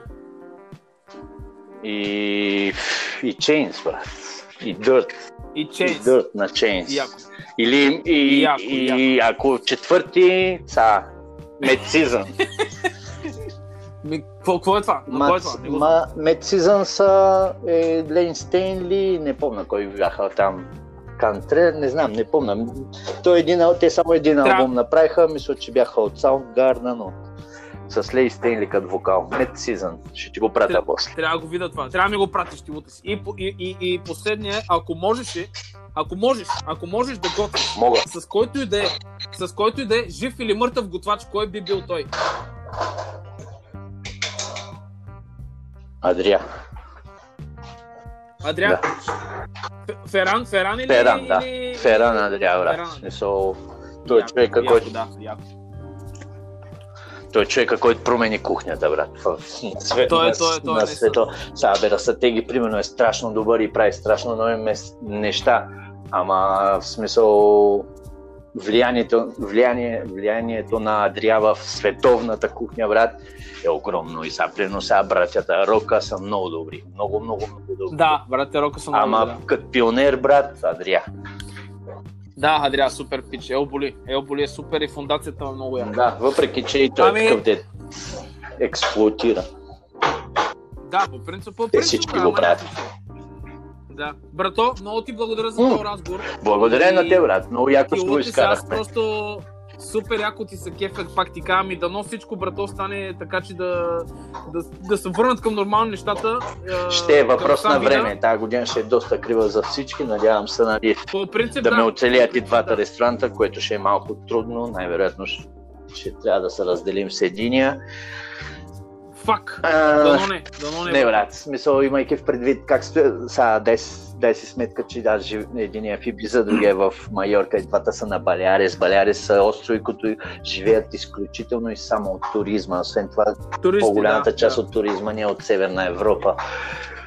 B: и, и Chains, брат. И Dirt.
A: И
B: И
A: Chains.
B: Dirt на Chains.
A: Яко.
B: Или и,
A: Яко,
B: и ако четвърти, са, Медсизън.
A: Ми, какво, е това? Е това? Не го знам.
B: Ма, Мед Сизън са е, Лейн Стейнли, не помня кой бяха там. Кантре, не знам, не помня. Той е един, те само един
A: Трябва-
B: албум направиха, мисля, че бяха от Soundgarden, но с Лей Стейнли като вокал. Мед Сизън, ще ти го пратя
A: Трябва-
B: после.
A: Трябва да го видя това. Трябва да ми го пратиш ти утре. И, и, и, и последния, е, ако можеш, ако можеш, ако можеш да готвиш,
B: Мога.
A: с който и да е, с който и да е, жив или мъртъв готвач, кой би бил той?
B: Адрия.
A: Адриан?
B: Да.
A: Феран, Феран или...
B: Феран, да.
A: или...
B: Феран Адрия, брат.
A: Феран.
B: Смисъл, той е човека,
A: яко,
B: който
A: Да, яко.
B: Той е човека, който промени кухнята, брат. В, на свет,
A: Той е-
B: на,
A: той е- той е
B: на света. Сега, бе, Растатеги, примерно, е страшно добър и прави страшно нови неща. Ама, в смисъл, влиянието, влияние, влиянието на Адрия в световната кухня, брат, е огромно. И сега, примерно, сега братята Рока са много добри. Много, много, много добри.
A: Да, брат, те рока са много
B: Ама,
A: добри,
B: като пионер, брат, Адрия.
A: Да, Адриан, супер пич. Елболи. Елболи е супер и фундацията е много яка.
B: Да, въпреки, че и той
A: Ами-
B: е такъв де експлуатира.
A: Да, по принцип, по
B: Те
A: принцип.
B: всички
A: да,
B: го
A: ама
B: правят.
A: Да. Брато, много ти благодаря за този разговор.
B: Благодаря
A: И-
B: на те, брат. Много яко ще го
A: сега аз
B: изкарахме.
A: просто супер яко ти се кефех, пак ти казвам и дано всичко, брато, стане така, че да, да, да се върнат към нормални нещата.
B: Ще е въпрос на време. Тази година ще е доста крива за всички. Надявам се нали,
A: По принцип,
B: да
A: да.
B: ме оцелят и
A: Да.
B: двата ресторанта, което ще е малко трудно. Най-вероятно ще, ще трябва да се разделим с единия.
A: Фак. Дано не. Дано не.
B: не, брат. Смисъл, имайки в предвид как стоя... Сега, дай, дай си сметка, че да, жив... единия в Ибиза, другия е в Майорка и двата са на Балярес. Балярес са острови, които живеят изключително и само от туризма. Освен това,
A: Туристи,
B: по-голямата
A: да,
B: част
A: да.
B: от туризма ни е от Северна Европа.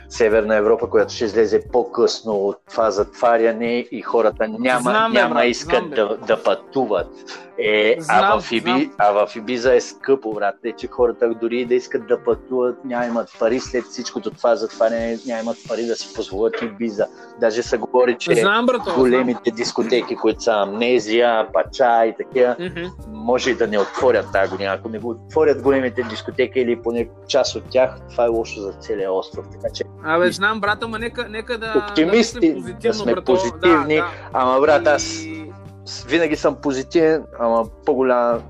B: Северна Европа, която ще излезе по-късно от това затваряне и хората няма,
A: Знам, бе,
B: няма
A: брат,
B: искат
A: знам, бе.
B: да, да пътуват. Е,
A: Знам,
B: а, в Иби,
A: знам.
B: а в Ибиза е скъпо, брат. Те, че хората дори и да искат да пътуват, няма имат пари след всичкото това затваряне, няма имат пари да си позволят Ибиза. Даже се говори, че
A: Знам, брато.
B: големите дискотеки, които са Амнезия, Пача и такива,
A: знам. Мгм.
B: може и да не отворят тази година. Ако не го отворят големите дискотеки или поне част от тях, това е лошо за целия остров. Така че,
A: Абе, знам, брата, ма нека, нека да,
B: Оптимисти,
A: да,
B: да сме
A: брато.
B: позитивни.
A: Да, да.
B: ама брат, аз
A: И-
B: винаги съм позитивен, ама по-голяма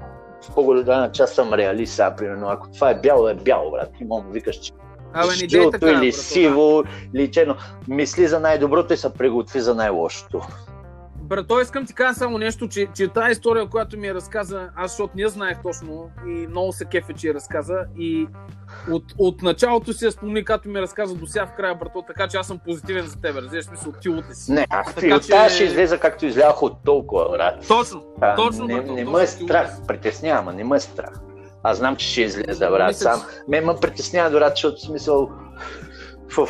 B: по-голяма част съм реалист, сега, примерно. Ако това е бяло, е бяло, брат. И да викаш, че
A: Абе, не дей така,
B: или
A: брато,
B: сиво, или черно. Мисли за най-доброто и се приготви за най-лошото.
A: Брато, искам ти кажа само нещо, че, че тази история, която ми е разказа, аз защото не знаех точно и много се кефе, че я разказа и от, от началото си я спомни, като ми разказа до сега в края, брато, така че аз съм позитивен за теб, разбираш смисъл, ти утре си.
B: Не, аз
A: Така
B: и от
A: че-
B: тази ще излеза както излязох от толкова, брат.
A: Точно,
B: А,
A: точно,
B: не,
A: брато,
B: не ме е
A: ти
B: страх,
A: утре.
B: притеснява, ме, не ме е страх. Аз знам, че ще излеза, брат.
A: Мисля,
B: Сам. Ме ме притеснява, брат, защото смисъл в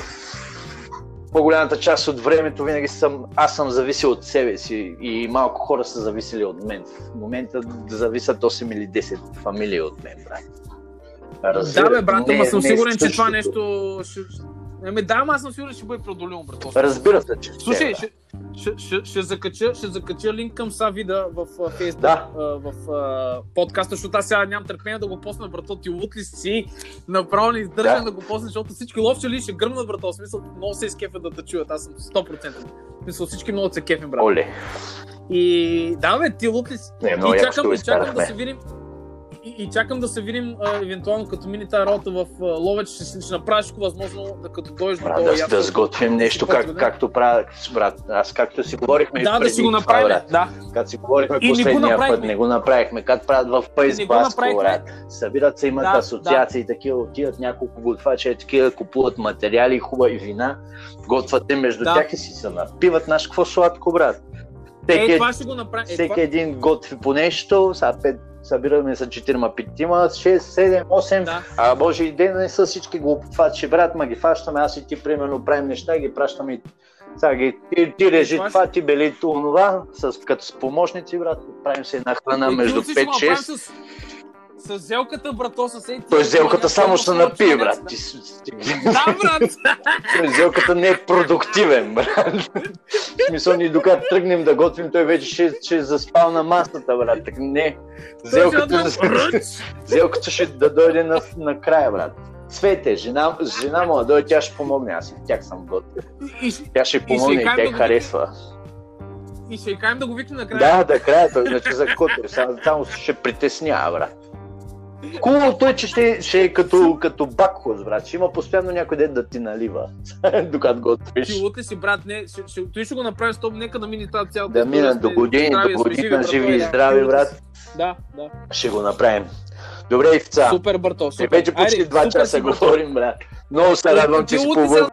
B: по-голямата част от времето винаги съм, аз съм зависел от себе си и малко хора са зависели от мен. В момента зависят 8 или 10 фамилии от мен, брат.
A: Да, бе, брат, ама съм
B: не е
A: сигурен, че това нещо Еми да, аз съм сигурен, ще бъде преодолимо, брато.
B: Разбира се, че
A: Слушай,
B: брат.
A: ще, ще, ще, ще, закача, ще закача линк към Савида в а, Фейсбук,
B: Да.
A: в а, подкаста, защото аз сега нямам търпение да го посна, брато, ти лут ли си, направо не издържам да.
B: Да.
A: го посна, защото всички ловчели ще гръмнат, брато, в смисъл, много се изкефят да те чуят, аз съм 100%. В смисъл, всички много се кефим, брат.
B: Оле,
A: И да, бе, ти лут ли си?
B: не,
A: и чакам, чакам да се видим и, и чакам да се видим, а, евентуално като мини тази работа в а, Ловеч, ще, ще направиш възможно, да като дойдеш до този
B: да, да сготвим нещо, как, както правя, брат. Аз както си говорихме
A: Да, да
B: преди
A: си го
B: това,
A: направим.
B: брат.
A: Да.
B: Като си говорихме
A: И не
B: последния
A: направихме.
B: път, не го направихме. Като правят в
A: Не направихме.
B: брат. Събират се, имат
A: Да,
B: асоциации и такива, отиват няколко готвача, е такива, купуват материали, хубави вина, готвят те между
A: Да.
B: тях и си се напиват. Знаеш какво сладко, брат? Всеки,
A: Е, това ще го направим. Е,
B: всеки
A: това...
B: един готви по нещо, сега пет, събираме се 4 петима, 6, 7, 8,
A: Да.
B: а може и ден не са всички глупотвачи, брат, ма ги фащаме, аз и ти примерно правим неща, ги пращаме и сега ги, ти, ти режи
A: Това
B: това, ти бели онова, с, като с помощници, брат, правим се една храна между
A: ти ще го направим
B: 5-6.
A: С, С зелката, брато, съсед. ти-
B: Той зелката само ще напие, брат. Ти, с-
A: Да, брат!
B: той зелката не е продуктивен, брат. В смисъл, ние докато тръгнем да готвим, той вече ще, ще е заспал на масата, брат. Так не. Зелката, зелката ще да дойде на, на края, брат. Цвете, жена, жена му да дойде, тя ще помогне. Аз и тях съм.
A: И,
B: Тя ще помогне и тя
A: да
B: харесва.
A: и ще й кажем да го викне накрая.
B: Да, да, края, той иначе за. Само, само ще притеснява, брат. Хубавото е, че ще, ще е като, като бакхоз, брат. Ще има постоянно някой ден да ти налива, докато готвиш.
A: Ти луте си, брат, не, ще, ще, той ще го направи с топ, нека да мине тази цялата
B: Да
A: сме
B: до години,
A: здрави,
B: до година, живи и здрави, брат.
A: Да, да.
B: Ще го направим. Добре, Ивца.
A: Супер, брато,
B: И
A: супер.
B: вече почти два часа говорим, брат. Много се радвам, че си
A: луте
B: по
A: сега